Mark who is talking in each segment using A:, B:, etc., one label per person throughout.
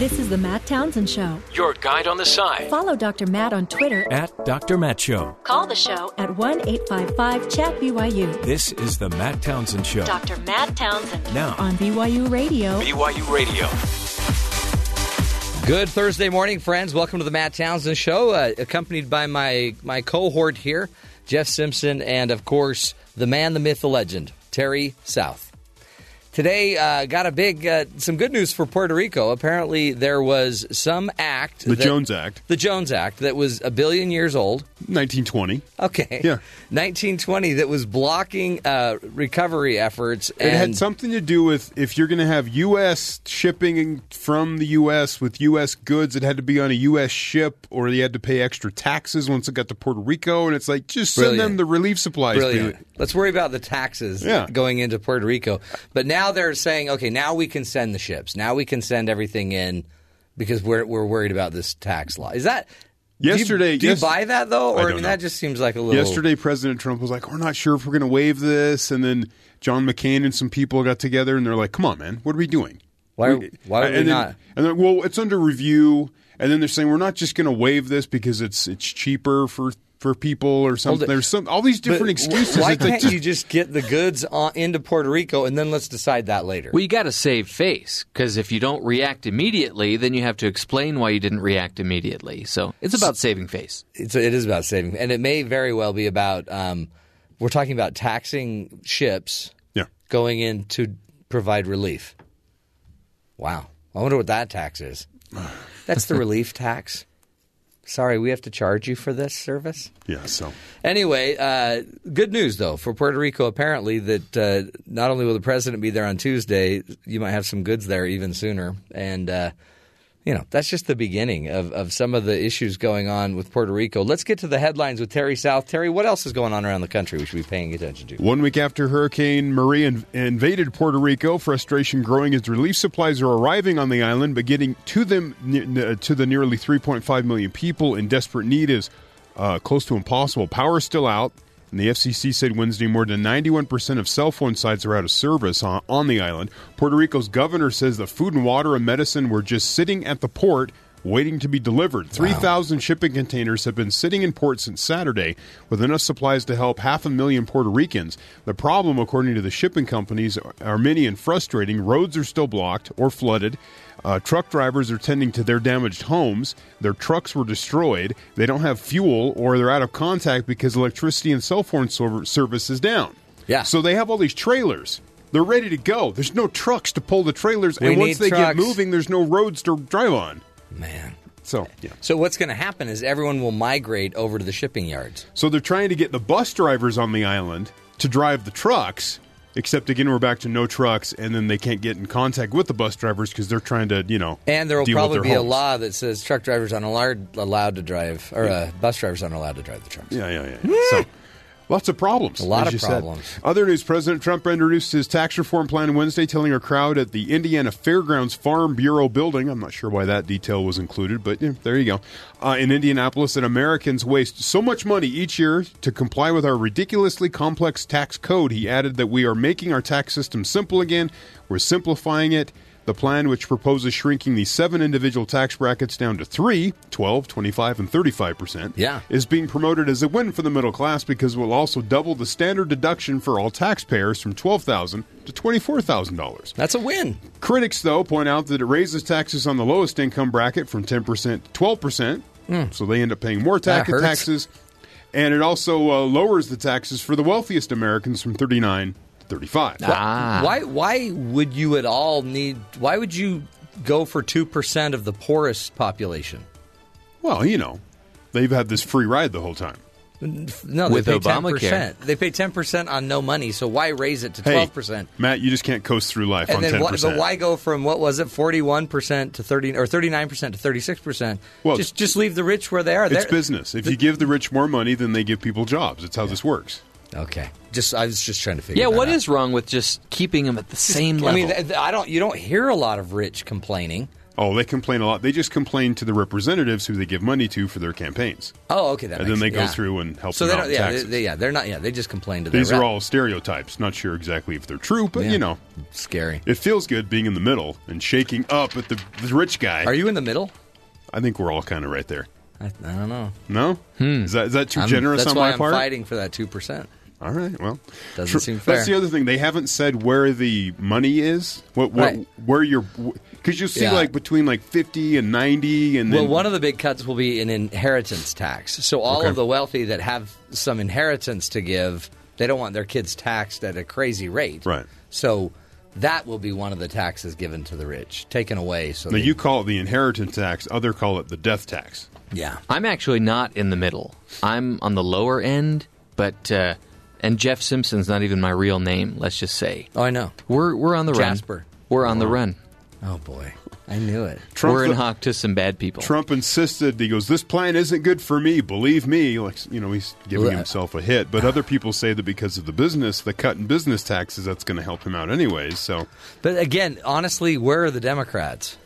A: This is the Matt Townsend Show.
B: Your guide on the side.
A: Follow Dr. Matt on Twitter.
B: At Dr. Matt Show.
A: Call the show at 1 855 Chat BYU.
B: This is the Matt Townsend Show.
A: Dr. Matt Townsend.
B: Now.
A: On BYU Radio.
B: BYU Radio.
C: Good Thursday morning, friends. Welcome to the Matt Townsend Show, uh, accompanied by my, my cohort here, Jeff Simpson, and of course, the man, the myth, the legend, Terry South. Today, uh, got a big, uh, some good news for Puerto Rico. Apparently, there was some act.
D: The
C: that-
D: Jones Act,
C: The Jones Act that was a billion years old.
D: 1920.
C: Okay.
D: Yeah.
C: 1920 that was blocking uh, recovery efforts.
D: It had something to do with if you're going to have U.S. shipping from the U.S. with U.S. goods, it had to be on a U.S. ship, or you had to pay extra taxes once it got to Puerto Rico. And it's like, just send
C: Brilliant.
D: them the relief supplies.
C: Brilliant. Let's worry about the taxes
D: Yeah.
C: going into Puerto Rico. But now they're saying, okay, now we can send the ships. Now we can send everything in because we're we're worried about this tax law. Is that do you-
D: Yesterday-
C: Do you,
D: yes-
C: buy that though,
D: I
C: or I,
D: don't
C: mean
D: know.
C: that just seems like a little
D: Yesterday, President Trump was like, "We're not sure if we're going to waive this," and then John McCain and some people got together and they're like, "Come on, man, what are we doing?
C: Why-
D: We-
C: why are we
D: then,
C: not?
D: And then, well, it's under review, and then they're saying we're not just going to waive this because it's it's cheaper for for people or something. There's some all these different
C: But
D: excuses.
C: Why can't
D: just-
C: you just get the goods on, into Puerto Rico and then let's decide that later?
E: Well, you got to save face because if you don't react immediately, then you have to explain why you didn't react immediately. So it's about saving face.
C: it's, it is about saving, and it may very well be about. Um, we're talking about taxing ships
D: yeah.
C: going in to provide relief. Wow. I wonder what that tax is. That's the relief tax. Sorry, we have to charge you for this service?
D: Yeah, so
C: Anyway, uh, good news though for Puerto Rico. Apparently, that uh, not only will the president be there on Tuesday, you might have some goods there even sooner, and uh, you know that's just the beginning of, of some of the issues going on with Puerto Rico. Let's get to the headlines with Terry South. Terry, what else is going on around the country we should be paying attention to?
D: One week after Hurricane Maria in- invaded Puerto Rico, frustration growing as relief supplies are arriving on the island, but getting to them ne- to the nearly 3.5 million people in desperate need is uh, close to impossible. Power is still out, and the FCC said Wednesday more than 91% of cell phone sites are out of service on, on the island. Puerto Rico's governor says the food and water and medicine were just sitting at the port. Waiting to be delivered. 3,000 shipping containers have been sitting in port since Saturday with enough supplies to help half a million Puerto Ricans. The problem, according to the shipping companies, are many and frustrating. Roads are still blocked or flooded. Uh, truck drivers are tending to their damaged homes. Their trucks were destroyed. They don't have fuel or they're out of contact because electricity and cell phone service is down.
C: Yeah.
D: So they have all these trailers. They're ready to go. There's no trucks to pull the trailers.
C: We
D: and once they
C: trucks.
D: get moving, there's no roads to drive on.
C: Man.
D: So, yeah.
C: So what's going to happen is everyone will migrate over to the shipping yards.
D: So they're trying to get the bus drivers on the island to drive the trucks. Except again, we're back to no trucks, and then they can't get in contact with the bus drivers because they're trying to, you know,
C: And there will
D: deal with
C: probably
D: their
C: be a
D: homes.
C: law that says truck drivers aren't allowed, allowed to drive, or uh, bus drivers aren't allowed to drive the trucks.
D: Yeah, yeah, yeah. so lots of problems.
C: A lot of
D: you said.
C: problems.
D: Other news: President Trump introduced his tax reform plan Wednesday, telling a crowd at the Indiana Fairgrounds Farm Bureau building. I'm not sure why that detail was included, but yeah, there you go. Uh, in Indianapolis, that Americans waste so much money each year to comply with our ridiculously complex tax code. He added that we are making our tax system simple again. We're simplifying it. The plan, which proposes shrinking the seven individual tax brackets down to three 12, 25, and 35 percent,
C: Yeah.
D: is being promoted as a win for the middle class because it will also double the standard deduction for all taxpayers from 12,000 to $24,000.
C: That's a win.
D: Critics, though, point out that it raises taxes on the lowest income bracket from 10% to 12%, so they end up paying more. Tax taxes. And it also uh, lowers the taxes for the wealthiest Americans from 39 to 35.
E: Ah.
C: Why? Why would you at all need? Why would you go for two percent of the poorest population?
D: Well, you know, they've had this free ride the whole time.
C: No,
E: With
C: they pay ten
E: Obamacare.
C: percent. They pay ten percent on no money. So why raise it to
D: Hey,
C: twelve percent?
D: Matt, you just can't coast through life
C: And
D: on
C: then,
D: 10%.
C: why, but why go from what was it, forty-one percent to thirty or thirty-nine percent to thirty-six percent?
D: Well,
C: just just leave the rich where they are.
D: It's
C: They're-
D: business. If you give the rich more money, then they give people jobs. It's how this works.
C: Okay, just I was just trying to figure.
E: Yeah,
C: that
E: what
C: out.
E: is wrong with just keeping them at the same level?
C: I mean, th- I don't. You don't hear a lot of rich complaining.
D: Oh, they complain a lot. They just complain to the representatives who they give money to for their campaigns.
C: Oh, okay. That
D: And then they go
C: yeah.
D: through and help
C: So
D: them
C: they
D: out
C: don't. Yeah, they,
D: taxes.
C: they, yeah, they're not. Yeah, they just complain to
D: These
C: their
D: are
C: rep.
D: all stereotypes. Not sure exactly if they're true, but
C: Yeah.
D: you know,
C: scary.
D: it feels good being in the middle and shaking up at the, the rich guy.
C: Are you in the middle?
D: I think we're all kind of right there.
C: I, I don't know.
D: No, hmm. is that is that too
C: I'm-
D: generous
C: that's
D: on
C: why
D: my
C: I'm
D: part?
C: fighting for that two percent.
D: All right, well,
C: Doesn't seem
D: That's the other thing. They haven't said where the money is. What, what
C: Right.
D: where you're because you see
C: Yeah.
D: like between like fifty and ninety, and
C: Well,
D: then
C: one of the big cuts will be an inheritance tax. So all
D: Okay.
C: of the wealthy that have some inheritance to give, they don't want their kids taxed at a crazy rate.
D: Right.
C: So that will be one of the taxes given to the rich, taken away. So
D: now
C: they-
D: you call it the inheritance tax. Other call it the death tax.
C: yeah.
E: I'm actually not in the middle. I'm on the lower end, but uh, and Jeff Simpson's not even my real name. Let's just say
C: Oh, I know.
E: we're we're on the
C: Jasper.
E: run. We're on the run.
C: Oh boy, I knew it.
D: Trump,
E: we're in hock to some bad people.
D: Trump insisted. He goes, "This plan isn't good for me. Believe me." Like you know, he's giving
C: Well,
D: himself a hit. But other people say that because of the business, the cut in business taxes, that's going to help him out anyways. So
C: But again, honestly, where are the Democrats?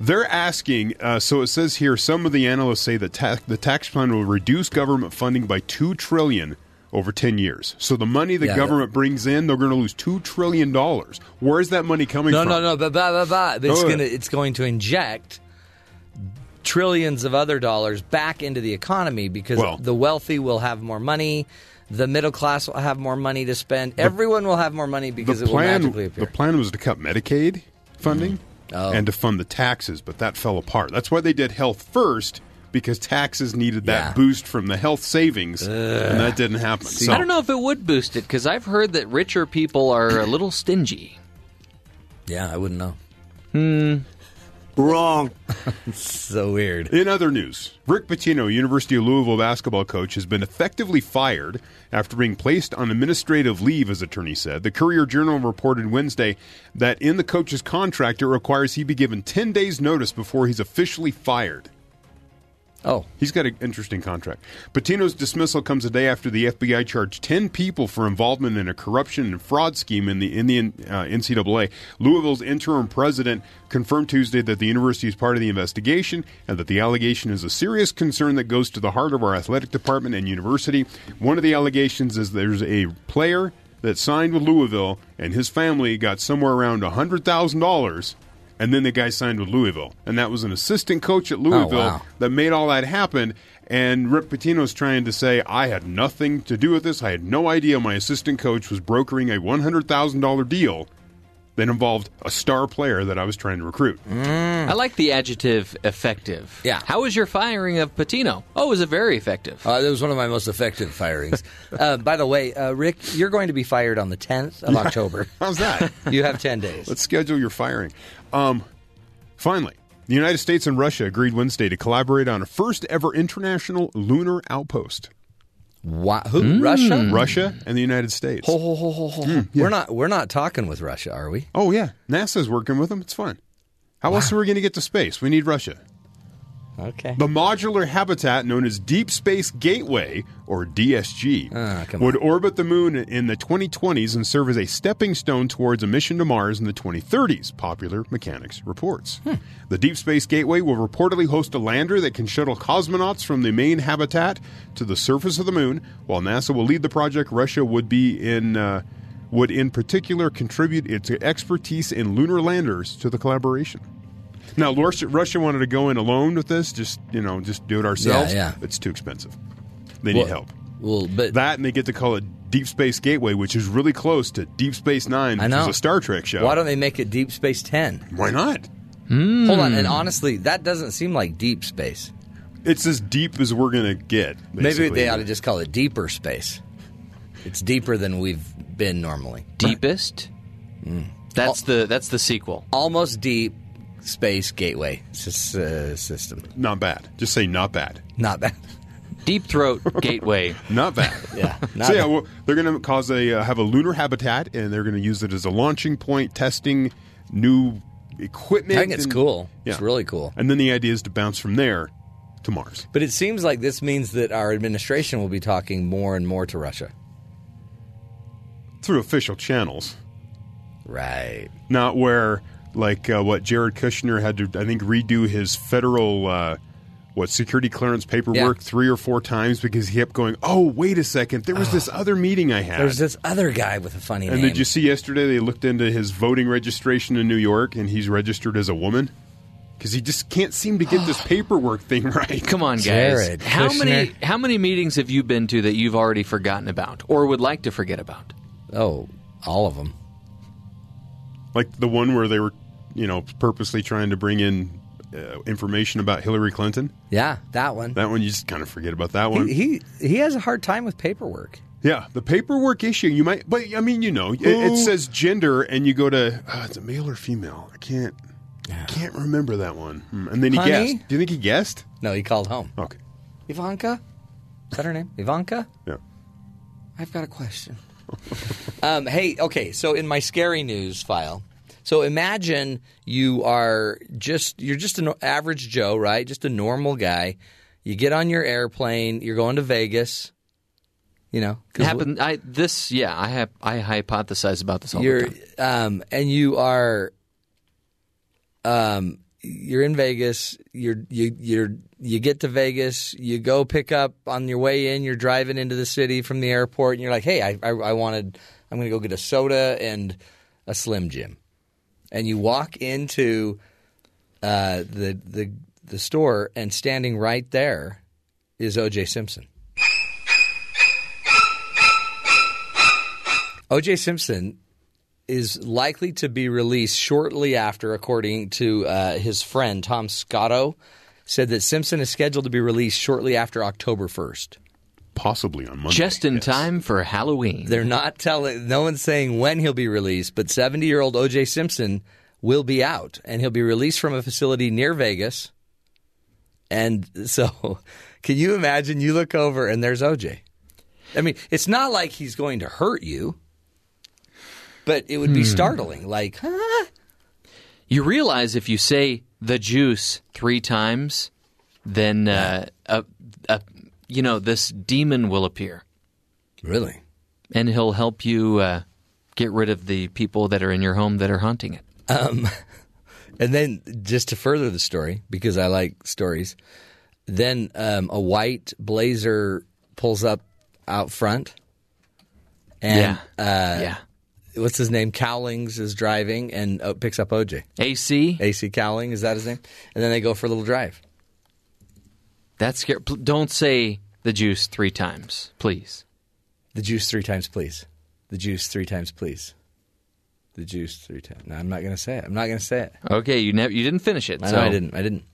D: They're asking. Uh, so it says here, some of the analysts say that ta- the tax plan will reduce government funding by two trillion over ten years. So the money the
C: Yeah,
D: government brings in, they're going to lose two trillion dollars. Where is that money coming
C: No,
D: from?
C: no, no. But, but, but, but it's
D: oh, ahead.
C: gonna it's going to inject trillions of other dollars back into the economy because
D: Well-
C: the wealthy will have more money. The middle class will have more money to spend. Everyone will have more money because
D: The
C: it will
D: plan,
C: magically
D: the plan was to cut Medicaid funding mm.
C: Oh.
D: and to fund the taxes, but that fell apart. That's why they did health first. Because taxes needed that
C: Yeah.
D: boost from the health savings, and that didn't happen. So
E: I don't know if it would boost it because I've heard that richer people are a little stingy.
C: yeah, I wouldn't know. Hmm.
F: Wrong.
C: So weird.
D: In other news, Rick Pitino, University of Louisville basketball coach, has been effectively fired after being placed on administrative leave, his attorney said. The Courier Journal reported Wednesday that in the coach's contract, it requires he be given 10 days' notice before he's officially fired.
C: Oh,
D: He's got an interesting contract. Pitino's dismissal comes a day after the FBI charged 10 people for involvement in a corruption and fraud scheme in the uh, NCAA. Louisville's interim president confirmed Tuesday that the university is part of the investigation and that the allegation is a serious concern that goes to the heart of our athletic department and university. One of the allegations is there's a player that signed with Louisville and his family got somewhere around $100,000 and then the guy signed with Louisville. And that was an assistant coach at Louisville
C: wow.
D: that made all that happen. And Rick Pitino's trying to say, I had nothing to do with this. I had no idea my assistant coach was brokering a $100,000 deal that involved a star player that I was trying to recruit.
E: I like the adjective effective.
C: Yeah.
E: How was your firing of Pitino? Oh, it was it very effective?
C: uh, that was one of my most effective firings. uh, by the way, uh, Rick, you're going to be fired on the 10th of October.
D: How's that?
C: You have 10 days.
D: Let's schedule your firing. Um, finally, the United States and Russia agreed Wednesday to collaborate on a first ever international lunar outpost.
C: Wha- who? Russia?
D: Russia and the United States.
C: Ho, ho, ho, ho, ho. We're not. We're not talking with Russia, are we?
D: Oh, yeah. NASA's working with them. It's fine. How else are we going to get to space? We need Russia.
C: Okay.
D: The modular habitat known as Deep Space Gateway, or DSG,
C: Ah,
D: would orbit the moon in the 2020s and serve as a stepping stone towards a mission to Mars in the 2030s, Popular Mechanics reports.
C: Hmm.
D: The Deep Space Gateway will reportedly host a lander that can shuttle cosmonauts from the main habitat to the surface of the moon. While NASA will lead the project, Russia would be in. Uh, would in particular contribute its expertise in lunar landers to the collaboration. Now, Russia, Russia wanted to go in alone with this, just you know, just do it ourselves.
C: Yeah, yeah.
D: It's too expensive. They need
C: Well-
D: help.
C: Well, but
D: That and they get to call it Deep Space Gateway, which is really close to Deep Space Nine,
C: I
D: which
C: know.
D: is a Star Trek show.
C: why don't they make it Deep Space Ten?
D: Why not? Hmm.
C: Hold on. And hmm. honestly, that doesn't seem like deep space.
D: It's as deep as we're gonna get.
C: Maybe they ought to just call it deeper space. It's deeper than we've been normally.
E: Deepest. Hmm. That's the that's the sequel.
C: Almost deep space gateway sys- uh, system.
D: not bad. Just say not bad.
C: Not bad.
E: Deep Throat Gateway.
D: Not bad.
C: Yeah. Not
D: so yeah, well, they're going to cause a uh, have a lunar habitat, and they're going to use it as a launching point, testing new equipment.
C: I think it's
D: and-
C: cool.
D: Yeah.
C: It's really cool.
D: And then the idea is to bounce from there to Mars.
C: But it seems like this means that our administration will be talking more and more to Russia.
D: through official channels,
C: Right.
D: not where like uh, what Jared Kushner had to, I think, redo his federal uh, what security clearance paperwork
C: Yeah.
D: three or four times because he kept going. Oh, wait a second, there was this other meeting I had.
C: There's this other guy with a funny name.
D: and
C: name.
D: did you see yesterday they looked into his voting registration in New York and he's registered as a woman because he just can't seem to get this paperwork thing right.
E: Come on, guys.
C: Jared
E: how many how many meetings have you been to that you've already forgotten about or would like to forget about?
C: oh, all of them.
D: Like the one where they were, you know, purposely trying to bring in uh, information about Hillary Clinton.
C: Yeah, that one.
D: That one you just kind of forget about that one.
C: He, he he has a hard time with paperwork.
D: Yeah, the paperwork issue. You might, but I mean, you know, it, it says gender, and you go to uh, it's a male or female. I can't, can't remember that one. Hmm, And then he
C: Honey?
D: guessed. Do you think he guessed?
C: No, he called home.
D: Okay,
C: Ivanka? Is that her name? Ivanka?
D: yeah.
C: I've got a question. um, hey, okay, so in my scary news file, so imagine you are just you're just an average Joe, right? Just a normal guy. You get on your airplane, you're going to Vegas. You know,
E: It happened. I this yeah. I have I hypothesize about this all the time.
C: um, and you are um, you're in Vegas. You're you you're you get to Vegas. You go pick up on your way in. You're driving into the city from the airport, and you're like, "Hey, I I, I wanted. I'm going to go get a soda and a Slim Jim." And you walk into uh, the the the store, and standing right there is O.J. Simpson. O.J. Simpson is likely to be released shortly after, according to uh, his friend Tom Scotto, said that Simpson is scheduled to be released shortly after October 1st.
D: Possibly on Monday.
E: Just in
D: yes.
E: time for Halloween.
C: They're not telling, no one's saying when he'll be released, but 70 year old O.J. Simpson will be out and he'll be released from a facility near Vegas. And so, can you imagine? You look over and there's O.J. I mean, it's not like he's going to hurt you, but it would be startling. Like, huh?
E: You realize if you say the juice three times, then uh, a, a, you know this demon will appear,
C: Really?
E: and he'll help you uh, get rid of the people that are in your home that are haunting it.
C: And then, just to further the story, because I like stories, then um, a white blazer pulls up out front. And uh,
E: yeah,
C: what's his name? Cowlings is driving and uh, picks up OJ.
E: AC.
C: AC Cowling, is that his name? And then they go for a little drive.
E: That's scary. Don't say the juice three times, please.
C: The juice three times, please. The juice three times, please. The juice three times. No, I'm not going to say it. I'm not going to say it.
E: Okay, you never you didn't finish it.
C: I
E: so
C: I didn't. I didn't.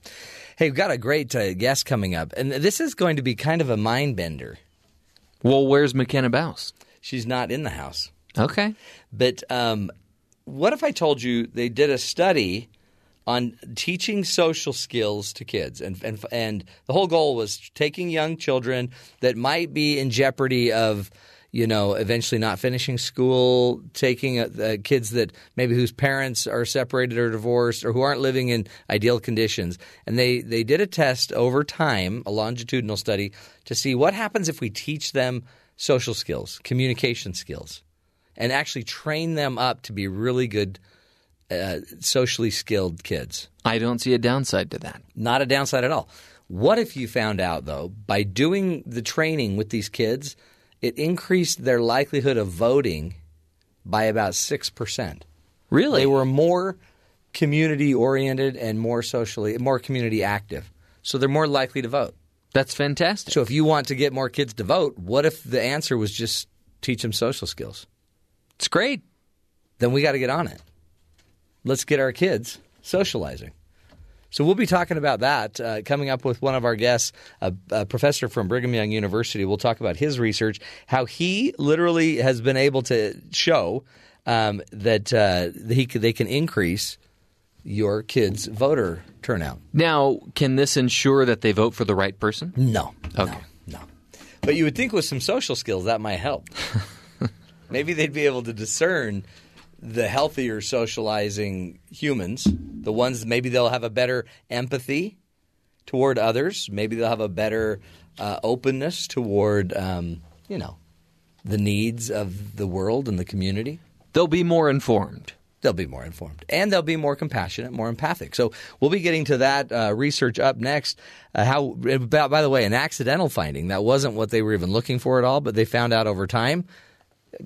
C: Hey, we've got a great uh, guest coming up, and this is going to be kind of a mind bender.
E: Well, where's McKenna Bouse?
C: She's not in the house.
E: Okay.
C: But um, what if I told you they did a study on teaching social skills to kids, and and and the whole goal was taking young children that might be in jeopardy of. You know, eventually not finishing school, taking uh, kids that maybe whose parents are separated or divorced or who aren't living in ideal conditions. And they, they did a test over time, a longitudinal study, to see what happens if we teach them social skills, communication skills and actually train them up to be really good uh, socially skilled kids.
E: I don't see a downside to that.
C: Not a downside at all. What if you found out, though, by doing the training with these kids, it increased their likelihood of voting by about 6%?
E: Really?
C: They were more community oriented and more socially, more community active. So they're more likely to vote.
E: That's fantastic.
C: So if you want to get more kids to vote, what if the answer was just teach them social skills?
E: It's great.
C: then we got to get on it. Let's get our kids socializing. So we'll be talking about that uh, coming up with one of our guests, a, a professor from Brigham Young University. We'll talk about his research, how he literally has been able to show um, that uh, he they can increase your kids' voter turnout.
E: Now, can this ensure that they vote for the right person?
C: No.
E: Okay.
C: No. No. But you would think with some social skills that might help. Maybe they'd be able to discern the healthier socializing humans, the ones maybe they'll have a better empathy toward others. Maybe they'll have a better uh, openness toward, um, you know, the needs of the world and the community.
E: They'll be more informed.
C: they'll be more informed and they'll be more compassionate, more empathic. So we'll be getting to that uh, research up next. Uh, how, about, by the way, an accidental finding that wasn't what they were even looking for at all, but they found out over time.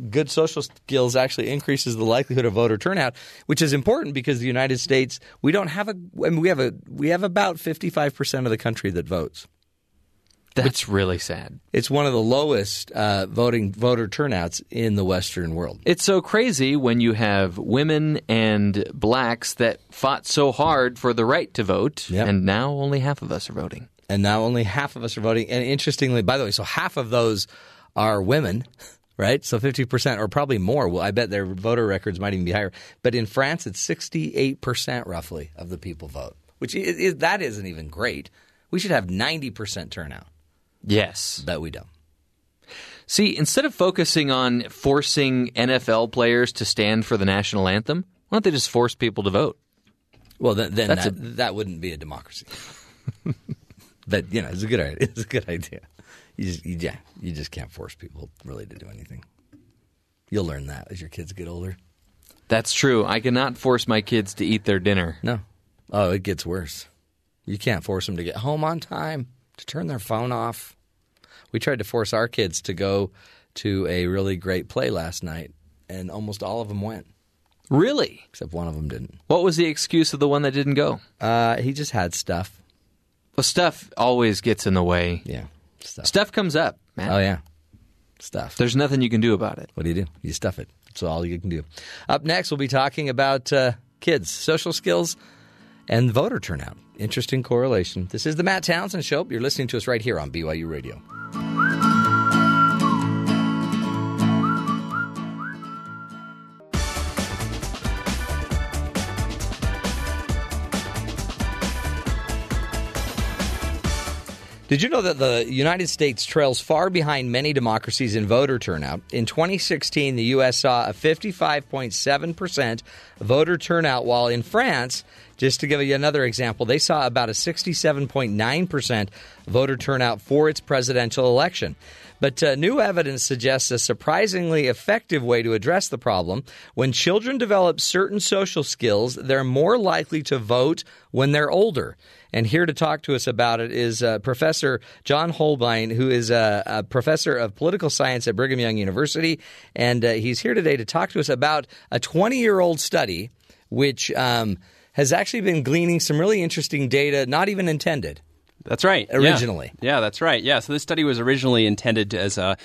C: Good social skills actually increases the likelihood of voter turnout, which is important because the United States we don't have a I mean, we have a we have about fifty five percent of the country that votes.
E: That's really sad.
C: It's one of the lowest uh, voting voter turnouts in the Western world.
E: It's so crazy when you have women and blacks that fought so hard for the right to vote,
C: Yep.
E: and now only half of us are voting.
C: and now only half of us are voting. And interestingly, by the way, so half of those are women, right? So fifty percent, or probably more. Well, I bet their voter records might even be higher. But in France, it's sixty-eight percent roughly of the people vote, which is, is, that isn't even great. We should have ninety percent turnout,
E: Yes.
C: but we don't.
E: See, instead of focusing on forcing NFL players to stand for the national anthem, why don't they just force people to vote?
C: Well, then, then that, that wouldn't be a democracy. but you know, it's a good idea. It's a good idea. You just, you, yeah, you just can't force people really to do anything. You'll learn that as your kids get older.
E: That's true. I cannot force my kids to eat their dinner.
C: No. Oh, it gets worse. You can't force them to get home on time, to turn their phone off. We tried to force our kids to go to a really great play last night, and almost all of them went,
E: Really?
C: except one of them didn't.
E: What was the excuse of the one that didn't go?
C: Uh, he just had stuff.
E: Well, stuff always gets in the way.
C: Yeah, stuff.
E: Stuff comes up, man.
C: Oh, yeah. Stuff.
E: There's nothing you can do about it.
C: What do you do? You stuff it. That's all you can do. Up next, we'll be talking about uh, kids, social skills, and voter turnout. Interesting correlation. This is the Matt Townsend Show. You're listening to us right here on BYU Radio. Did you know that the United States trails far behind many democracies in voter turnout? In 2016, the U.S. saw a 55.7% voter turnout, while in France, just to give you another example, they saw about a 67.9% voter turnout for its presidential election. But uh, new evidence suggests a surprisingly effective way to address the problem. When children develop certain social skills, they're more likely to vote when they're older. And here to talk to us about it is uh, Professor John Holbein, who is a, a professor of political science at Brigham Young University. And uh, he's here today to talk to us about a 20 year old study which um, has actually been gleaning some really interesting data, not even intended.
F: That's right.
C: Originally.
F: Yeah. that's right. Yeah. So this study was originally intended as a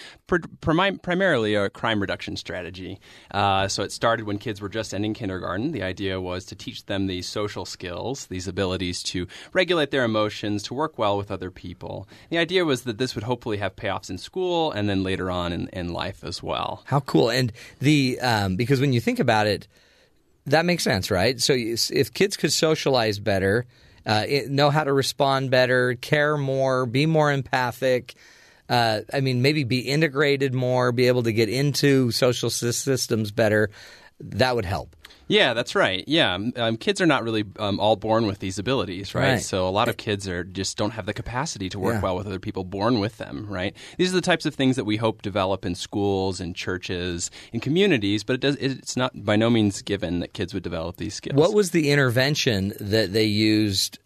F: primarily a crime reduction strategy. Uh, so it started when kids were just ending kindergarten. The idea was to teach them these social skills, these abilities to regulate their emotions, to work well with other people. The idea was that this would hopefully have payoffs in school and then later on in, in life as well.
C: How cool! And the um, because when you think about it, that makes sense, right? So if kids could socialize better, uh, know how to respond better, care more, be more empathic. Uh, I mean, maybe be integrated more, be able to get into social systems better. That would help.
F: Yeah, that's right. Yeah, um, kids are not really um, all born with these abilities, right?
C: Right.
F: So a lot of kids are just don't have the capacity to work
C: Yeah.
F: well with other people born with them, right? These are the types of things that we hope develop in schools, in churches, in communities, but it does. It's not by no means given that kids would develop these skills.
C: What was the intervention that they used?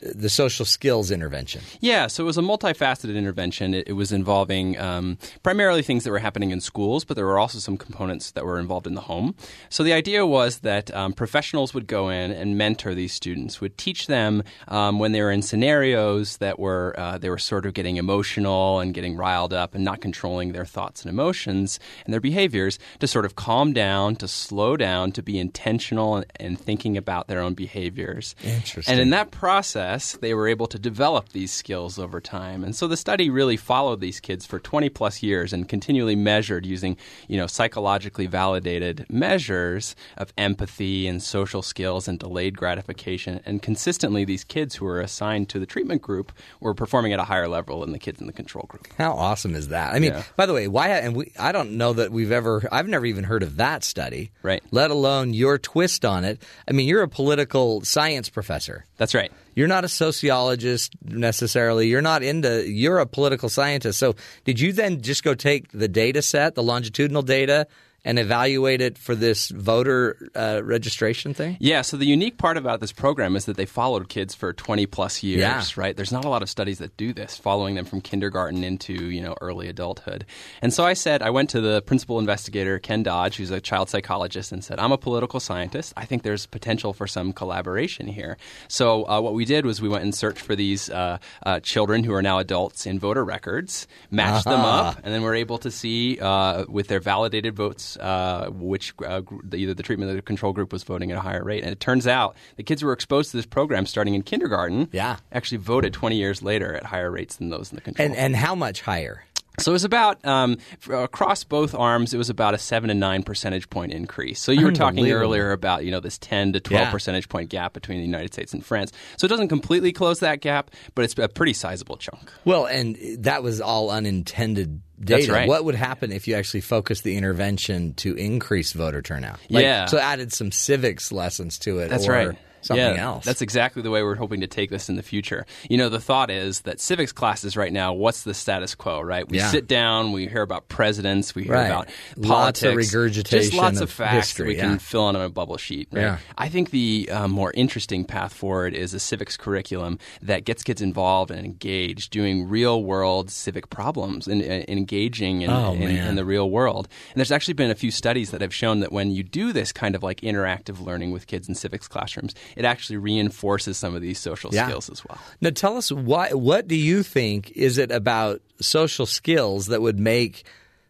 C: The social skills intervention.
F: Yeah, so it was a multifaceted intervention. It, it was involving um, primarily things that were happening in schools, but there were also some components that were involved in the home. So the idea was that um, professionals would go in and mentor these students, would teach them um, when they were in scenarios that were uh, they were sort of getting emotional and getting riled up and not controlling their thoughts and emotions and their behaviors to sort of calm down, to slow down, to be intentional and, and thinking about their own behaviors.
C: Interesting.
F: And in that process, they were able to develop these skills over time. And so the study really followed these kids for 20 plus years and continually measured using, you know, psychologically validated measures of empathy and social skills and delayed gratification. And consistently, these kids who were assigned to the treatment group were performing at a higher level than the kids in the control group.
C: How awesome is that? I mean,
F: Yeah.
C: by the way, why? And we, I don't know that we've ever. I've never even heard of that study.
F: Right.
C: Let alone your twist on it. I mean, you're a political science professor.
F: That's right.
C: You're not a sociologist necessarily. You're not into. You're a political scientist. So, did you then just go take the data set, the longitudinal data, and evaluate it for this voter uh, registration thing?
F: Yeah, so the unique part about this program is that they followed kids for 20 plus years,
C: Yeah.
F: right? There's not a lot of studies that do this, following them from kindergarten into, you know, early adulthood. And so I said, I went to the principal investigator, Ken Dodge, who's a child psychologist, and said, I'm a political scientist. I think there's potential for some collaboration here. So uh, what we did was we went and searched for these uh, uh, children who are now adults in voter records, matched them up, and then we're able to see uh, with their validated votes uh, which uh, gr- the, either the treatment or the control group was voting at a higher rate. And it turns out the kids who were exposed to this program starting in kindergarten
C: Yeah.
F: actually voted 20 years later at higher rates than those in the control.
C: And and how much higher?
F: So it was about um, across both arms. It was about a seven to nine percentage point increase. So you were talking earlier about you know this 10 to 12
C: Yeah.
F: percentage point gap between the United States and France. So it doesn't completely close that gap, but it's a pretty sizable chunk.
C: Well, and that was all unintended data.
F: That's right.
C: What would happen if you actually focused the intervention to increase voter turnout? Like,
F: Yeah.
C: So added some civics lessons to it
F: That's
C: or
F: right.
C: Something
F: yeah,
C: else.
F: That's exactly the way we're hoping to take this in the future. You know, the thought is that civics classes right now, what's the status quo, right? We
C: Yeah.
F: sit down, we hear about presidents, we hear
C: Right.
F: about
C: Lots of
F: politics,
C: regurgitation
F: just lots of,
C: of
F: facts
C: history,
F: that we
C: yeah.
F: can fill in on a bubble sheet. Right?
C: Yeah.
F: I think the uh, more interesting path forward is a civics curriculum that gets kids involved and engaged, doing real world civic problems and, and engaging in,
C: Oh,
F: in, in the real world. And there's actually been a few studies that have shown that when you do this kind of like interactive learning with kids in civics classrooms, it actually reinforces some of these social
C: Yeah.
F: skills as well.
C: Now, tell us why. What do you think is it about social skills that would make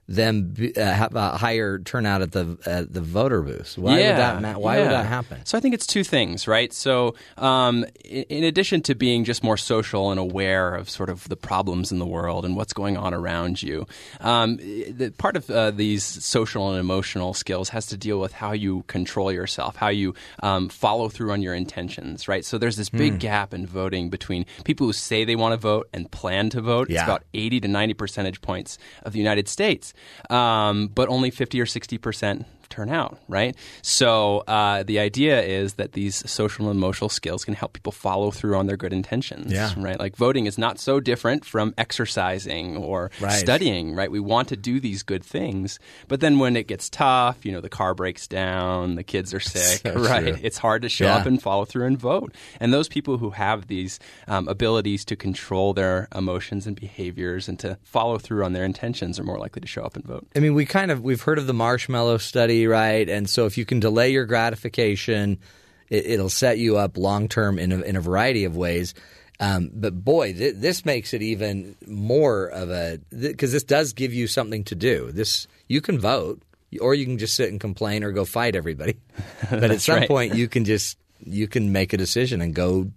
C: them uh, have a higher turnout at the at the voter booths? Why
F: yeah,
C: would that? Ma- why would that happen?
F: So I think it's two things, right? So um, in, in addition to being just more social and aware of sort of the problems in the world and what's going on around you, um, the, part of uh, these social and emotional skills has to deal with how you control yourself, how you um, follow through on your intentions, right? So there's this big
C: Hmm.
F: gap in voting between people who say they want to vote and plan to vote. It's about 80 to 90 percentage points of the United States, um, but only 50 or 60 percent turn out, right? So uh, the idea is that these social and emotional skills can help people follow through on their good intentions,
C: Yeah.
F: right? Like voting is not so different from exercising or
C: Right.
F: studying, right? We want to do these good things, but then when it gets tough, you know, the car breaks down, the kids are sick,
C: So
F: right?
C: true.
F: It's hard to show
C: Yeah.
F: up and follow through and vote. And those people who have these um, abilities to control their emotions and behaviors and to follow through on their intentions are more likely to show up and vote.
C: I mean, we kind of we've heard of the marshmallow study, right? And so if you can delay your gratification, it, it'll set you up long term in a, in a variety of ways. Um, but boy, th- this makes it even more of a because this does give you something to do. This you can vote, or you can just sit and complain or go fight everybody. But at some
F: right.
C: point, you can just you can make a decision and go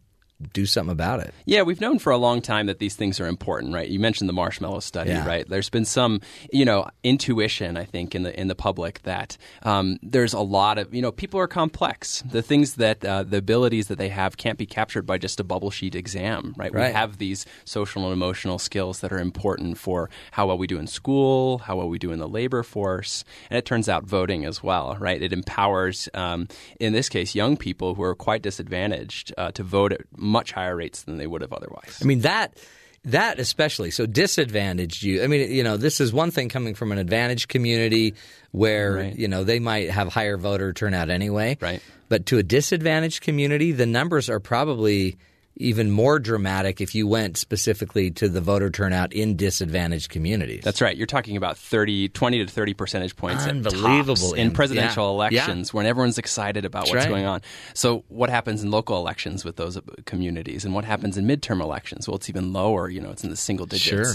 C: do something about it.
F: Yeah, we've known for a long time that these things are important, right? You mentioned the marshmallow study,
C: Yeah.
F: right? There's been some, you know, intuition, I think, in the in the public that um, there's a lot of, you know, people are complex. The things that uh, the abilities that they have can't be captured by just a bubble sheet exam, right?
C: Right.
F: We have these social and emotional skills that are important for how well we do in school, how well we do in the labor force, and it turns out voting as well, right? It empowers, um, in this case, young people who are quite disadvantaged uh, to vote at much higher rates than they would have otherwise.
C: I mean that that especially so disadvantaged you. I mean, you know, this is one thing coming from an advantaged community where
F: Right.
C: you know they might have higher voter turnout anyway.
F: Right.
C: But to a disadvantaged community, the numbers are probably even more dramatic if you went specifically to the voter turnout in disadvantaged communities.
F: That's right. You're talking about 30, 20 to 30 percentage points at
C: Unbelievable.
F: tops in presidential
C: yeah. Yeah.
F: elections when everyone's excited about
C: That's
F: what's
C: right.
F: going on. So what happens in local elections with those uh, communities and what happens in midterm elections? Well, it's even lower. You know, it's in the single digits,
C: Sure.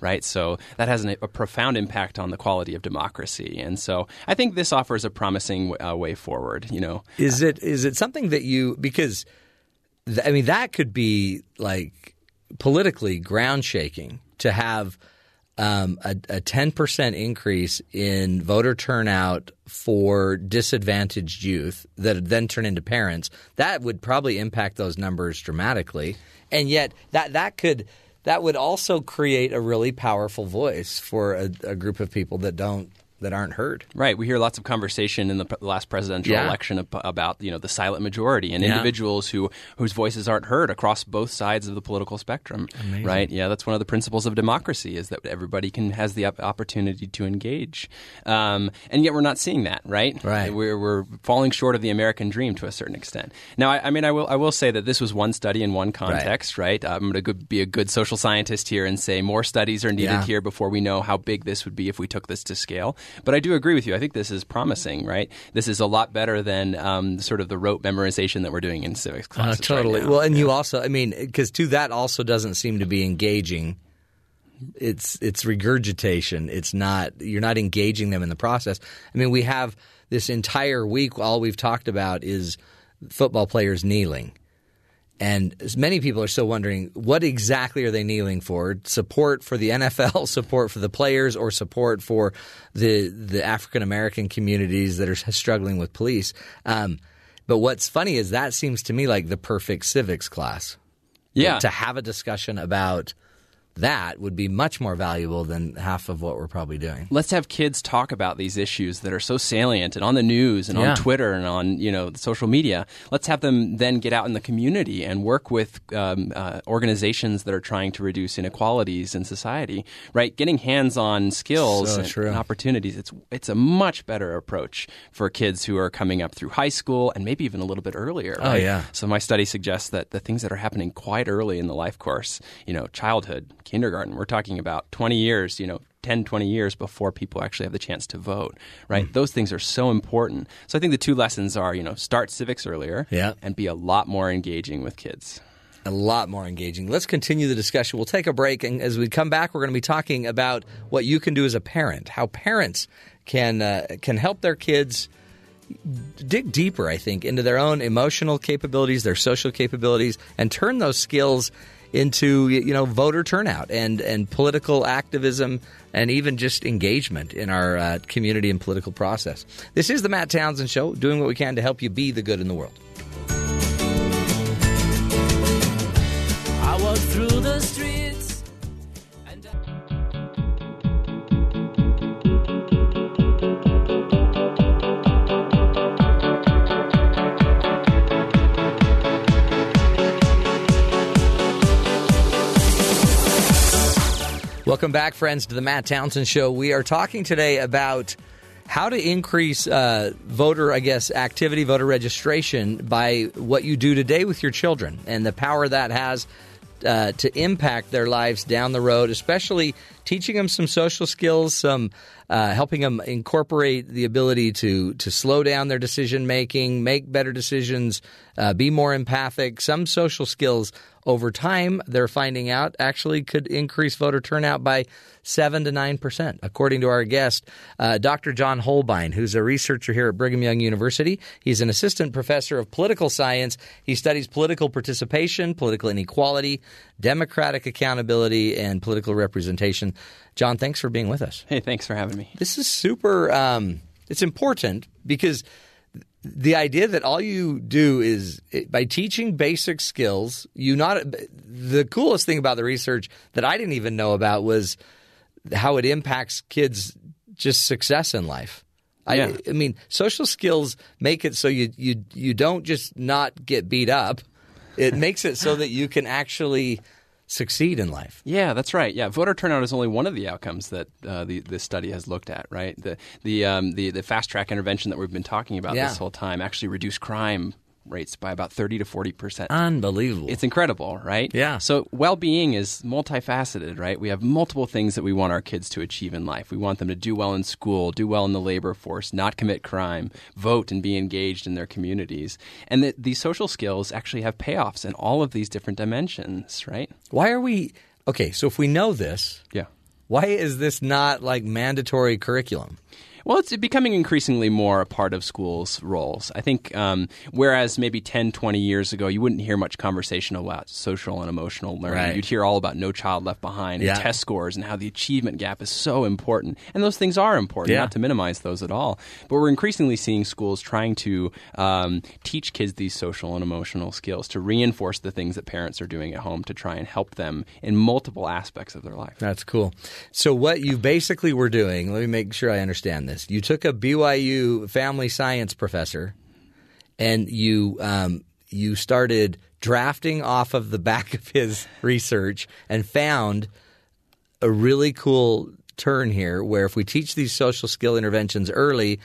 F: right? So that has an, a profound impact on the quality of democracy. And so I think this offers a promising uh, way forward, you know.
C: Is it is it something that you because I mean that could be like politically ground shaking to have um, a ten percent increase in voter turnout for disadvantaged youth that then turn into parents. That would probably impact those numbers dramatically, and yet that that could. That would also create a really powerful voice for a, a group of people that don't that aren't heard.
F: Right. We hear lots of conversation in the p- last presidential
C: Yeah.
F: election ab- about you know the silent majority and
C: Yeah.
F: individuals who whose voices aren't heard across both sides of the political spectrum. Right. Yeah. That's one of the principles of democracy is that everybody can has the op- opportunity to engage, um, and yet we're not seeing that. Right.
C: Right.
F: We're, we're falling short of the American dream to a certain extent. Now, I, I mean, I will I will say that this was one study in one context. Right. I'm going to be a good social scientist here and say more studies are needed
C: Yeah.
F: here before we know how big this would be if we took this to scale. But I do agree with you. I think this is promising, right? This is a lot better than um, sort of the rote memorization that we're doing in civics
C: Uh,
F: classes. right
C: totally.
F: now.
C: well, and you also, I mean, because to that also doesn't seem to be engaging. It's it's regurgitation. It's not you're not engaging them in the process. I mean, we have this entire week. All we've talked about is football players kneeling, and many people are still wondering what exactly are they kneeling for? Support for the NFL, support for the players, or support for the the African American communities that are struggling with police. Um, but what's funny is that seems to me like the perfect civics class.
F: yeah.
C: To have a discussion about that would be much more valuable than half of what we're probably doing.
F: let's have kids talk about these issues that are so salient and on the news and
C: Yeah.
F: on Twitter and on you know social media. Let's have them then get out in the community and work with um, uh, organizations that are trying to reduce inequalities in society. Right, getting hands-on skills
C: So
F: and, and opportunities. It's it's a much better approach for kids who are coming up through high school and maybe even a little bit earlier.
C: Oh, yeah.
F: So my study suggests that the things that are happening quite early in the life course, you know, childhood, kindergarten, we're talking about 20 years, you know, 10, 20 years before people actually have the chance to vote, right?
C: Mm.
F: Those things are so important. So I think the two lessons are, you know, start civics earlier
C: Yeah.
F: and be a lot more engaging with kids.
C: a lot more engaging. Let's continue the discussion. We'll take a break, and as we come back, we're going to be talking about what you can do as a parent, how parents can uh, can help their kids dig deeper. I think into their own emotional capabilities, their social capabilities, and turn those skills into you know voter turnout and and political activism and even just engagement in our uh, community and political process. This is the Matt Townsend Show, doing what we can to help you be the good in the world. Welcome back, friends, to the Matt Townsend Show. We are talking today about how to increase uh, voter, I guess, activity, voter registration by what you do today with your children and the power that has uh, to impact their lives down the road, especially teaching them some social skills, some uh, helping them incorporate the ability to to slow down their decision making, make better decisions, uh, be more empathic. Some social skills over time they're finding out actually could increase voter turnout by seven to nine percent, according to our guest, uh, Dr. John Holbein, who's a researcher here at Brigham Young University. He's an assistant professor of political science. He studies political participation, political inequality, democratic accountability, and political representation. John, thanks for being with us.
F: Hey, thanks for having me.
C: This is super. Um, it's important because the idea that all you do is by teaching basic skills. You not the coolest thing about the research that I didn't even know about was how it impacts kids' just success in life. I, I mean, social skills make it so you you you don't just not get beat up. It makes it so that you can actually succeed in life.
F: Yeah, that's right. Yeah, voter turnout is only one of the outcomes that uh, the this study has looked at. Right, the the um, the the fast track intervention that we've been talking about
C: Yeah.
F: this whole time actually reduced crime rates by about thirty to forty percent.
C: Unbelievable.
F: It's incredible, right?
C: Yeah.
F: So well-being is multifaceted, right? We have multiple things that we want our kids to achieve in life. We want them to do well in school, do well in the labor force, not commit crime, vote and be engaged in their communities. And that these social skills actually have payoffs in all of these different dimensions, right?
C: Why are we okay? So if we know this,
F: Yeah.
C: why is this not like mandatory curriculum?
F: Well, it's becoming increasingly more a part of schools' roles. I think, um, whereas maybe 10, 20 years ago, you wouldn't hear much conversation about social and emotional learning.
C: Right.
F: You'd hear all about No Child Left Behind
C: Yeah.
F: and test scores and how the achievement gap is so important. And those things are important,
C: Yeah.
F: not to minimize those at all. But we're increasingly seeing schools trying to um, teach kids these social and emotional skills to reinforce the things that parents are doing at home to try and help them in multiple aspects of their life.
C: That's cool. So what you basically were doing, let me make sure I understand this. You took a BYU family science professor and you um, you started drafting off of the back of his research and found a really cool turn here where if we teach these social skill interventions early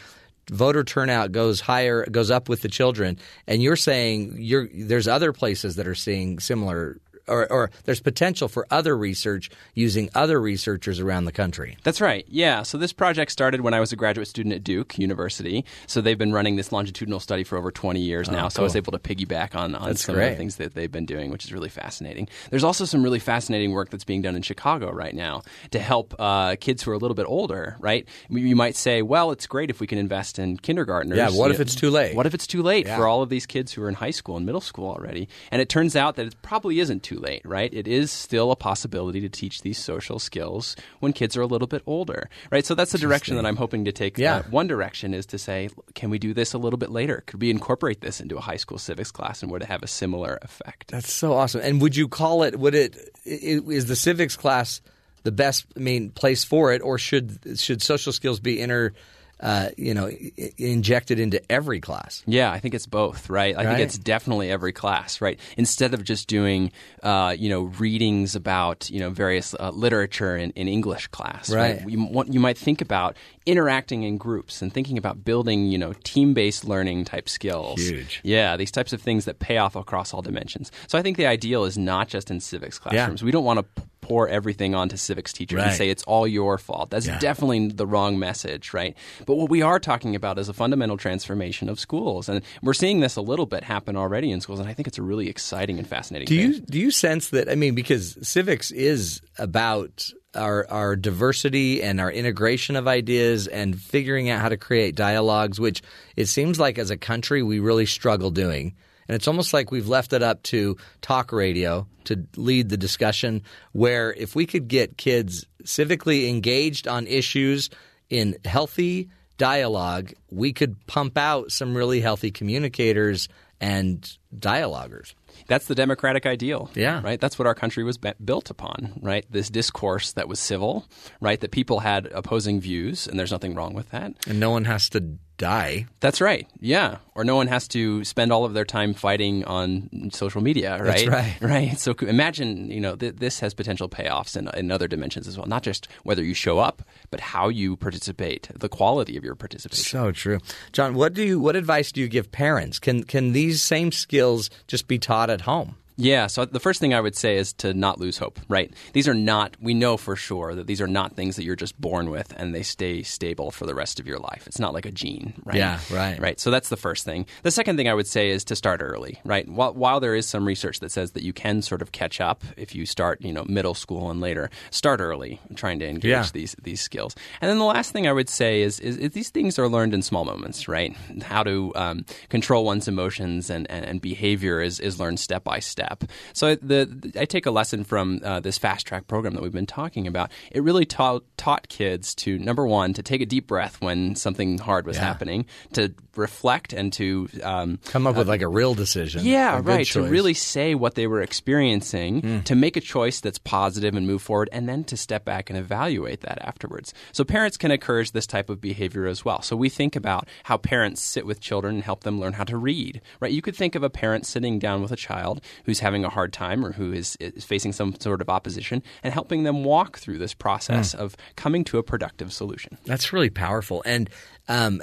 C: voter turnout goes higher goes up with the children. And you're saying you're there's other places that are seeing similar or, or there's potential for other research using other researchers around the country
F: That's right. Yeah. So this project started when I was a graduate student at Duke University. So they've been running this longitudinal study for over 20 years now. So I was able to piggyback on, on
C: That's
F: some of the things that they've been doing, which is really fascinating. There's also some really fascinating work that's being done in Chicago right now to help uh, kids who are a little bit older, right? You you might say, well, it's great if we can invest in kindergartners.
C: Yeah, what
F: You
C: if
F: know,
C: it's too late?
F: What if it's too late
C: Yeah.
F: for all of these kids who are in high school and middle school already? And it turns out that it probably isn't too late, right? It is still a possibility to teach these social skills when kids are a little bit older, right? So that's the direction that I'm hoping to take.
C: Yeah.
F: Uh, one direction is to say, can we do this a little bit later? Could we incorporate this into a high school civics class and would it have a similar effect?
C: That's so awesome. And would you call it? Would it, is the civics class the best? I mean, place for it, or should should social skills be inter, uh, you know, i- injected into every class?
F: Yeah, I think it's both, right? I
C: Right.
F: think it's definitely every class, right? Instead of just doing, uh, you know, readings about, you know, various uh, literature in, in English class, right?
C: Right.
F: You, want, you might think about interacting in groups and thinking about building, you know, team-based learning type skills.
C: Huge.
F: Yeah, these types of things that pay off across all dimensions. So I think the ideal is not just in civics classrooms. We don't want to pour everything onto civics teachers and say it's all your fault. That's
C: Yeah.
F: definitely the wrong message, right? But what we are talking about is a fundamental transformation of schools, and we're seeing this a little bit happen already in schools, and I think it's a really exciting and fascinating.
C: Do you do you sense that? I mean, because civics is about our our diversity and our integration of ideas and figuring out how to create dialogues, which it seems like as a country we really struggle doing. And it's almost like we've left it up to talk radio to lead the discussion. Where if we could get kids civically engaged on issues in healthy dialogue, we could pump out some really healthy communicators and dialoguers.
F: That's the democratic ideal.
C: Yeah.
F: Right? That's what our country was be- built upon, right? This discourse that was civil, right? That people had opposing views, and there's nothing wrong with that.
C: And no one has to die.
F: That's right. Yeah. Or no one has to spend all of their time fighting on social media, right?
C: That's right.
F: Right. So imagine, you know, th- this has potential payoffs in, in other dimensions as well. Not just whether you show up, but how you participate, the quality of your participation.
C: So true, John. What do you? What advice do you give parents? Can can these same skills just be taught at home?
F: Yeah, so the first thing I would say is to not lose hope, right? These are not, we know for sure that these are not things that you're just born with and they stay stable for the rest of your life. It's not like a gene, right?
C: Yeah, right.
F: Right, so that's the first thing. The second thing I would say is to start early, right? While, while there is some research that says that you can sort of catch up if you start, you know, middle school and later, start early trying to engage
C: Yeah.
F: these these skills. And then the last thing I would say is, is, is these things are learned in small moments, right? How to um, control one's emotions and, and, and behavior is, is learned step by step. So the, I take a lesson from uh, this fast track program that we've been talking about. It really taught taught kids to number one to take a deep breath when something hard was
C: Yeah.
F: happening, to reflect and to um,
C: Come up with like a real decision.
F: yeah,
C: a good
F: right. To
C: choice.
F: Really say what they were experiencing, to make a choice that's positive and move forward, and then to step back and evaluate that afterwards. So parents can encourage this type of behavior as well. So we think about how parents sit with children and help them learn how to read. Right? You could think of a parent sitting down with a child who's having a hard time or who is, is facing some sort of opposition and helping them walk through this process
C: Hmm.
F: of coming to a productive solution.
C: That's really powerful. And um,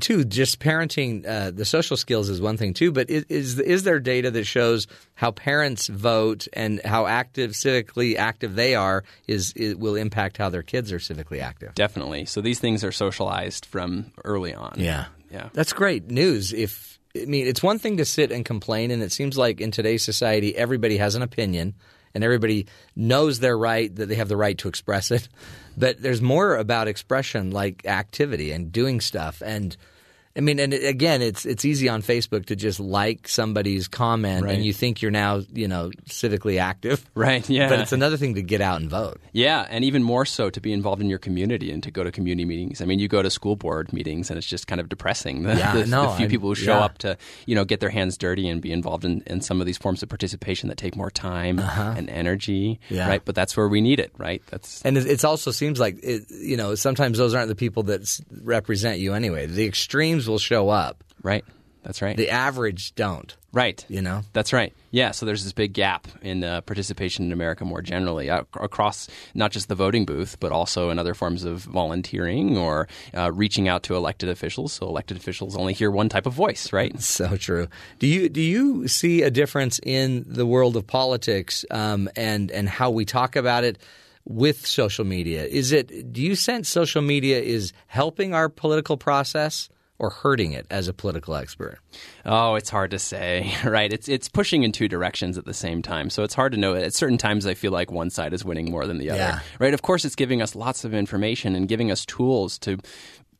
C: too, just parenting, uh, the social skills is one thing too. But is, is is there data that shows how parents vote and how active, civically active they are, is, will impact how their kids are civically active?
F: Definitely. So these things are socialized from early on.
C: Yeah.
F: Yeah.
C: That's great news. If I mean, it's one thing to sit and complain, and it seems like in today's society, everybody has an opinion, and everybody knows they're right, that they have the right to express it. But there's more about expression, like activity and doing stuff, and I mean, and again, it's it's easy on Facebook to just like somebody's comment,
F: Right.
C: and you think you're now, you know, civically active.
F: Right, yeah.
C: But it's another thing to get out and vote.
F: Yeah, and even more so to be involved in your community and to go to community meetings. I mean, you go to school board meetings, and it's just kind of depressing. The,
C: Yeah,
F: the, the few
C: I-
F: people who show
C: yeah.
F: up to you know get their hands dirty and be involved in, in some of these forms of participation that take more time and energy.
C: Uh-huh. Yeah.
F: Right, but that's where we need it. Right. That's
C: And it, it also seems like it, you know sometimes those aren't the people that represent you anyway. The extremes will show up.
F: right. That's right.
C: The average don't.
F: Right.
C: You know.
F: That's right. Yeah. So there's this big gap in uh, participation in America more generally ac- across not just the voting booth, but also in other forms of volunteering or uh, reaching out to elected officials. So elected officials only hear one type of voice, right?
C: So true. Do you do you see a difference in the world of politics um, and and how we talk about it with social media? Is it do you sense social media is helping our political process or hurting it as a political expert?
F: Oh, it's hard to say, right? It's it's pushing in two directions at the same time. So it's hard to know. At certain times, I feel like one side is winning more than the other,
C: Yeah.
F: right? Of course, it's giving us lots of information and giving us tools to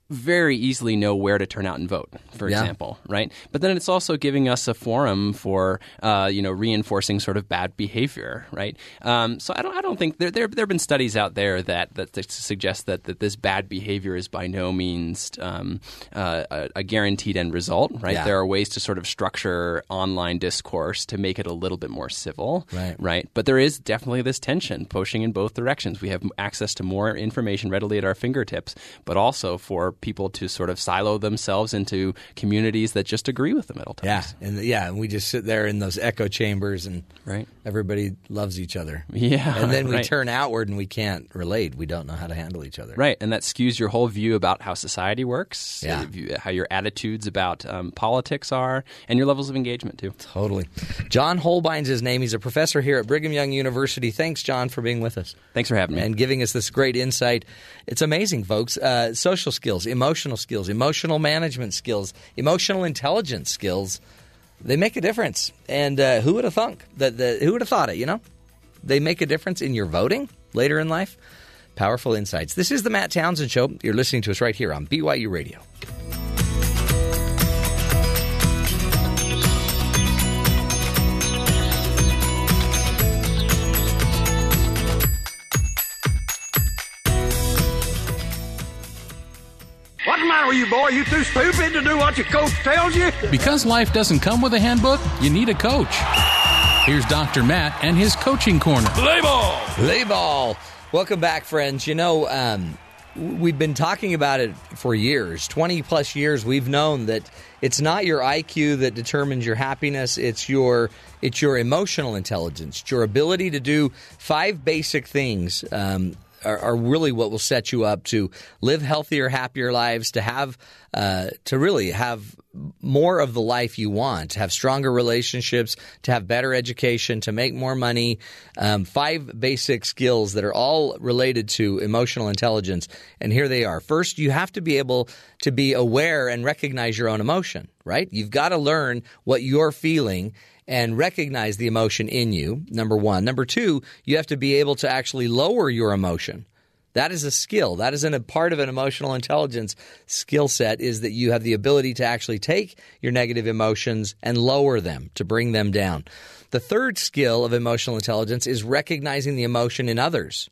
F: very easily know where to turn out and vote, for
C: Yeah.
F: example, right? But then it's also giving us a forum for, uh, you know, reinforcing sort of bad behavior, right? Um, so I don't, I don't think there, there, there have been studies out there that that, that suggest that, that this bad behavior is by no means um, uh, a, a guaranteed end result, right?
C: Yeah.
F: There are ways to sort of structure online discourse to make it a little bit more civil,
C: Right.
F: right? But there is definitely this tension pushing in both directions. We have access to more information readily at our fingertips, but also for people to sort of silo themselves into communities that just agree with them at all
C: Yeah, and yeah, and we just sit there in those echo chambers and
F: Right.
C: Everybody loves each other.
F: Yeah,
C: and then we
F: right.
C: turn outward and we can't relate. We don't know how to handle each other.
F: Right, and that skews your whole view about how society works,
C: Yeah.
F: uh, how your attitudes about um, politics are, and your levels of engagement too.
C: Totally. John Holbein's his name. He's a professor here at Brigham Young University. Thanks, John, for being with us.
F: Thanks for having me.
C: and giving us this great insight. It's amazing, folks. Uh, social skills, emotional skills, emotional management skills, emotional intelligence skills. They make a difference. And uh, who would have thunk that? The, who would have thought it? You know, they make a difference in your voting later in life. Powerful insights. This is the Matt Townsend Show. You're listening to us right here on BYU Radio.
G: Matter with you, boy? You too stupid to do what your coach tells you?
H: Because life doesn't come with a handbook, you need a coach. Here's Dr. Matt and his coaching corner.
G: Play ball!
C: Play ball. Welcome back, friends. You know, um, we've been talking about it for years 20 plus years. We've known that it's not your IQ that determines your happiness, it's your. It's your emotional intelligence, It's your ability to do five basic things um, are, are really what will set you up to live healthier, happier lives, to have, uh, to really have more of the life you want, to have stronger relationships, to have better education, to make more money. Um, five basic skills that are all related to emotional intelligence. And here they are. First, you have to be able to be aware and recognize your own emotion, right? You've got to learn what you're feeling and recognize the emotion in you, number one. Number two, you have to be able to actually lower your emotion. That is a skill. That isn't a part of an emotional intelligence skill set is that you have the ability to actually take your negative emotions and lower them, to bring them down. The third skill of emotional intelligence is recognizing the emotion in others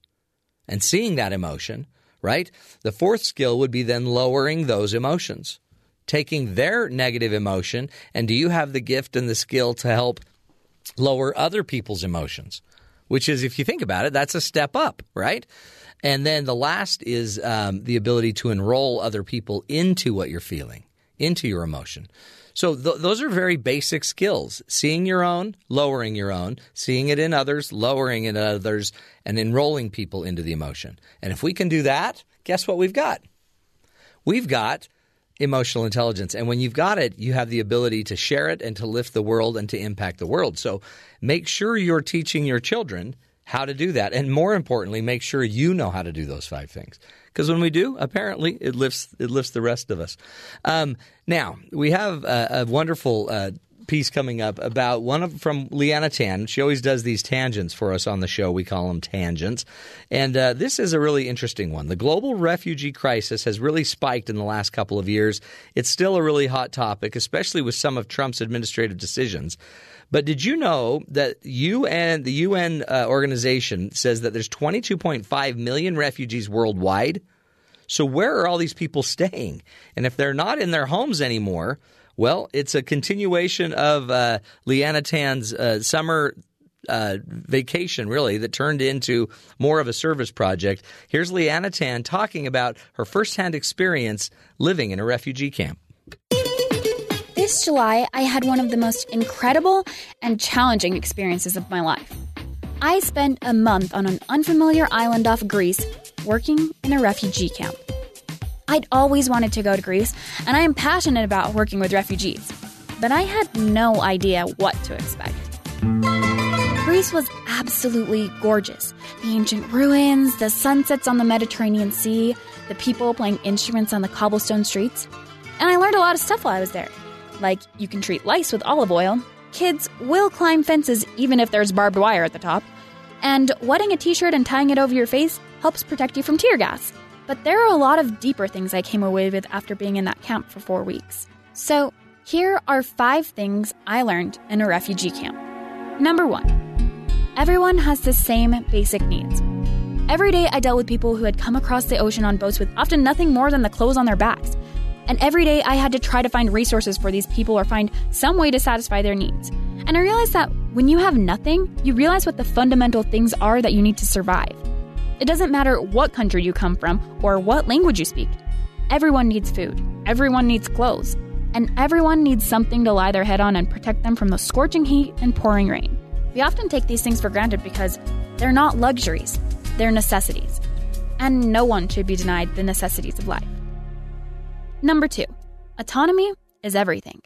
C: and seeing that emotion, right? The fourth skill would be then lowering those emotions taking their negative emotion and do you have the gift and the skill to help lower other people's emotions? Which is if you think about it that's a step up right? And then the last is um, the ability to enroll other people into what you're feeling into your emotion. So th- those are very basic skills. Seeing your own lowering your own. Seeing it in others lowering it in others and enrolling people into the emotion. And if we can do that guess what we've got? We've got emotional intelligence. And when you've got it, you have the ability to share it and to lift the world and to impact the world. So make sure you're teaching your children how to do that. And more importantly, make sure you know how to do those five things. Because when we do, apparently it lifts it lifts the rest of us. Um, now we have a, a wonderful uh, piece coming up about one of from Liana Tan. She always does these tangents for us on the show. We call them tangents, and uh, this is a really interesting one. The global refugee crisis has really spiked in the last couple of years. It's still a really hot topic, especially with some of Trump's administrative decisions. But did you know that UN, the UN uh, organization, says that there's 22.5 million refugees worldwide? So where are all these people staying? And if they're not in their homes anymore, well, it's a continuation of uh, Liana Tan's uh, summer uh, vacation, really, that turned into more of a service project. Here's Liana Tan talking about her firsthand experience living in a refugee camp.
I: This July, I had one of the most incredible and challenging experiences of my life. I spent a month on an unfamiliar island off Greece working in a refugee camp. I'd always wanted to go to Greece, and I am passionate about working with refugees, but I had no idea what to expect. Greece was absolutely gorgeous. The ancient ruins, the sunsets on the Mediterranean Sea, the people playing instruments on the cobblestone streets. And I learned a lot of stuff while I was there. Like, you can treat lice with olive oil, kids will climb fences even if there's barbed wire at the top, and wetting a t shirt and tying it over your face helps protect you from tear gas. But there are a lot of deeper things I came away with after being in that camp for four weeks. So, here are five things I learned in a refugee camp. Number one, everyone has the same basic needs. Every day I dealt with people who had come across the ocean on boats with often nothing more than the clothes on their backs. And every day I had to try to find resources for these people or find some way to satisfy their needs. And I realized that when you have nothing, you realize what the fundamental things are that you need to survive. It doesn't matter what country you come from or what language you speak. Everyone needs food, everyone needs clothes, and everyone needs something to lie their head on and protect them from the scorching heat and pouring rain. We often take these things for granted because they're not luxuries, they're necessities. And no one should be denied the necessities of life. Number two, autonomy is everything.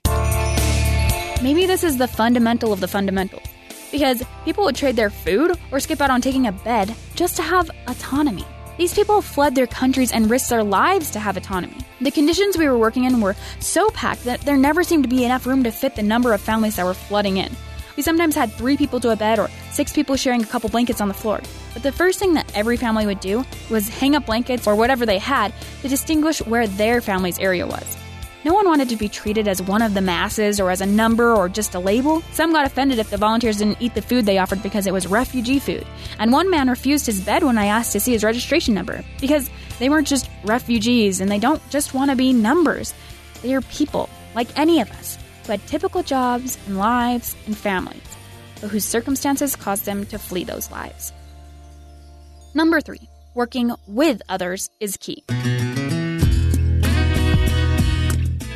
I: Maybe this is the fundamental of the fundamentals, because people would trade their food or skip out on taking a bed just to have autonomy. These people fled their countries and risked their lives to have autonomy. The conditions we were working in were so packed that there never seemed to be enough room to fit the number of families that were flooding in. We sometimes had three people to a bed or six people sharing a couple blankets on the floor. But the first thing that every family would do was hang up blankets or whatever they had to distinguish where their family's area was. No one wanted to be treated as one of the masses or as a number or just a label. Some got offended if the volunteers didn't eat the food they offered because it was refugee food. And one man refused his bed when I asked to see his registration number because they weren't just refugees and they don't just want to be numbers. They are people, like any of us, who had typical jobs and lives and families, but whose circumstances caused them to flee those lives. Number three, working with others is key.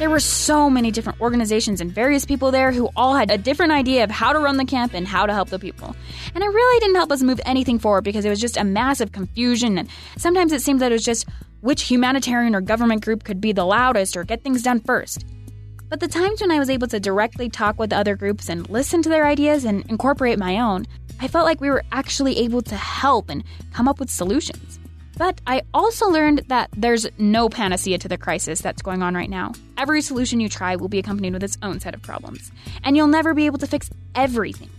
I: There were so many different organizations and various people there who all had a different idea of how to run the camp and how to help the people. And it really didn't help us move anything forward because it was just a massive confusion, and sometimes it seemed that it was just which humanitarian or government group could be the loudest or get things done first. But the times when I was able to directly talk with other groups and listen to their ideas and incorporate my own, I felt like we were actually able to help and come up with solutions. But I also learned that there's no panacea to the crisis that's going on right now. Every solution you try will be accompanied with its own set of problems, and you'll never be able to fix everything.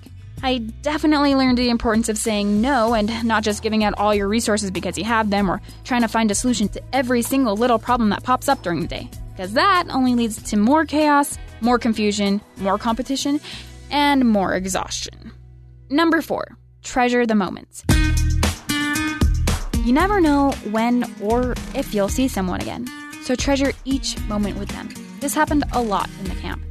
I: I definitely learned the importance of saying no and not just giving out all your resources because you have them or trying to find a solution to every single little problem that pops up during the day. Because that only leads to more chaos, more confusion, more competition, and more exhaustion. Number four, treasure the moments. You never know when or if you'll see someone again, so treasure each moment with them. This happened a lot in the camp.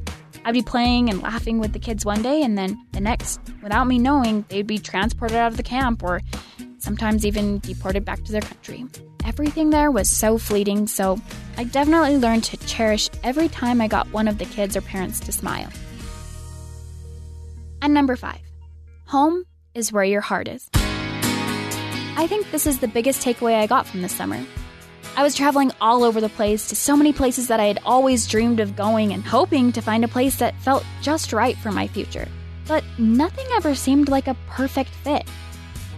I: I'd be playing and laughing with the kids one day, and then the next, without me knowing, they'd be transported out of the camp or sometimes even deported back to their country. Everything there was so fleeting, so I definitely learned to cherish every time I got one of the kids or parents to smile. And number five, home is where your heart is. I think this is the biggest takeaway I got from this summer. I was traveling all over the place to so many places that I had always dreamed of going and hoping to find a place that felt just right for my future. But nothing ever seemed like a perfect fit.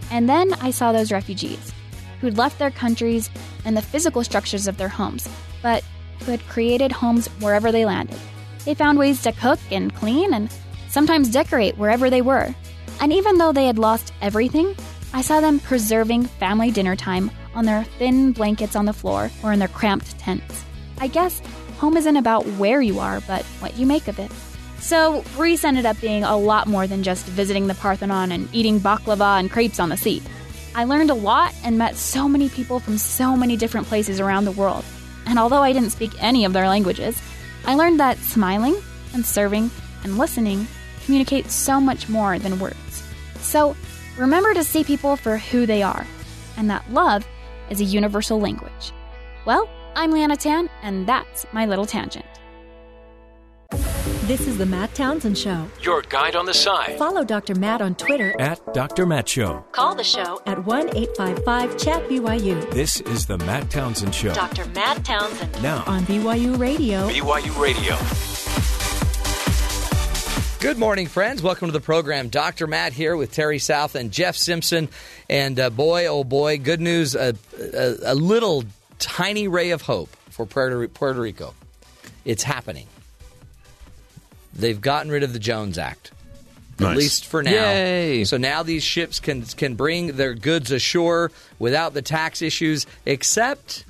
I: And then I saw those refugees who'd left their countries and the physical structures of their homes, but who had created homes wherever they landed. They found ways to cook and clean and sometimes decorate wherever they were. And even though they had lost everything, I saw them preserving family dinner time on their thin blankets on the floor or in their cramped tents. I guess home isn't about where you are, but what you make of it. So, Greece ended up being a lot more than just visiting the Parthenon and eating baklava and crepes on the sea. I learned a lot and met so many people from so many different places around the world. And although I didn't speak any of their languages, I learned that smiling and serving and listening communicate so much more than words. So, remember to see people for who they are, and that love is a universal language. Well, I'm Liana Tan, and that's my little tangent.
A: This is the Matt Townsend Show.
B: Your guide on the side.
A: Follow Dr. Matt on Twitter
B: At Dr. Matt Show.
A: Call the show at 1 855 Chat BYU.
B: This is the Matt Townsend Show.
A: Dr. Matt Townsend
B: Now,
A: on BYU Radio.
B: BYU Radio.
C: Good morning, friends. Welcome to the program. Dr. Matt here with Terry South and Jeff Simpson. And uh, boy, oh boy, good news. A, a, a little tiny ray of hope for Puerto, Puerto Rico. It's happening. They've gotten rid of the Jones Act. At least for now.
E: Yay.
C: So now these ships can can bring their goods ashore without the tax issues, except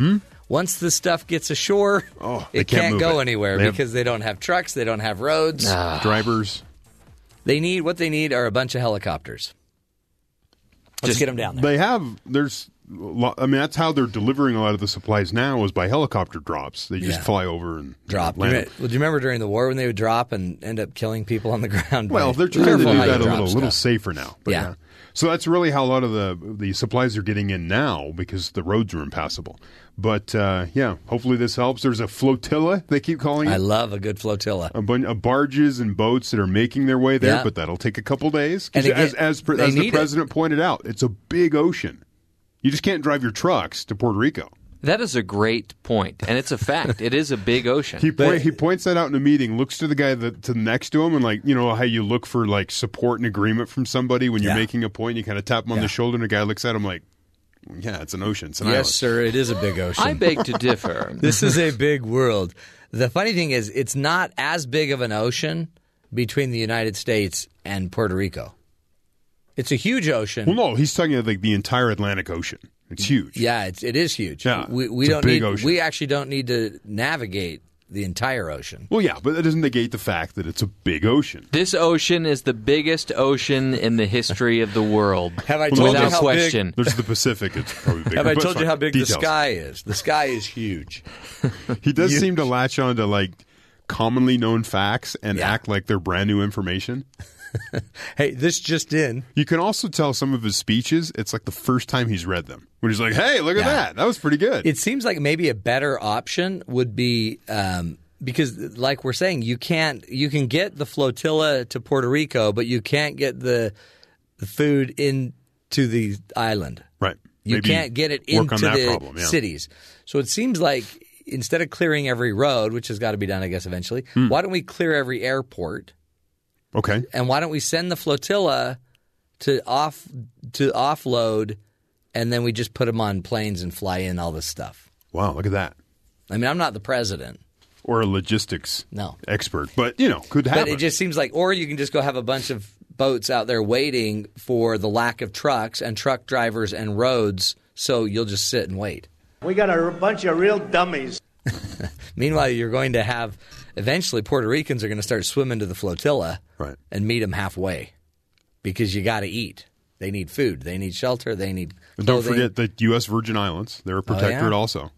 C: once the stuff gets ashore?
D: Oh, they
C: it
D: can't
C: can't, go
D: it.
C: anywhere
D: They have-
C: because they don't have trucks, they don't have roads. Ah.
D: Drivers.
C: They need what they need are a bunch of helicopters. Let's
E: Just-
C: get them down there.
D: They have. There's. I mean, that's how they're delivering a lot of the supplies now is by helicopter drops. They just
C: Yeah.
D: fly over and
C: drop. Do you, well, do you remember during the war when they would drop and end up killing people on the ground?
D: Well, they're trying to do that a little, little safer now. But
C: Yeah.
D: So that's really how a lot of the the supplies are getting in now because the roads are impassable. But uh, yeah, hopefully this helps. There's a flotilla they keep calling it.
C: I love a good flotilla.
D: a bunch of barges and boats that are making their way there,
C: Yeah.
D: but that'll take a couple days.
C: And again,
D: as as, pre- as the
C: need it.
D: president pointed out, it's a big ocean. You just can't drive your trucks to Puerto Rico.
E: That is a great point, and it's a fact. it is a big ocean.
D: He point, he points that out in a meeting, looks to the guy that to next to him, and like you know how you look for like support and agreement from somebody when you're
C: Yeah.
D: making a point. You kind of tap him on
C: Yeah.
D: the shoulder, and the guy looks at him like, "Yeah, it's an ocean. It's an
C: Yes,
D: island."
C: sir. It is a big ocean.
E: I beg to differ.
C: this is a big world. The funny thing is, it's not as big of an ocean between the United States and Puerto Rico. It's a huge ocean.
D: Well, no, he's talking about like the entire Atlantic Ocean. It's huge.
C: Yeah, it's, it is huge.
D: Yeah,
C: we, we
D: it's
C: don't
D: big
C: need.
D: ocean.
C: We actually don't need to navigate the entire ocean.
D: Well, yeah, but that doesn't negate the fact that it's a big ocean.
E: This ocean is the biggest ocean in the history of the world.
C: Have I told
D: no,
C: you
E: Without
C: how
E: question.
D: There's the Pacific. It's probably bigger.
C: big? Have I
D: but
C: told you
D: fine.
C: how big the sky is? The sky is huge.
D: He does
C: Huge.
D: seem to latch on to like commonly known facts and
C: Yeah.
D: act like they're brand new information.
C: Hey, this just in.
D: You can also tell some of his speeches, it's like the first time he's read them. When he's like, hey, look at
C: Yeah.
D: that. That was pretty good.
C: It seems like maybe a better option would be um, because, like we're saying, you can't you can get the flotilla to Puerto Rico, but you can't get the the food into the island.
D: right.
C: You
D: Maybe
C: can't get it into the
D: problem, yeah.
C: cities. So it seems like instead of clearing every road, which has got to be done, I guess, eventually,
D: Hmm.
C: why don't we clear every airport?
D: Okay.
C: And why don't we send the flotilla to off to offload, and then we just put them on planes and fly in all this stuff?
D: Wow, look at that.
C: I mean, I'm not the president.
D: Or a logistics
C: No.
D: expert. But, you know, could happen.
C: But it just seems like, or you can just go have a bunch of boats out there waiting for the lack of trucks and truck drivers and roads, so you'll just sit and wait.
G: We got a bunch of real dummies.
C: Meanwhile, you're going to have eventually Puerto Ricans are going to start swimming to the flotilla
D: Right.
C: and meet them halfway because you got to eat. They need food. They need shelter. They need
D: And don't
C: clothing.
D: forget the U.S. Virgin Islands. They're a oh, protectorate
C: Oh, yeah?
D: also.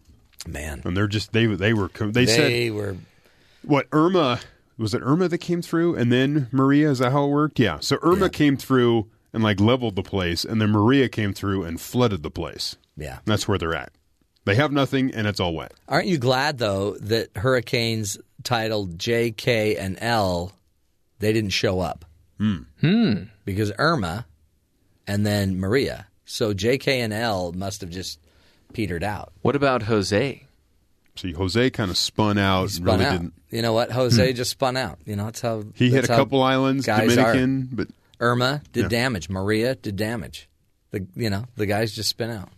C: man.
D: And they're just, they they were, they,
C: They,
D: said,
C: were
D: what, Irma, was it Irma that came through and then Maria? Is that how it worked? Yeah. So Irma
C: Yeah.
D: came through and like leveled the place, and then Maria came through and flooded the place.
C: yeah.
D: And that's where they're at. They have nothing, and it's all wet.
C: Aren't you glad though that hurricanes titled J, K, and L they didn't show up? Hmm. Because Irma and then Maria. So J, K, and L must have just petered out.
E: What about Jose?
D: See, Jose kind of spun out. and
C: Spun
D: really
C: out.
D: didn't.
C: You know what? Jose just spun out. You know that's how
D: He hit a couple islands,
C: guys
D: Dominican, but
C: Irma did
D: Yeah.
C: damage. Maria did damage. The you know the guys just spin out.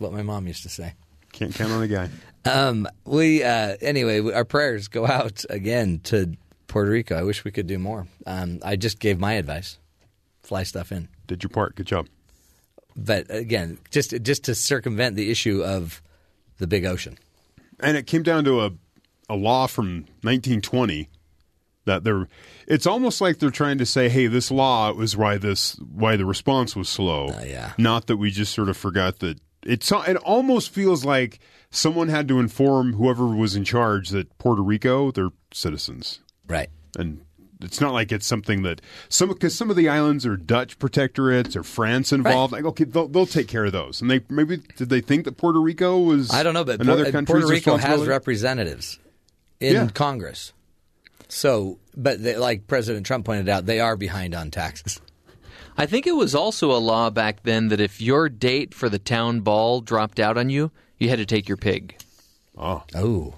C: What my mom used to say.
D: Can't count on the guy.
C: Um, we uh, anyway, our prayers go out again to Puerto Rico. I wish we could do more. Um, I just gave my advice: fly stuff in.
D: Did your part. Good job.
C: But again, just just to circumvent the issue of the big ocean.
D: and it came down to a a law from 1920 that they're it's almost like they're trying to say hey this law was why this why the response was slow
C: Uh, yeah.
D: not that we just sort of forgot that it's it almost feels like someone had to inform whoever was in charge that Puerto Rico they're citizens
C: Right.
D: and it's not like it's something that some because some of the islands are Dutch protectorates or France involved. Like okay, they'll, they'll take care of those. And they maybe did they think that Puerto Rico was
C: I don't know, but
D: another
C: Puerto, Puerto Rico has representatives in
D: Yeah.
C: Congress. So, but they, like President Trump pointed out, they are behind on taxes.
E: I think it was also a law back then that if your date for the town ball dropped out on you, you had to take your pig.
D: Oh,
C: Oh,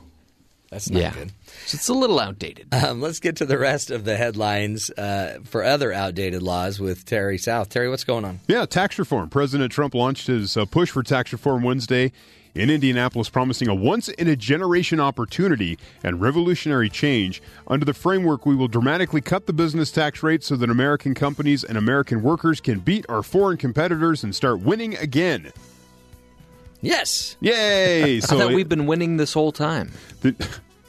C: that's not
E: yeah.
C: good.
E: So it's a little outdated.
C: Um, let's get to the rest of the headlines uh, for other outdated laws with Terry South. Terry, what's going on?
D: Yeah, tax reform. President Trump launched his uh, push for tax reform Wednesday in Indianapolis, promising a once in a generation opportunity and revolutionary change. Under the framework, we will dramatically cut the business tax rate so that American companies and American workers can beat our foreign competitors and start winning again.
C: Yes.
D: Yay! So
E: we've been winning this whole time.
D: the-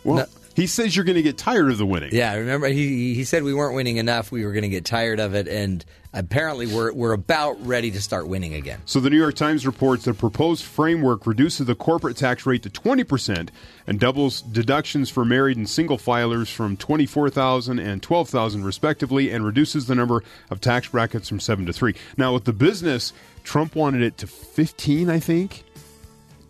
D: well,
C: No.
D: He says you're going to get tired of the winning.
C: Yeah, remember he he said we weren't winning enough. We were going to get tired of it, and apparently we're we're about ready to start winning again.
D: So the New York Times reports the proposed framework reduces the corporate tax rate to 20% and doubles deductions for married and single filers from 24,000 and 12,000 respectively and reduces the number of tax brackets from 7 to 3. Now with the business, Trump wanted it to 15, I think.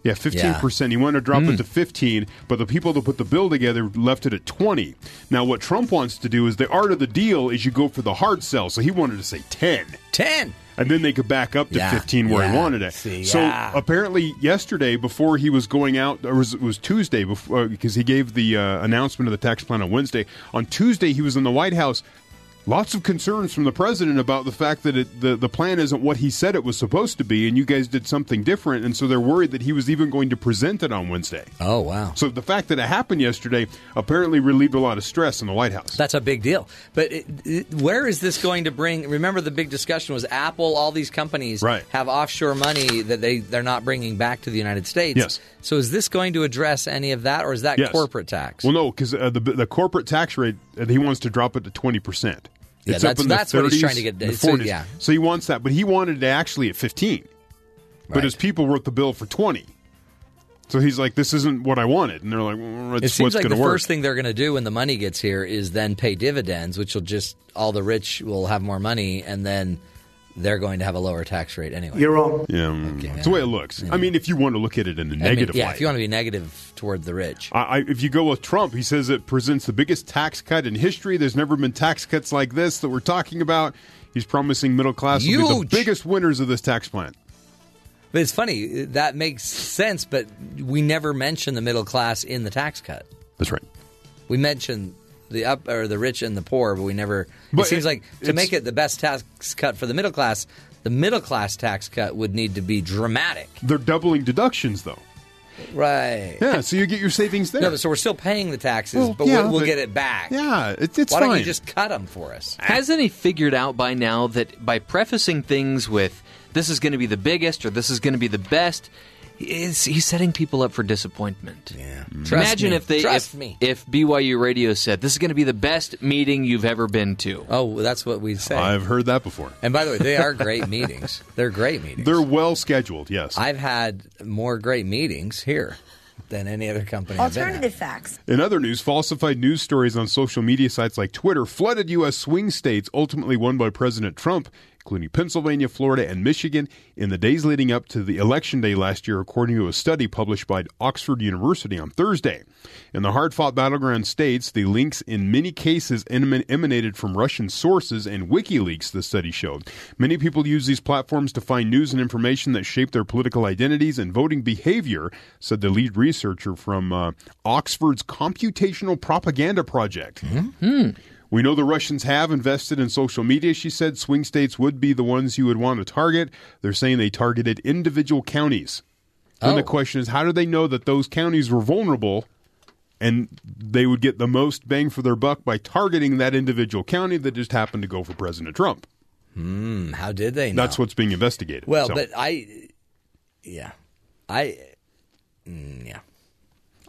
D: Yeah, 15%. He wanted to drop it to 15, but the people that put the bill together left it at 20. Now what Trump wants to do is the art of the deal is you go for the hard sell. So he wanted to say 10
C: Ten.
D: and then they could back up to
C: Yeah,
D: 15 where he wanted it.
C: See,
D: so
C: yeah.
D: apparently yesterday before he was going out or was, it was Tuesday before because he gave the uh, announcement of the tax plan on Wednesday. On Tuesday he was in the White House. Lots of concerns from the president about the fact that it, the the plan isn't what he said it was supposed to be, and you guys did something different, and so they're worried that he was even going to present it on Wednesday.
C: Oh wow.
D: So the fact that it happened yesterday apparently relieved a lot of stress in the White House.
C: That's a big deal. But it, it, where is this going to bring? Remember, the big discussion was Apple. All these companies
D: Right.
C: have offshore money that they they're not bringing back to the United States.
D: Yes.
C: So is this going to address any of that, or is that
D: Yes.
C: corporate tax?
D: Well, no, because uh, the the corporate tax rate uh, he wants to drop it to twenty percent.
C: Yeah,
D: It's up
C: that's-
D: in the
C: that's what he's
D: 30s,
C: trying to get-
D: the
C: so,
D: 40s.
C: yeah.
D: So he wants that, but he wanted it actually at fifteen. But
C: Right.
D: his people wrote the bill for twenty. So he's like, "This isn't what I wanted," and they're like, well,
C: it seems like the
D: work."
C: first thing they're going to do when the money gets here is then pay dividends, which will just all the rich will have more money, and then they're going to have a lower tax rate anyway.
G: You're wrong.
D: yeah, mm, it's the way it looks. I mean, if you want to look at it in a
C: I mean,
D: negative
C: yeah,
D: light.
C: if you want to be negative toward the rich.
D: I, I, if you go with Trump, he says it presents the biggest tax cut in history. There's never been tax cuts like this that we're talking about. He's promising middle class will be the biggest winners of this tax plan.
C: But it's funny that makes sense, but we never mention the middle class in the tax cut.
D: That's right.
C: We mention the up or the rich and the poor, but we never.
D: But
C: it seems
D: it-
C: like to make it the best tax cut for the middle class, the middle class tax cut would need to be dramatic,
D: They're doubling deductions, though.
C: right?
D: Yeah, so you get your savings there.
C: No, but so we're still paying the taxes,
D: Well,
C: but
D: yeah,
C: we'll, we'll
D: but-
C: get it back.
D: Yeah, it, it's
C: Why
D: fine.
C: don't you just cut them for us?
E: Hasn't he figured out by now that by prefacing things with this is going to be the biggest or this is going to be the best, is he's setting people up for disappointment.
C: Yeah. Mm.
E: Imagine
C: me.
E: if they
C: Trust
E: if,
C: me.
E: if BYU Radio said this is going to be the best meeting you've ever been to.
C: Oh, that's what we say.
D: I've heard that before.
C: and by the way, they are great meetings. They're great meetings.
D: They're well scheduled, yes.
C: I've had more great meetings here than any other company. I've been at.
J: Alternative facts.
D: In other news, falsified news stories on social media sites like Twitter flooded U.S. swing states, ultimately won by President Trump, including Pennsylvania, Florida, and Michigan, in the days leading up to the election day last year, according to a study published by Oxford University on Thursday. In the hard fought battleground states, the links in many cases emanated from Russian sources and WikiLeaks, the study showed. Many people use these platforms to find news and information that shape their political identities and voting behavior, said the lead researcher from uh, Oxford's Computational Propaganda Project. We know the Russians have invested in social media, she said. Swing states would be the ones you would want to target. They're saying they targeted individual counties. Then the
C: Oh.
D: question is, how do they know that those counties were vulnerable, and they would get the most bang for their buck by targeting that individual county that just happened to go for President Trump?
C: Hmm, how did they know?
D: That's what's being investigated.
C: Well,
D: So,
C: but I, yeah, I, mm, yeah.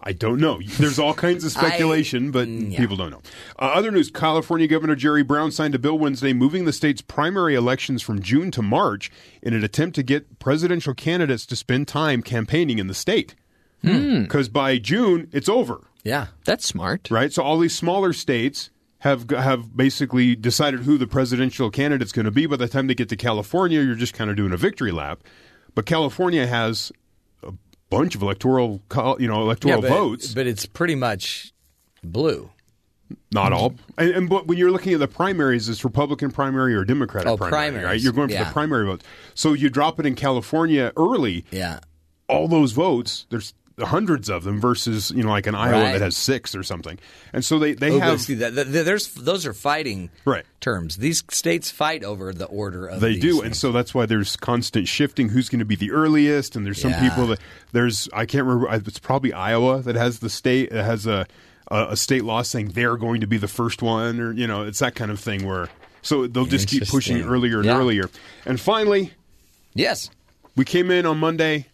D: I don't know. There's all kinds of
C: I-
D: speculation, but
C: yeah.
D: people don't know. Uh, other news California Governor Jerry Brown signed a bill Wednesday moving the state's primary elections from June to March in an attempt to get presidential candidates to spend time campaigning in the state. Because by June, it's over.
C: Yeah,
E: That's smart.
D: right? So all these smaller states have have basically decided who the presidential candidate's going to be. By the time they get to California, you're just kind of doing a victory lap. But California has bunch of electoral, you know, electoral
C: but,
D: votes.
C: but it's pretty much blue.
D: Not all. And, and but when you're looking at the primaries, it's Republican primary or Democratic
C: Oh,
D: primary,
C: primaries.
D: right? You're going for
C: Yeah.
D: the primary votes. So you drop it in California early.
C: Yeah,
D: All those votes, there's hundreds of them versus you know like an Iowa
C: Right.
D: that has six or something. And so they they
C: Oh,
D: have
C: see, that, there's those are fighting
D: Right.
C: terms. These states fight over the order of.
D: They do,
C: things.
D: and so that's why there's constant shifting. Who's going to be the earliest? And there's some
C: Yeah.
D: people that there's I can't remember. It's probably Iowa that has the state that has a, a a state law saying they're going to be the first one, or you know, it's that kind of thing where so they'll just keep pushing earlier and
C: Yeah.
D: earlier. And finally,
C: yes,
D: we came in on Monday.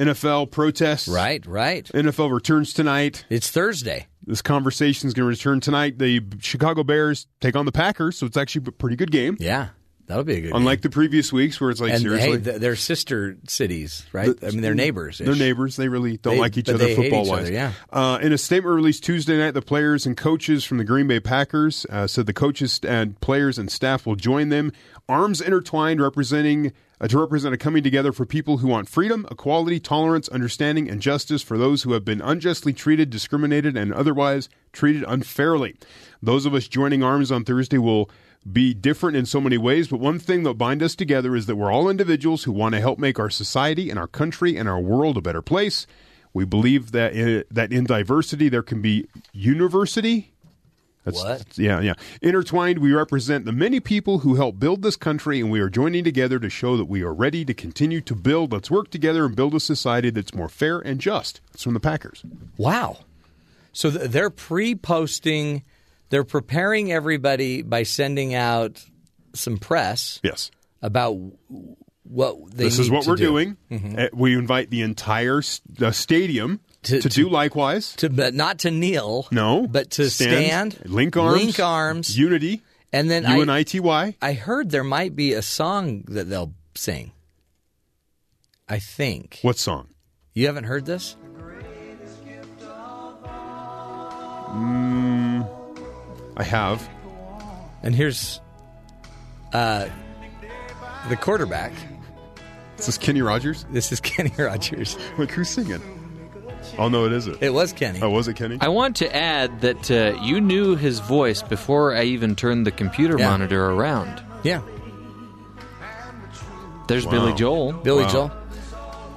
D: NFL protests.
C: right, right.
D: NFL returns tonight.
C: It's Thursday.
D: This conversation is going to return tonight. The Chicago Bears take on the Packers, so it's actually a pretty good game.
C: Yeah, that'll be a good. Game.
D: Unlike the previous weeks where it's like
C: and
D: seriously.
C: hey, th- they're sister cities, right? I mean, they're neighbors.
D: They're neighbors. They really don't
C: They-
D: like each other football wise.
C: other, yeah.
D: Uh, in a statement released Tuesday night, the players and coaches from the Green Bay Packers uh, said the coaches and players and staff will join them, arms intertwined, representing uh, to represent a coming together for people who want freedom, equality, tolerance, understanding, and justice for those who have been unjustly treated, discriminated, and otherwise treated unfairly. Those of us joining arms on Thursday will be different in so many ways, but one thing that bind us together is that we're all individuals who want to help make our society and our country and our world a better place. We believe that in, that in diversity there can be university. That's,
C: What?
D: Yeah, yeah. Intertwined, we represent the many people who help build this country, and we are joining together to show that we are ready to continue to build. Let's work together and build a society that's more fair and just. That's from the Packers.
C: Wow. So th- they're pre-posting. They're preparing everybody by sending out some press
D: Yes.
C: about what they.
D: this is what we're
C: do.
D: doing. Uh, we invite the entire s- the stadium to,
C: To-
D: do likewise.
C: To, but not to kneel.
D: no,
C: but to stand,
D: link arms,
C: link arms,
D: unity,
C: and then I,
D: UNITY.
C: I heard there might be a song that they'll sing. I think
D: What song?
C: you haven't heard this.
D: I have.
C: And here's uh, the quarterback.
D: This is this Kenny Rogers?
C: This is Kenny Rogers.
D: Like who's singing? Oh no, it isn't.
C: It was Kenny.
D: Oh, was it Kenny?
E: I want to add that uh, you knew his voice before I even turned the computer
C: Yeah.
E: monitor around.
C: Yeah,
E: There's
D: Wow.
E: Billy Joel,
C: Billy
D: Wow.
C: Joel.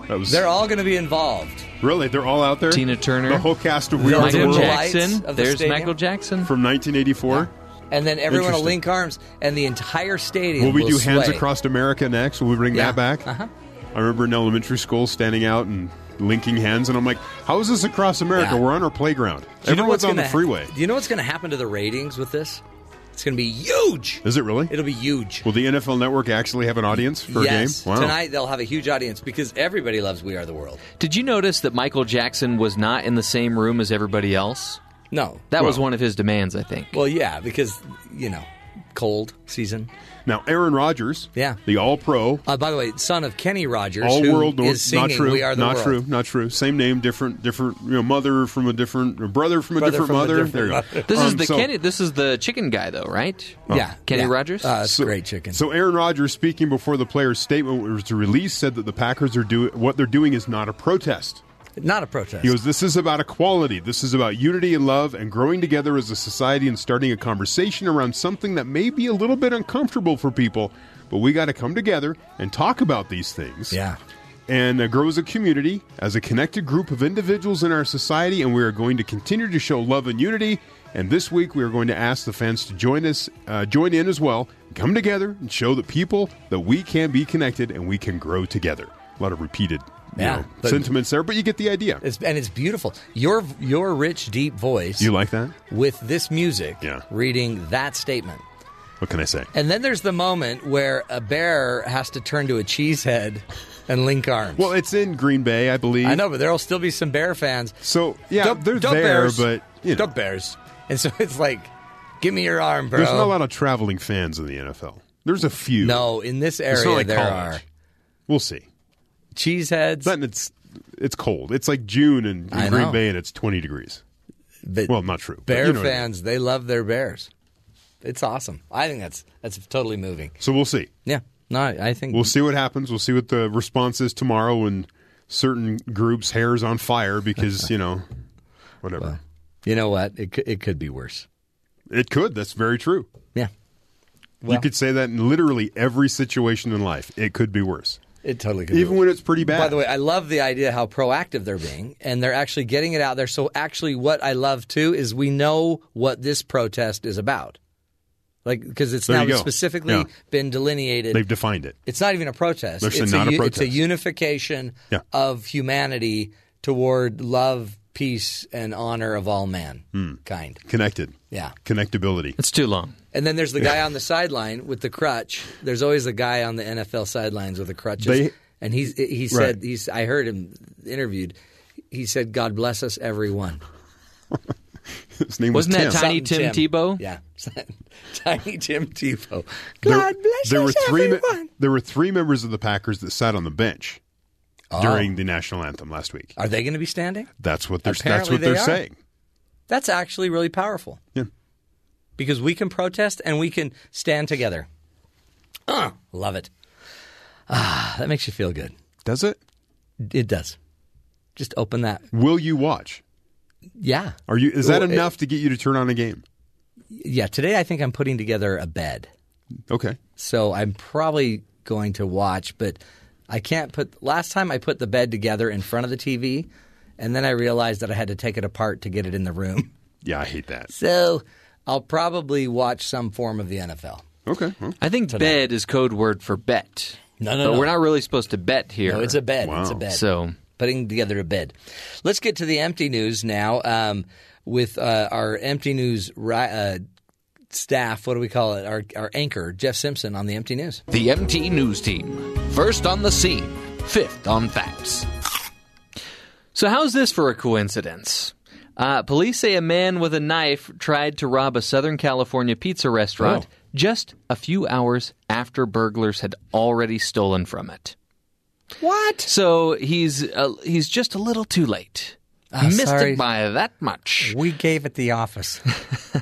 D: That was
C: They're all going to be involved.
D: really. They're all out there.
E: Tina Turner,
D: the whole cast of We
C: They'll
D: Are the
E: Michael
C: the
D: World
C: lights
E: Jackson.
C: of the
E: There's
C: stadium.
E: Michael Jackson.
D: from 1984.
C: And then everyone will
D: Interesting.
C: link arms, and the entire stadium
D: Will we
C: will
D: do Hands
C: sway.
D: Across America next? Will we bring
C: Yeah.
D: that back?
C: Uh-huh.
D: I remember in elementary school standing out and linking hands, and I'm like, "How is this across America?
C: Yeah.
D: We're on our playground.
C: Do you know
D: Everyone's on the
C: gonna-
D: freeway.
C: Do you know what's going to happen to the ratings with this? It's going to be huge.
D: Is it really?
C: It'll be huge.
D: Will the NFL Network actually have an audience for
C: yes.
D: a game? Wow.
C: Tonight they'll have a huge audience because everybody loves We Are the World.
E: Did you notice that Michael Jackson was not in the same room as everybody else?
C: No.
E: That was one of his demands, I think.
C: Well, yeah, because, you know, cold season.
D: Now, Aaron Rodgers,
C: Yeah.
D: the All Pro,
C: Uh, by the way, son of Kenny Rogers,
D: All
C: who
D: World,
C: is singing
D: not true,
C: We Are the
D: not
C: World.
D: true, not true. Same name, different, different. You know, mother from a different, or brother from a
C: Brother
D: different
C: from a
D: mother.
C: different
D: there you go.
E: This is
D: Um,
E: the
D: so-
E: Kenny. This is the chicken guy, though, right?
C: Yeah.
E: Kenny
C: yeah.
E: Rogers?
C: Uh,
D: So-
C: great chicken.
D: So Aaron Rodgers, speaking before the players' statement was released, said that the Packers are doing what they're doing is not a protest.
C: Not a protest.
D: He goes, "This is about equality. This is about unity and love, and growing together as a society and starting a conversation around something that may be a little bit uncomfortable for people, but we got to come together and talk about these things."
C: yeah.
D: and uh, grow as a community, as a connected group of individuals in our society, and we are going to continue to show love and unity. And this week, we are going to ask the fans to join us, uh, join in as well, come together, and show the people that we can be connected and we can grow together. A lot of repeated
C: Yeah,
D: know,
C: but-
D: sentiments there, but you get the idea.
C: It's, and it's beautiful. Your your rich, deep voice
D: You like that?
C: with this music,
D: Yeah.
C: reading that statement.
D: What can I say?
C: And then there's the moment where a bear has to turn to a cheesehead and link arms.
D: Well, it's in Green Bay, I believe.
C: I know, but there'll still be some bear fans.
D: So yeah,
C: Dump-
D: they're
C: dump
D: there,
C: bears.
D: but you know,
C: Dump bears. And so it's like, give me your arm, bro.
D: there's not a lot of traveling fans in the NFL. There's a few.
C: No, in this area
D: like
C: there
D: college.
C: are
D: We'll see.
C: Cheeseheads.
D: But it's it's cold. It's like June in, in Green
C: know.
D: Bay, and it's 20 degrees.
C: but
D: Well, not true.
C: bear
D: you know what I mean.
C: fans, they love their bears. It's awesome. I think that's that's totally moving.
D: So we'll see.
C: Yeah. No, I think
D: We'll see what happens. We'll see what the response is tomorrow when certain groups' hair's on fire because you know, whatever.
C: you know what? It could, it could be worse.
D: It could. That's very true.
C: Yeah.
D: you could say that in literally every situation in life. It could be worse,
C: It totally could. be
D: even
C: worse.
D: when it's pretty bad.
C: By the way, I love the idea how proactive they're being, and they're actually getting it out there. So, actually, what I love too is we know what this protest is about, like because it's
D: There
C: now specifically
D: Yeah.
C: been delineated.
D: they've defined it.
C: it's not even a protest.
D: They're
C: it's
D: not a
C: u-
D: protest.
C: It's a unification
D: Yeah.
C: of humanity toward love, peace, and honor of all mankind. Hmm.
D: Connected.
C: Yeah.
D: Connectability.
E: It's too long.
C: And then there's the guy on the sideline with the crutch. There's always a guy on the NFL sidelines with the crutches.
D: They-
C: and he's he said
D: Right.
C: he's I heard him interviewed. He said, "God bless us, everyone."
D: His name
E: Wasn't
D: was
E: that
D: Tim.
E: Tiny
C: Something
E: Tim Tebow?
C: Yeah, Tiny Tim Tebow.
D: There-
C: God bless
D: there
C: us,
D: were three. me-
C: everyone.
D: there were three members of the Packers that sat on the bench
C: Oh.
D: during the national anthem last week.
C: Are they going to be standing?
D: That's what they're. that's what they're
C: they are.
D: saying.
C: That's actually really powerful.
D: Yeah.
C: Because we can protest and we can stand together. Uh, love it. Ah, that makes you feel good.
D: Does it?
C: It does. Just open that.
D: Will you watch?
C: Yeah.
D: Are you? Is that
C: Well, it-
D: enough to get you to turn on a game?
C: Yeah, today I think I'm putting together a bed.
D: Okay.
C: So I'm probably going to watch, but I can't put. Last time I put the bed together in front of the TV, and then I realized that I had to take it apart to get it in the room.
D: Yeah, I hate that.
C: So I'll probably watch some form of the NFL.
D: Okay. well,
E: I think bed is code word for bet.
C: No, no,
E: but
C: no.
E: we're not really supposed to bet here.
C: No, it's a bed. It's a bed.
E: So
C: putting together a bed. Let's get to the MT news now um, with uh, our MT news ri- uh, staff. What do we call it? Our, our anchor, Jeff Simpson, on the MT news.
H: The MT News Team. First on the scene, fifth on facts.
E: So, how's this for a coincidence? Uh, police say a man with a knife tried to rob a Southern California pizza restaurant
C: Oh.
E: just a few hours after burglars had already stolen from it.
C: What?
E: So he's uh, he's just a little too late.
C: Ah,
E: Missed
C: sorry.
E: it by that much.
C: We gave it the office.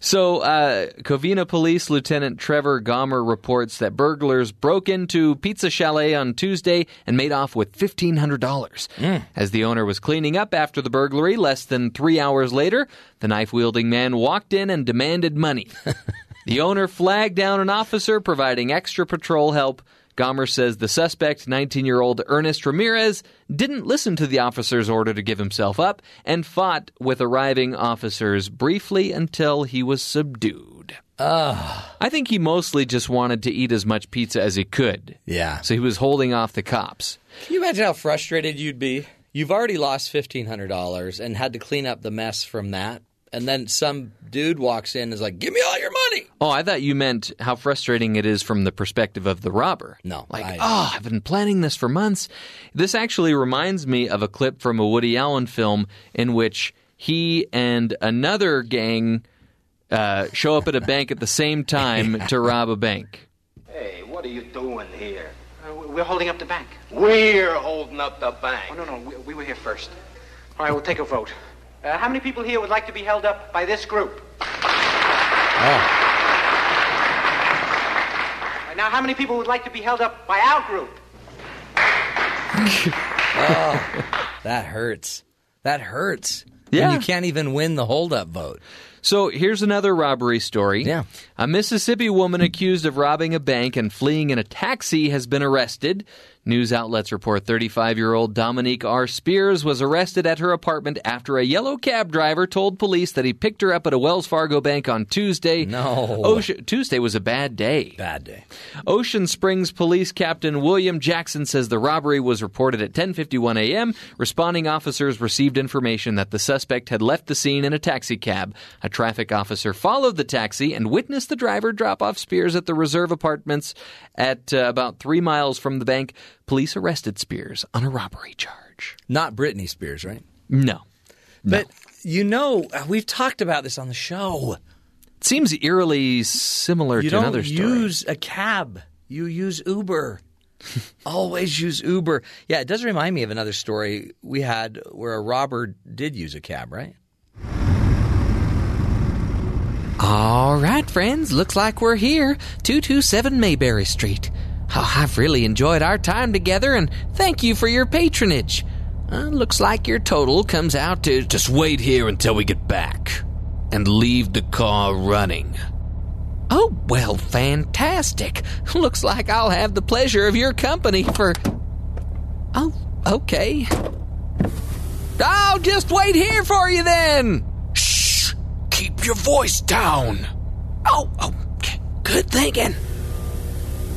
E: So, uh, Covina Police Lieutenant Trevor Gomer reports that burglars broke into Pizza Chalet on Tuesday and made off with $1,500. As the owner was cleaning up after the burglary, less than three hours later, the knife wielding man walked in and demanded money. the owner flagged down an officer providing extra patrol help. Gomer says the suspect, 19 year old Ernest Ramirez, didn't listen to the officer's order to give himself up and fought with arriving officers briefly until he was subdued. Ah. I think he mostly just wanted to eat as much pizza as he could.
C: Yeah.
E: So he was holding off the cops.
C: Can you imagine how frustrated you'd be? You've already lost $1,500 and had to clean up the mess from that. And then some dude walks in and is like, give me all your money.
E: Oh, I thought you meant how frustrating it is from the perspective of the robber.
C: No,
E: Like,
C: I-
E: oh, I've been planning this for months. This actually reminds me of a clip from a Woody Allen film in which he and another gang uh, show up at a bank at the same time to rob a bank.
G: Hey, what are you doing here?
J: Uh, we're holding up the bank.
G: We're holding up the bank.
J: Oh, no, no, we, we were here first. All right, we'll take a vote. Uh, how many people here would like to be held up by this group? All right, now, how many people would like to be held up by our group?
C: That hurts. That hurts. When
E: Yeah.
C: you can't even win the holdup vote.
E: So here's another robbery story.
C: Yeah.
E: A Mississippi woman accused of robbing a bank and fleeing in a taxi has been arrested. News outlets report 35 year old Dominique R. Spears was arrested at her apartment after a yellow cab driver told police that he picked her up at a Wells Fargo bank on Tuesday.
C: No.
E: Ocean, Tuesday was a bad day.
C: Bad day.
E: Ocean Springs Police Captain William Jackson says the robbery was reported at 10:51 a.m. Responding officers received information that the suspect had left the scene in a taxi cab. A traffic officer followed the taxi and witnessed the driver drop off Spears at the Reserve Apartments at uh, about 3 miles from the bank. Police arrested Spears on a robbery charge.
C: Not Britney Spears, right?
E: No.
C: But you know, uh, we've talked about this on the show.
E: It seems eerily similar
C: You
E: to another story.
C: use a cab. You use Uber. Always use Uber. Yeah, it does remind me of another story we had where a robber did use a cab, right?
E: All right, friends, looks like we're here. 227 Mayberry Street. Oh, I've really enjoyed our time together and thank you for your patronage. Uh, looks like your total comes out to.
K: Just wait here until we get back. And leave the car running.
E: Oh, well, fantastic. Looks like I'll have the pleasure of your company for. Oh, okay. I'll just wait here for you then.
K: Shh! Keep your voice down.
E: Oh, oh, good thinking.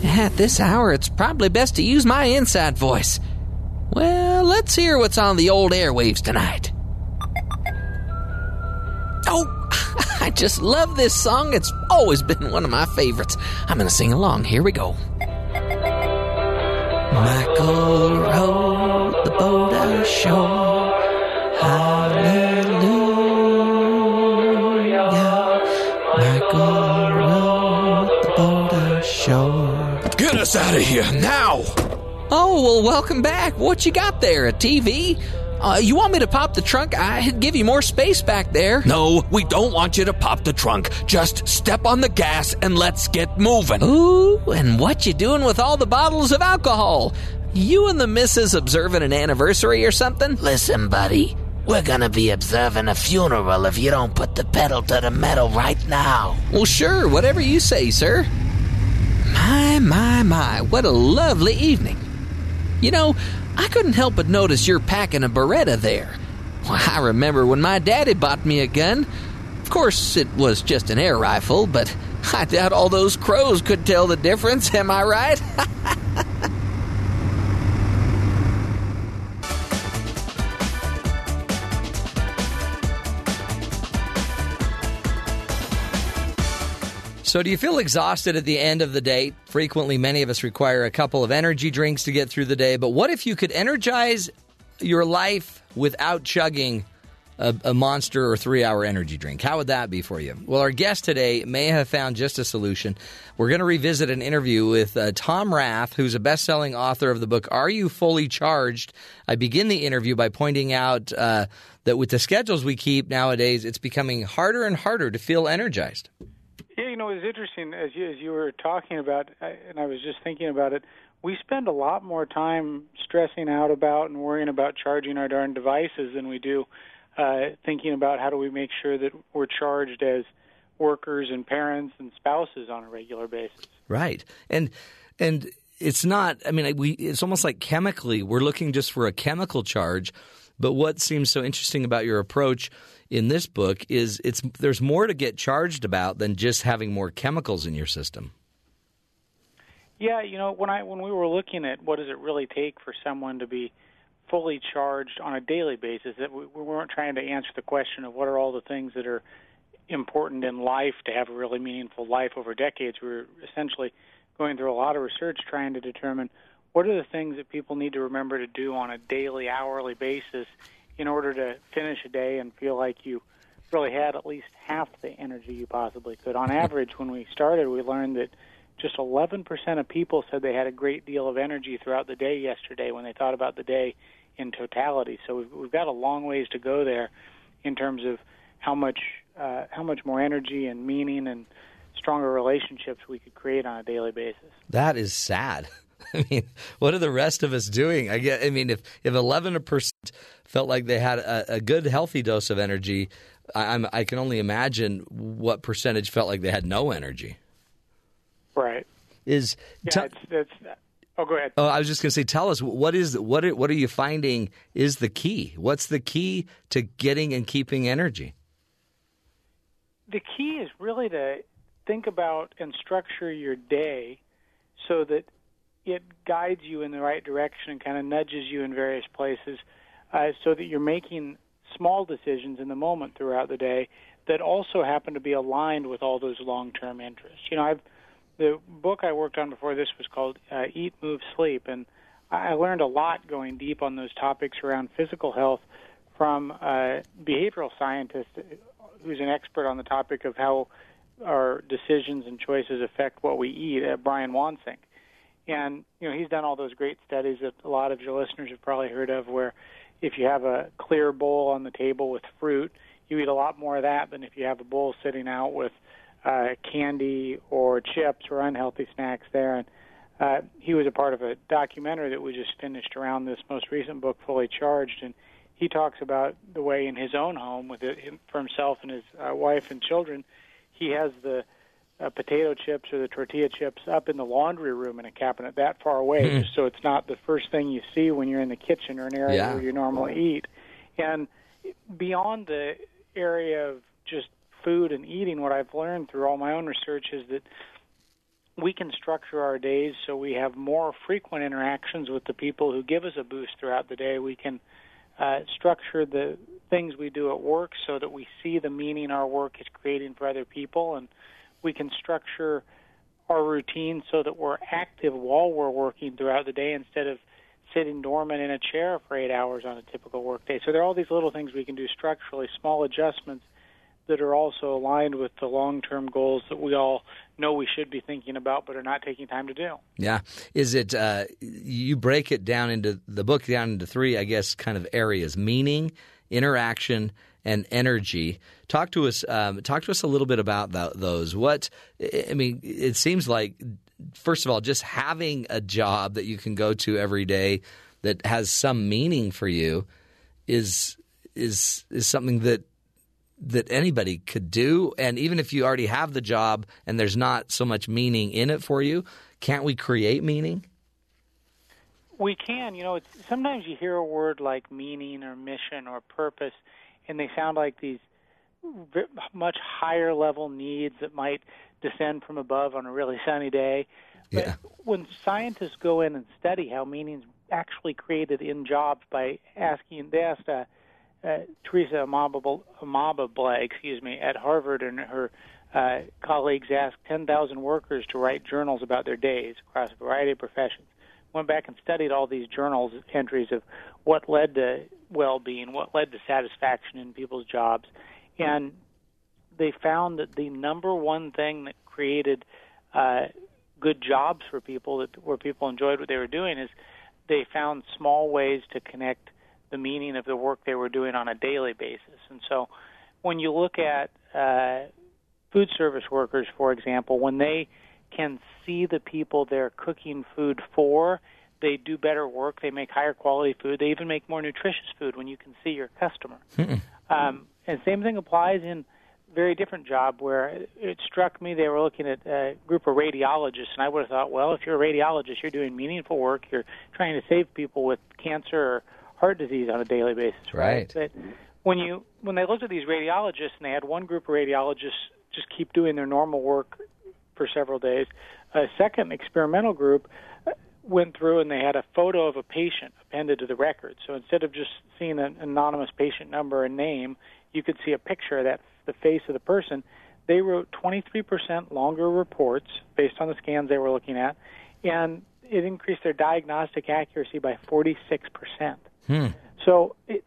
E: At this hour, it's probably best to use my inside voice. Well, let's hear what's on the old airwaves tonight. Oh, I just love this song. It's always been one of my favorites. I'm going to sing along. Here we go. Michael rowed the boat ashore.
K: Us out of here now!
E: Oh, well, welcome back. What you got there? A TV? Uh, you want me to pop the trunk? I'd give you more space back there.
K: No, we don't want you to pop the trunk. Just step on the gas and let's get moving.
E: Ooh, and what you doing with all the bottles of alcohol? You and the missus observing an anniversary or something?
K: Listen, buddy. We're gonna be observing a funeral if you don't put the pedal to the metal right now.
E: Well, sure, whatever you say, sir. My, my, what a lovely evening. You know, I couldn't help but notice you're packing a Beretta there. Well, I remember when my daddy bought me a gun. Of course, it was just an air rifle, but I doubt all those crows could tell the difference, am I right?
C: So, do you feel exhausted at the end of the day? Frequently, many of us require a couple of energy drinks to get through the day. But what if you could energize your life without chugging a, a monster or three hour energy drink? How would that be for you? Well, our guest today may have found just a solution. We're going to revisit an interview with uh, Tom Rath, who's a best selling author of the book, Are You Fully Charged? I begin the interview by pointing out uh, that with the schedules we keep nowadays, it's becoming harder and harder to feel energized.
L: Yeah, you know, it's interesting as you as you were talking about, and I was just thinking about it. We spend a lot more time stressing out about and worrying about charging our darn devices than we do uh, thinking about how do we make sure that we're charged as workers and parents and spouses on a regular basis.
C: Right. And and it's not I mean we it's almost like chemically we're looking just for a chemical charge, but what seems so interesting about your approach in this book is it's there's more to get charged about than just having more chemicals in your system.
L: Yeah, you know, when I when we were looking at what does it really take for someone to be fully charged on a daily basis, that we, we weren't trying to answer the question of what are all the things that are important in life to have a really meaningful life over decades. We were essentially going through a lot of research trying to determine what are the things that people need to remember to do on a daily, hourly basis in order to finish a day and feel like you really had at least half the energy you possibly could. On average, when we started, we learned that just 11% of people said they had a great deal of energy throughout the day yesterday when they thought about the day in totality. So we've, we've got a long ways to go there in terms of how much uh, how much more energy and meaning and stronger relationships we could create on a daily basis.
C: That is sad. I mean, what are the rest of us doing? I get. I mean, if if eleven percent felt like they had a, a good, healthy dose of energy, I, I'm I can only imagine what percentage felt like they had no energy.
L: Right.
C: Is
L: Yeah,
C: tell-
L: it's, it's, oh, go ahead.
C: Oh, I was just going to say, tell us what is what are, what are you finding is the key? What's the key to getting and keeping energy?
L: the key is really to think about and structure your day so that it guides you in the right direction and kind of nudges you in various places uh, so that you're making small decisions in the moment throughout the day that also happen to be aligned with all those long-term interests. You know, I've the book I worked on before this was called uh, Eat, Move, Sleep, and I learned a lot going deep on those topics around physical health from a behavioral scientist who's an expert on the topic of how our decisions and choices affect what we eat, uh, Brian Wansink. And you know, he's done all those great studies that a lot of your listeners have probably heard of, where if you have a clear bowl on the table with fruit, you eat a lot more of that than if you have a bowl sitting out with uh, candy or chips or unhealthy snacks there. And uh, he was a part of a documentary that we just finished around this most recent book, Fully Charged, and he talks about the way in his own home with it, him, for himself and his uh, wife and children, he has the uh, potato chips or the tortilla chips up in the laundry room in a cabinet that far away, just so it's not the first thing you see when you're in the kitchen or an area
M: Yeah.
L: where you normally eat. And beyond the area of just food and eating, what I've learned through all my own research is that we can structure our days so we have more frequent interactions with the people who give us a boost throughout the day. We can uh, structure the things we do at work so that we see the meaning our work is creating for other people, and we can structure our routine so that we're active while we're working throughout the day instead of sitting dormant in a chair for eight hours on a typical workday. So there are all these little things we can do structurally, small adjustments that are also aligned with the long-term goals that we all know we should be thinking about but are not taking time to do.
C: Yeah, is it? Uh, you break it down into the book down into three, I guess, kind of areas: meaning, interaction, and energy. Talk to us. Um, talk to us a little bit about tho- those. What I mean, it seems like first of all, just having a job that you can go to every day that has some meaning for you is is is something that that anybody could do. And even if you already have the job and there's not so much meaning in it for you, can't we create meaning?
L: We can, you know, sometimes you hear a word like meaning or mission or purpose, and they sound like these much higher level needs that might descend from above on a really sunny day. But
C: Yeah.
L: when scientists go in and study how meaning's actually created in jobs by asking, they asked uh, uh, Teresa Amaba, Amaba excuse me, at Harvard, and her uh, colleagues asked 10,000 workers to write journals about their days across a variety of professions. Went back and studied all these journals entries of what led to well-being, what led to satisfaction in people's jobs, and they found that the number one thing that created uh, good jobs for people that where people enjoyed what they were doing is they found small ways to connect the meaning of the work they were doing on a daily basis. And so when you look at uh, food service workers, for example, when they can see the people they're cooking food for, they do better work, they make higher quality food, they even make more nutritious food when you can see your customer. Um, and same thing applies in very different job where it, struck me they were looking at a group of radiologists, and I would have thought, well, if you're a radiologist, you're doing meaningful work, you're trying to save people with cancer or heart disease on a daily basis,
C: Right.
L: But when you when they looked at these radiologists and they had one group of radiologists just keep doing their normal work for several days, a second experimental group went through and they had a photo of a patient appended to the record. So instead of just seeing an anonymous patient number and name, you could see a picture of that the face of the person. They wrote 23% longer reports based on the scans they were looking at, and it increased their diagnostic accuracy by 46%.
C: Hmm.
L: So it,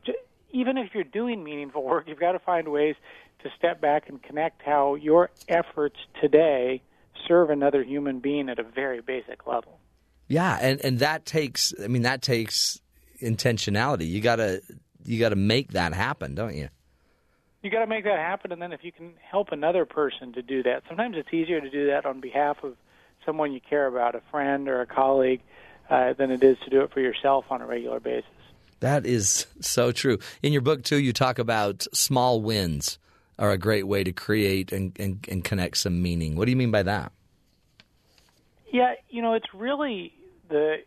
L: even if you're doing meaningful work, you've got to find ways to step back and connect how your efforts today serve another human being at a very basic level.
C: Yeah, and and that takes. I mean, that takes intentionality. You gotta you gotta make that happen, don't you?
L: You got to make that happen, and then if you can help another person to do that, sometimes it's easier to do that on behalf of someone you care about, a friend or a colleague, uh, than it is to do it for yourself on a regular basis.
C: That is so true. In your book, too, you talk about small wins are a great way to create and, and, and connect some meaning. What do you mean by that?
L: Yeah, you know, it's really the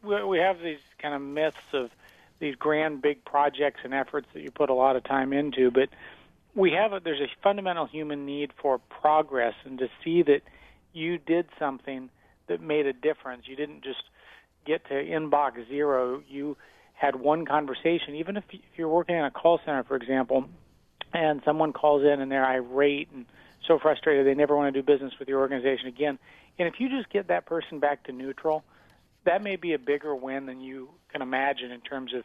L: we have these kind of myths of these grand big projects and efforts that you put a lot of time into, but we have a, there's a fundamental human need for progress and to see that you did something that made a difference. You didn't just get to inbox zero. You had one conversation, even if you're working in a call center, for example, and someone calls in and they're irate and so frustrated they never want to do business with your organization again. And if you just get that person back to neutral, that may be a bigger win than you can imagine in terms of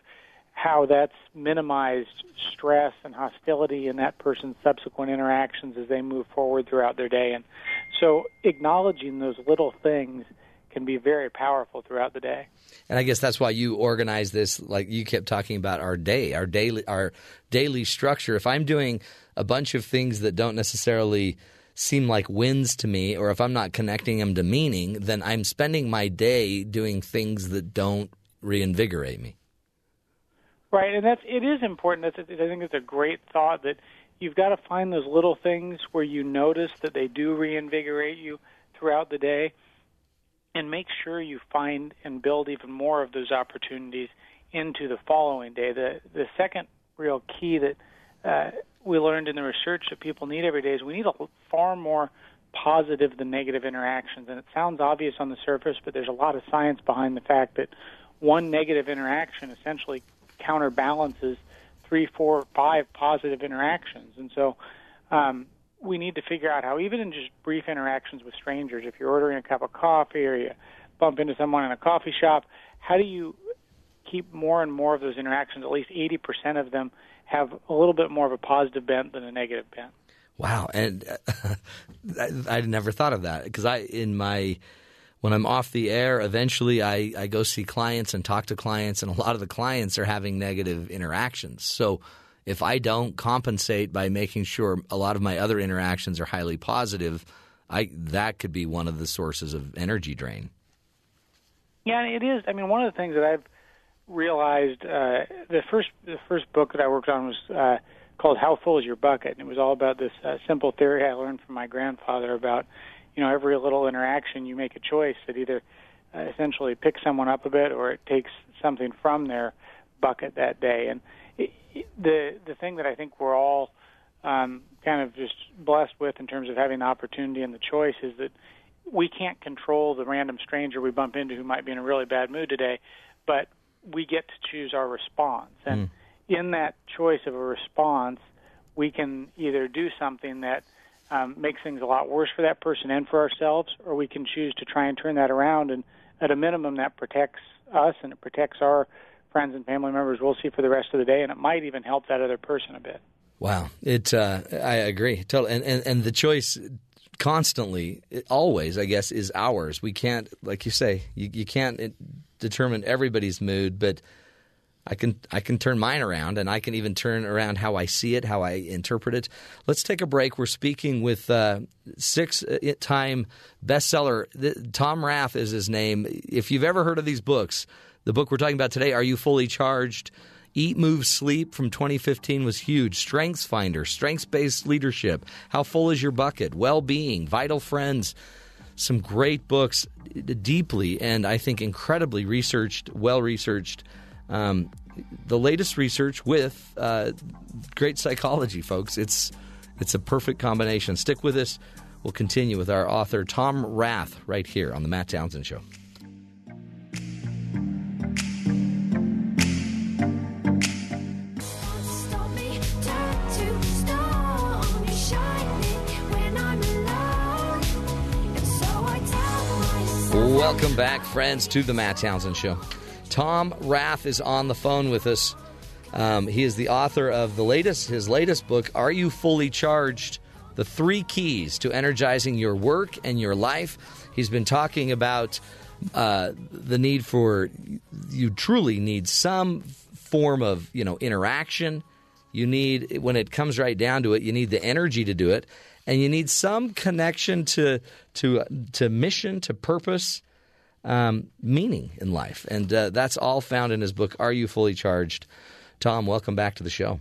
L: how that's minimized stress and hostility in that person's subsequent interactions as they move forward throughout their day. And so acknowledging those little things can be very powerful throughout the day.
C: And I guess that's why you organize this. Like you kept talking about our day, our daily, our daily structure. If I'm doing a bunch of things that don't necessarily seem like wins to me, or if I'm not connecting them to meaning, then I'm spending my day doing things that don't reinvigorate me.
L: Right, and that's it is important. That's I think it's a great thought that you've got to find those little things where you notice that they do reinvigorate you throughout the day, and make sure you find and build even more of those opportunities into the following day. The the second real key that uh, we learned in the research that people need every day is we need a far more positive than negative interactions. And it sounds obvious on the surface, but there's a lot of science behind the fact that one negative interaction essentially counterbalances three, four, five positive interactions. And so um, we need to figure out how, even in just brief interactions with strangers, if you're ordering a cup of coffee or you bump into someone in a coffee shop, how do you keep more and more of those interactions, at least 80% of them, have a little bit more of a positive bent than a negative bent?
C: Wow, and uh, I, never thought of that because I in my when I'm off the air, eventually I, I go see clients and talk to clients, and a lot of the clients are having negative interactions. So if I don't compensate by making sure a lot of my other interactions are highly positive, I that could be one of the sources of energy drain.
L: Yeah, it is. I mean, one of the things that I've realized uh, the first the first book that I worked on was uh, called "How Full Is Your Bucket," and it was all about this uh, simple theory I learned from my grandfather about you know every little interaction you make a choice that either uh, essentially picks someone up a bit or it takes something from their bucket that day. And it, it, the the thing that I think we're all um, kind of just blessed with in terms of having the opportunity and the choice is that we can't control the random stranger we bump into who might be in a really bad mood today, but we get to choose our response. And mm. in that choice of a response, we can either do something that um, makes things a lot worse for that person and for ourselves, or we can choose to try and turn that around. And at a minimum, that protects us and it protects our friends and family members. We'll see for the rest of the day, and it might even help that other person a bit.
C: Wow, it. Uh, I agree totally, and, and and the choice constantly, always, I guess, is ours. We can't, like you say, you, you can't determine everybody's mood, but I can I can turn mine around, and I can even turn around how I see it, how I interpret it. Let's take a break. We're speaking with uh, six-time bestseller Tom Rath is his name. If you've ever heard of these books, the book we're talking about today, "Are You Fully Charged?" Eat, Move, Sleep from 2015 was huge. Strengths Finder, Strengths Based Leadership, How Full is Your Bucket, Well Being, Vital Friends. Some great books, deeply and I think incredibly researched, well researched um, the latest research with uh, great psychology, folks. It's it's a perfect combination. Stick with us. We'll continue with our author Tom Rath right here on the Matt Townsend Show. Welcome back, friends, to the Matt Townsend Show. Tom Rath is on the phone with us. Um, he is the author of the latest, his latest book, "Are You Fully Charged? The Three Keys to Energizing Your Work and Your Life." He's been talking about uh, the need for you truly need some form of you know interaction. You need when it comes right down to it, you need the energy to do it. and you need some connection to to to mission, to purpose, um, meaning in life, and uh, that's all found in his book. Are you fully charged? Tom, welcome back to the show.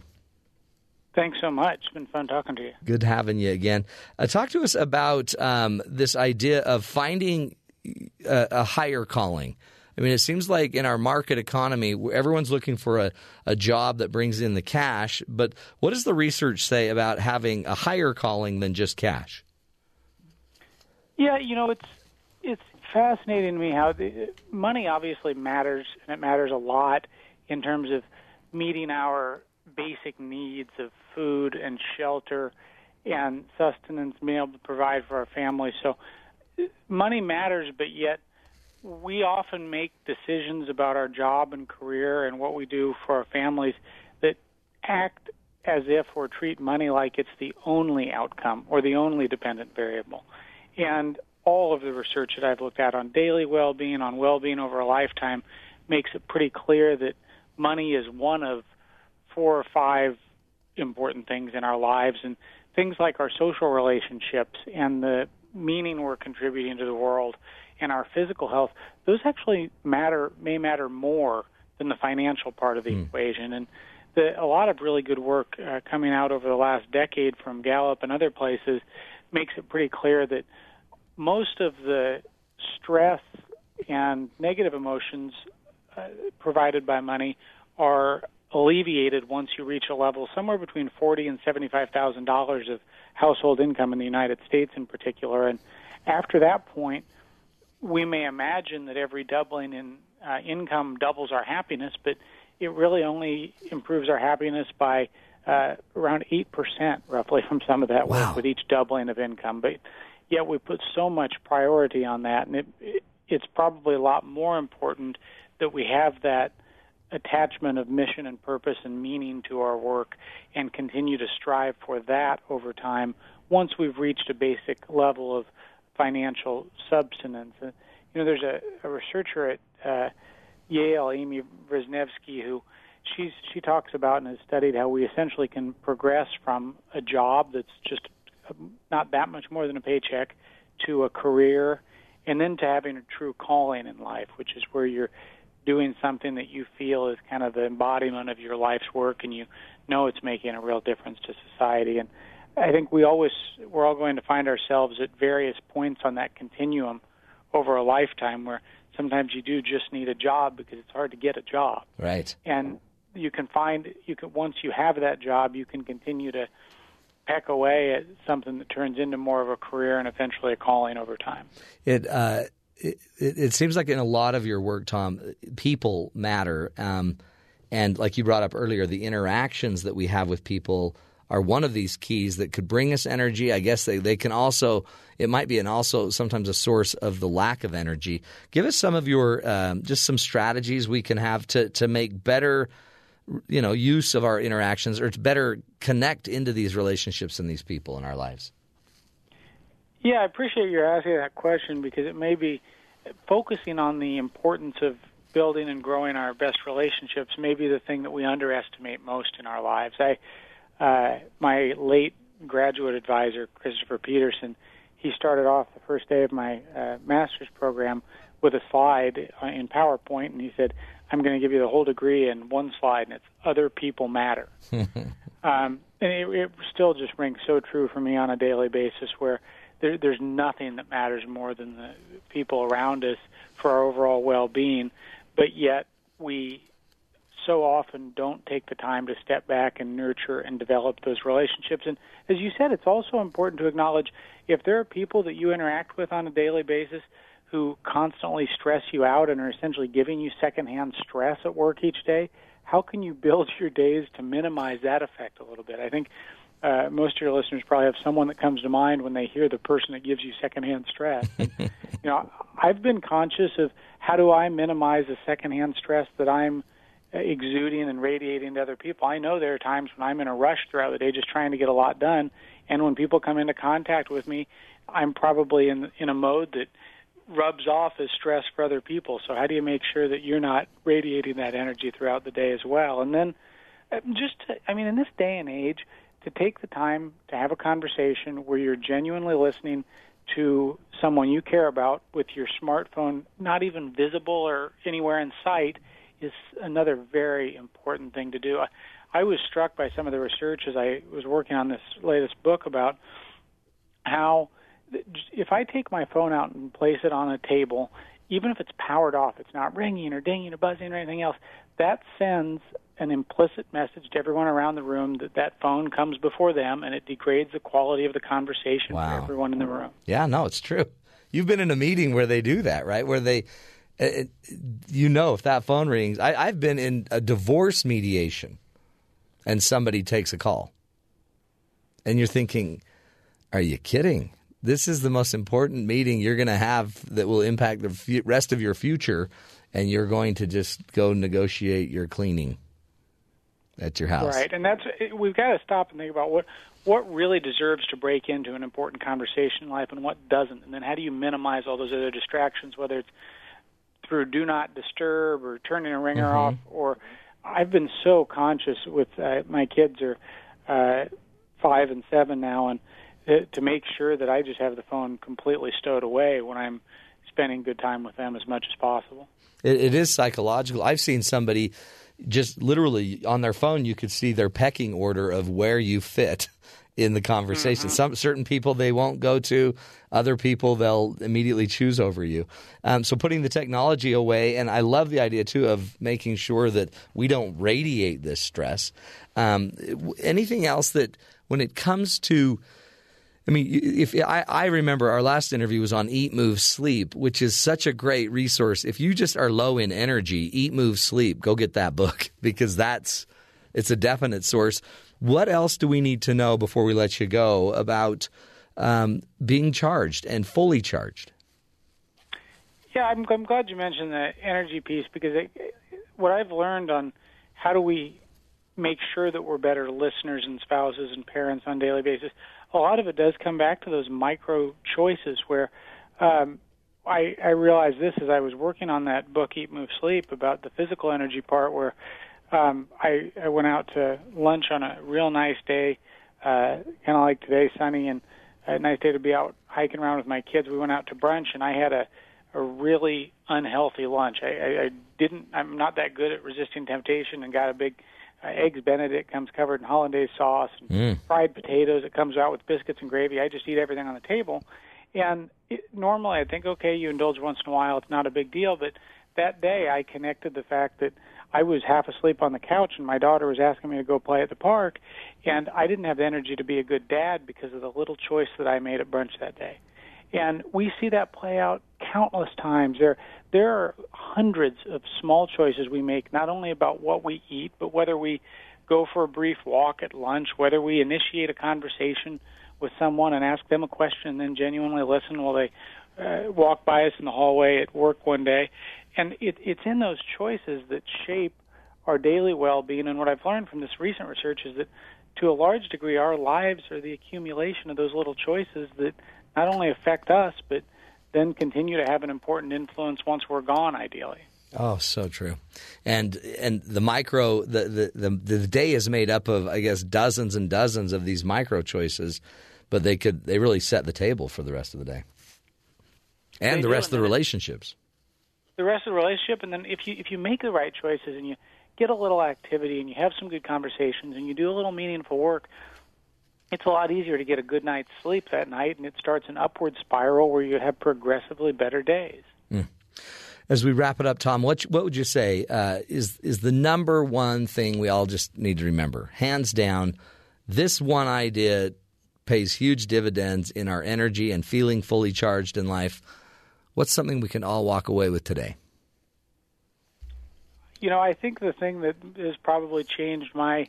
L: Thanks so much. It's been fun talking to you.
C: Good having you again. Uh, talk to us about um, this idea of finding a, a, higher calling. I mean, it seems like in our market economy, everyone's looking for a, a job that brings in the cash. But what does the research say about having a higher calling than just cash?
L: Yeah, you know, it's it's fascinating to me how the, money obviously matters, and it matters a lot in terms of meeting our basic needs of food and shelter and sustenance, being able to provide for our families. So money matters, but yet we often make decisions about our job and career and what we do for our families that act as if or treat money like it's the only outcome or the only dependent variable. And all of the research that I've looked at on daily well being, on well being over a lifetime, makes it pretty clear that money is one of four or five important things in our lives. And things like our social relationships and the meaning we're contributing to the world and our physical health, those actually matter, may matter more than the financial part of the mm. equation. And the, a lot of really good work uh, coming out over the last decade from Gallup and other places makes it pretty clear that most of the stress and negative emotions uh, provided by money are alleviated once you reach a level somewhere between forty and seventy-five thousand dollars of household income in the United States, in particular. And after that point, we may imagine that every doubling in uh, income doubles our happiness, but it really only improves our happiness by uh, around eight percent, roughly, from some of that
C: wow.
L: work with each doubling of income. But yet we put so much priority on that, and it, it, it's probably a lot more important that we have that attachment of mission and purpose and meaning to our work and continue to strive for that over time once we've reached a basic level of financial subsistence. Uh, you know, there's a, a researcher at uh, Yale, Amy Wrzesniewski, who she's she talks about and has studied how we essentially can progress from a job that's just not that much more than a paycheck to a career and then to having a true calling in life, which is where you're doing something that you feel is kind of the embodiment of your life's work and you know it's making a real difference to society and I think we always we're all going to find ourselves at various points on that continuum over a lifetime where sometimes you do just need a job because it's hard to get a job.
C: Right.
L: And you can find you can once you have that job you can continue to peck away at something that turns into more of a career and eventually a calling over time.
C: It uh it, it, seems like in a lot of your work, Tom, people matter. Um, and like you brought up earlier, the interactions that we have with people are one of these keys that could bring us energy. I guess they, they can also, it might be an also sometimes a source of the lack of energy. Give us some of your, um, just some strategies we can have to, to make better, you know, use of our interactions or to better connect into these relationships and these people in our lives.
L: Yeah, I appreciate you asking that question because it may be focusing on the importance of building and growing our best relationships may be the thing that we underestimate most in our lives. I, uh, my late graduate advisor, Christopher Peterson, he started off the first day of my uh, master's program with a slide in PowerPoint, and he said, "I'm going to give you the whole degree in one slide, and it's other people matter." um, and it, it still just rings so true for me on a daily basis, where there, there's nothing that matters more than the people around us for our overall well-being. But yet we so often don't take the time to step back and nurture and develop those relationships. And as you said, it's also important to acknowledge if there are people that you interact with on a daily basis who constantly stress you out and are essentially giving you secondhand stress at work each day, how can you build your days to minimize that effect a little bit? I think uh, most of your listeners probably have someone that comes to mind when they hear the person that gives you secondhand stress. you know, I've been conscious of how do I minimize the secondhand stress that I'm exuding and radiating to other people. I know there are times when I'm in a rush throughout the day just trying to get a lot done, and when people come into contact with me, I'm probably in in a mode that rubs off as stress for other people. So how do you make sure that you're not radiating that energy throughout the day as well? And then uh, just to, I mean in this day and age, to take the time to have a conversation where you're genuinely listening to someone you care about with your smartphone not even visible or anywhere in sight is another very important thing to do. I, I was struck by some of the research as I was working on this latest book about how if I take my phone out and place it on a table, even if it's powered off, it's not ringing or dinging or buzzing or anything else, that sends an implicit message to everyone around the room that that phone comes before them and it degrades the quality of the conversation
C: Wow.
L: for everyone in the room.
C: Yeah, no, it's true. You've been in a meeting where they do that, right? Where they, it, you know, if that phone rings. I, I've been in a divorce mediation, and somebody takes a call, and you're thinking, "Are you kidding? This is the most important meeting you're going to have that will impact the rest of your future, and you're going to just go negotiate your cleaning at your house."
L: Right, and that's we've got to stop and think about what what really deserves to break into an important conversation in life and what doesn't, and then how do you minimize all those other distractions, whether it's through do not disturb or turning a ringer
M: Mhm.
L: off, or I've been so conscious with uh, my kids are uh, five and seven now, and to make sure that I just have the phone completely stowed away when I'm spending good time with them as much as possible.
C: It, it is psychological. I've seen somebody just literally on their phone. You could see their pecking order of where you fit in the conversation. Some certain people they won't go to. Other people they'll immediately choose over you. Um, so putting the technology away, and I love the idea too of making sure that we don't radiate this stress. Um, anything else that when it comes to I mean, if I, I remember our last interview was on Eat, Move, Sleep, which is such a great resource. If you just are low in energy, Eat, Move, Sleep, go get that book because that's it's a definite source. What else do we need to know before we let you go about um, being charged and fully charged?
L: Yeah, I'm, I'm glad you mentioned the energy piece because it, what I've learned on how do we make sure that we're better listeners and spouses and parents on a daily basis, a lot of it does come back to those micro choices where um, I, I realized this as I was working on that book, Eat, Move, Sleep, about the physical energy part where um, I, I went out to lunch on a real nice day, uh, kind of like today, sunny, and a nice day to be out hiking around with my kids. We went out to brunch, and I had a a really unhealthy lunch. I, I, I didn't. I'm not that good at resisting temptation, and got a big uh, eggs Benedict comes covered in hollandaise sauce and
C: Mm.
L: fried potatoes. It comes out with biscuits and gravy. I just eat everything on the table, and it, normally I think, okay, you indulge once in a while. It's not a big deal, but that day I connected the fact that I was half asleep on the couch and my daughter was asking me to go play at the park, and I didn't have the energy to be a good dad because of the little choice that I made at brunch that day. And we see that play out countless times. There, there are hundreds of small choices we make, not only about what we eat, but whether we go for a brief walk at lunch, whether we initiate a conversation with someone and ask them a question and then genuinely listen while they uh, walk by us in the hallway at work one day. And it, it's in those choices that shape our daily well-being. And what I've learned from this recent research is that, to a large degree, our lives are the accumulation of those little choices that not only affect us, but then continue to have an important influence once we're gone, ideally.
C: Oh, so true. And and the micro the, the, the, the day is made up of I guess dozens and dozens of these micro choices, but they could they really set the table for the rest of the day. And
L: They
C: the rest of the relationships.
L: The rest of the relationship, and then if you if you make the right choices and you get a little activity and you have some good conversations and you do a little meaningful work, it's a lot easier to get a good night's sleep that night, and it starts an upward spiral where you have progressively better days.
C: As we wrap it up, Tom, what what would you say uh, is is the number one thing we all just need to remember, hands down? This one idea pays huge dividends in our energy and feeling fully charged in life. What's something we can all walk away with today?
L: You know, I think the thing that has probably changed my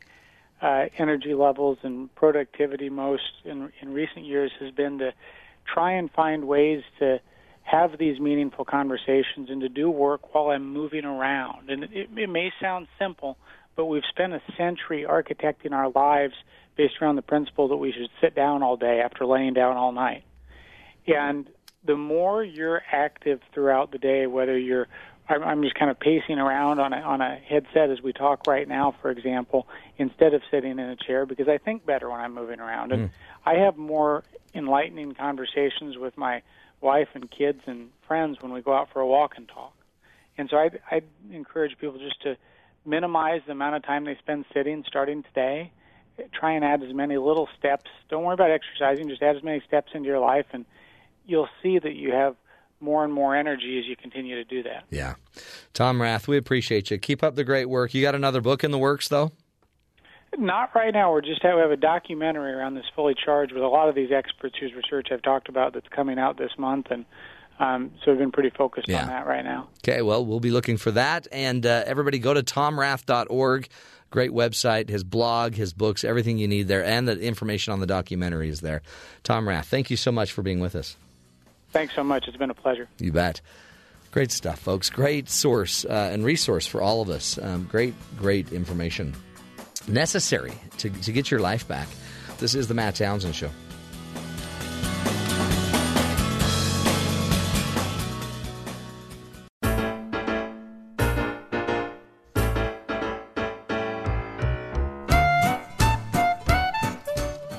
L: uh, energy levels and productivity most in, in recent years has been to try and find ways to have these meaningful conversations and to do work while I'm moving around. And it, it may sound simple, but we've spent a century architecting our lives based around the principle that we should sit down all day after laying down all night. And the more you're active throughout the day, whether you're I'm, I'm just kind of pacing around on a on a headset as we talk right now, for example, instead of sitting in a chair because I think better when I'm moving around, and hmm. I have more enlightening conversations with my wife and kids and friends when we go out for a walk and talk. And so I I encourage people just to minimize the amount of time they spend sitting starting today. Try and add as many little steps. Don't worry about exercising, just add as many steps into your life and you'll see that you have more and more energy as you continue to do that.
C: Yeah. Tom Rath, we appreciate you. Keep up the great work. You got another book in the works, though?
L: Not right now. We're just have, we have a documentary around this fully charged with a lot of these experts whose research I've talked about that's coming out this month, and um, so we've been pretty focused
C: Yeah.
L: on that right now.
C: Okay, well, we'll be looking for that. And uh, everybody go to tomrath.org. Great website, his blog, his books, everything you need there, and the information on the documentary is there. Tom Rath, thank you so much for being with us.
L: Thanks so much. It's been a pleasure.
C: You bet. Great stuff, folks. Great source uh, and resource for all of us. Um, great, great information necessary to, to get your life back. This is the Matt Townsend Show.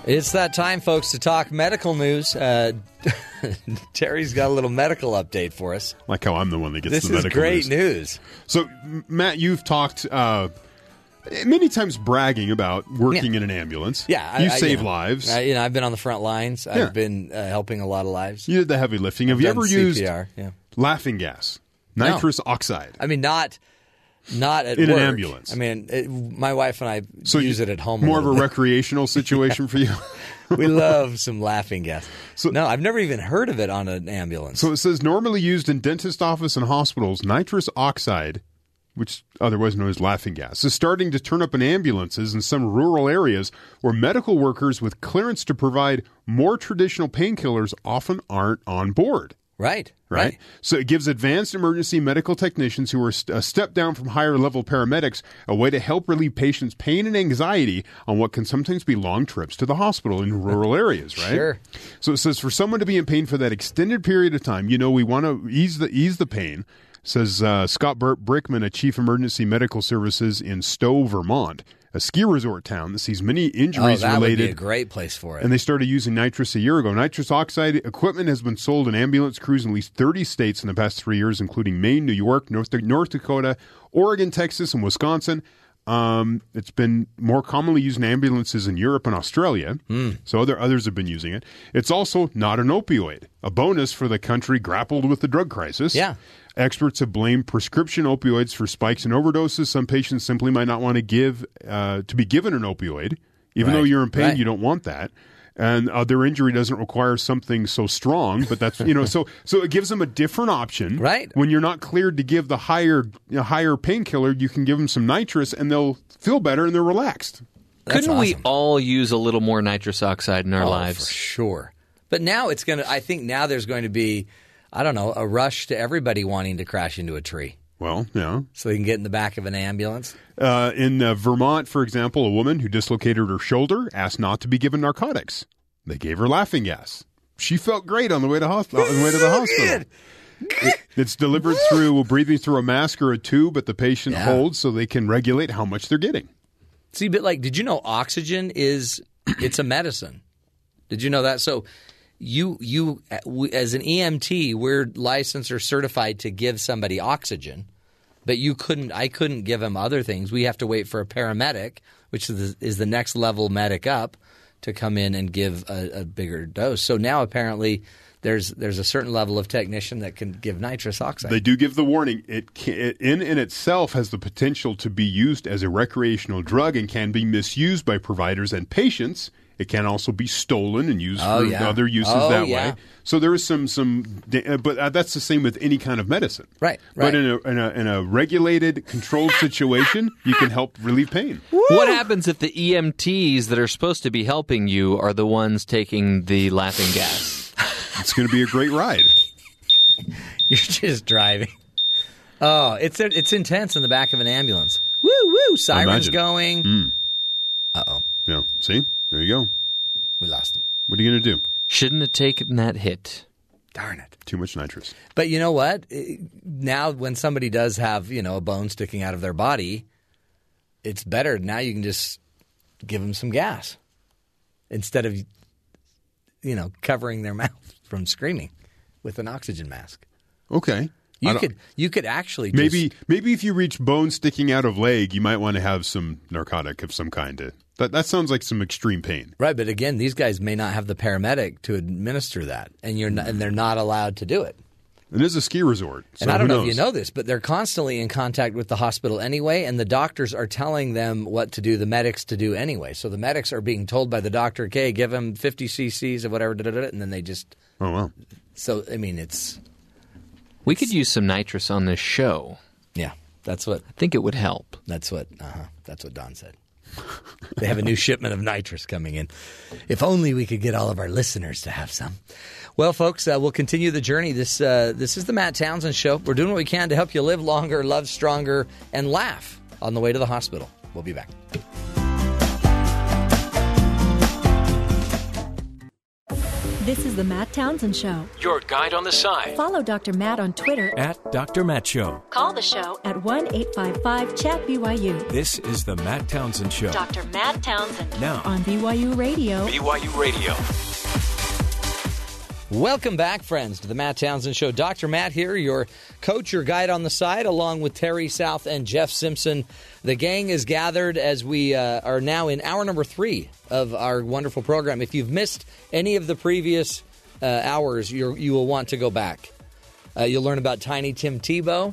C: It's that time, folks, to talk medical news. Uh, Terry's got a little medical update for us.
D: Like how I'm the one that gets
C: This
D: the
C: is
D: medical
C: great
D: news.
C: news.
D: So, Matt, you've talked uh, many times bragging about working in an ambulance.
C: Yeah,
D: you
C: I- I-
D: save
C: know,
D: lives.
C: I, you know, I've been on the front lines.
D: Yeah.
C: I've been uh, helping a lot of lives.
D: you did the heavy lifting. Have
C: I've
D: you ever used
C: yeah.
D: laughing gas,
C: No.
D: nitrous oxide?
C: I mean, not not at
D: In an ambulance.
C: I mean, it, my wife and I
D: So
C: use
D: you-
C: it at home.
D: More of a
C: bit.
D: recreational situation for you.
C: we love some laughing gas. So, no, I've never even heard of it on an ambulance.
D: So it says normally used in dentist office and hospitals, nitrous oxide, which otherwise known as laughing gas, is starting to turn up in ambulances in some rural areas where medical workers with clearance to provide more traditional painkillers often aren't on board.
C: Right.
D: Right? So it gives advanced emergency medical technicians who are st- a step down from higher level paramedics a way to help relieve patients' pain and anxiety on what can sometimes be long trips to the hospital in rural areas, right?
C: Sure.
D: So it says for someone to be in pain for that extended period of time, you know, we want to ease the ease the pain. Says uh, Scott Burt Brickman, a chief emergency medical services in Stowe, Vermont, a ski resort town that sees many
C: Oh,
D: injuries
C: that would
D: related
C: be a great place for it.
D: and they started using nitrous a year ago. Nitrous oxide equipment has been sold in ambulance crews in at least 30 states in the past three years, including Maine, New York, North, North Dakota, Oregon, Texas, and Wisconsin. Um, it's been more commonly used in ambulances in Europe and Australia. So other others have been using it. It's also not an opioid, a bonus for the country grappled with the drug crisis.
C: Yeah.
D: Experts have blamed prescription opioids for spikes in overdoses. Some patients simply might not want to give uh, to be given an opioid, even though you're in pain.
C: Right.
D: You don't want that. And uh, their injury doesn't require something so strong, but that's you know so so it gives them a different option.
C: Right.
D: When you're not cleared to give the higher you know, higher painkiller, you can give them some nitrous, and they'll feel better and they're relaxed.
E: Couldn't we all use a little more nitrous oxide in our
C: Oh,
E: lives?
C: for sure. But now it's going to, I think now there's going to be, I don't know, a rush to everybody wanting to crash into a tree.
D: Well, yeah.
C: So they can get in the back of an ambulance.
D: Uh, in uh, Vermont, for example, a woman who dislocated her shoulder asked not to be given narcotics. They gave her laughing gas. She felt great on the way to hospital. On the way to the hospital. It- it's delivered through breathing through a mask or a tube that the patient
C: Yeah.
D: holds, so they can regulate how much they're getting.
C: See, but like, did you know oxygen is it's a medicine? Did you know that? So you you uh, as an EMT, we're licensed or certified to give somebody oxygen, but you couldn't. I couldn't give them other things. We have to wait for a paramedic, which is the, is the next level medic up, to come in and give a, a bigger dose. So now apparently. There's there's a certain level of technician that can give nitrous oxide.
D: They do give the warning. It, can, it in in itself has the potential to be used as a recreational drug and can be misused by providers and patients. It can also be stolen and used
C: Oh,
D: for
C: yeah.
D: other uses
C: Oh,
D: that
C: yeah.
D: way. So there is some some, uh, but uh, that's the same with any kind of medicine,
C: Right,
D: But in a, in a in a regulated, controlled situation, you can help relieve pain.
E: What happens if the EMTs that are supposed to be helping you are the ones taking the laughing gas?
D: It's going to be a great ride.
C: You're just driving. Oh, it's it's intense in the back of an ambulance. Woo woo! Sirens
D: Imagine.
C: going.
D: Mm. Yeah. See, there you go.
C: we lost him.
D: What are you going to do?
E: Shouldn't have taken that hit.
C: Darn it.
D: Too much nitrous.
C: But you know what? Now, when somebody does have, you know, a bone sticking out of their body, it's better. Now you can just give them some gas instead of, you know, covering their mouth from screaming with an oxygen mask.
D: Okay.
C: You could you could actually just,
D: Maybe maybe if you reach bone sticking out of leg, you might want to have some narcotic of some kind. To, that that sounds like some extreme pain.
C: right. But again, these guys may not have the paramedic to administer that, and you're not, and they're not allowed to do it.
D: It is a ski resort. So
C: and I don't
D: who
C: know if you know this, but they're constantly in contact with the hospital anyway, and the doctors are telling them what to do, the medics to do anyway. So the medics are being told by the doctor, okay, give him 50 cc's of whatever, da, da, da, and then they just.
D: Oh, wow.
C: So, I mean, it's.
E: We could use some nitrous on this show.
C: Yeah, that's what.
E: I think it would help.
C: That's what. Uh-huh, that's what Don said. They have a new shipment of nitrous coming in. If only we could get all of our listeners to have some. Well, folks, uh, we'll continue the journey. This uh, this is the Matt Townsend Show. We're doing what we can to help you live longer, love stronger, and laugh on the way to the hospital. We'll be back.
A: This is the Matt Townsend Show.
B: Your guide on the side.
A: Follow Dr. Matt on Twitter.
B: At Dr. Matt Show.
A: Call the show at 1 855 Chat BYU.
B: This is the Matt Townsend Show.
A: Dr. Matt Townsend.
B: Now.
A: On BYU Radio.
B: BYU Radio.
C: Welcome back, friends, to the Matt Townsend Show. Dr. Matt here, your coach, your guide on the side, along with Terry South and Jeff Simpson. The gang is gathered as we uh, are now in hour number three of our wonderful program. If you've missed any of the previous uh, hours, you will want to go back. Uh, you'll learn about Tiny Tim Tebow.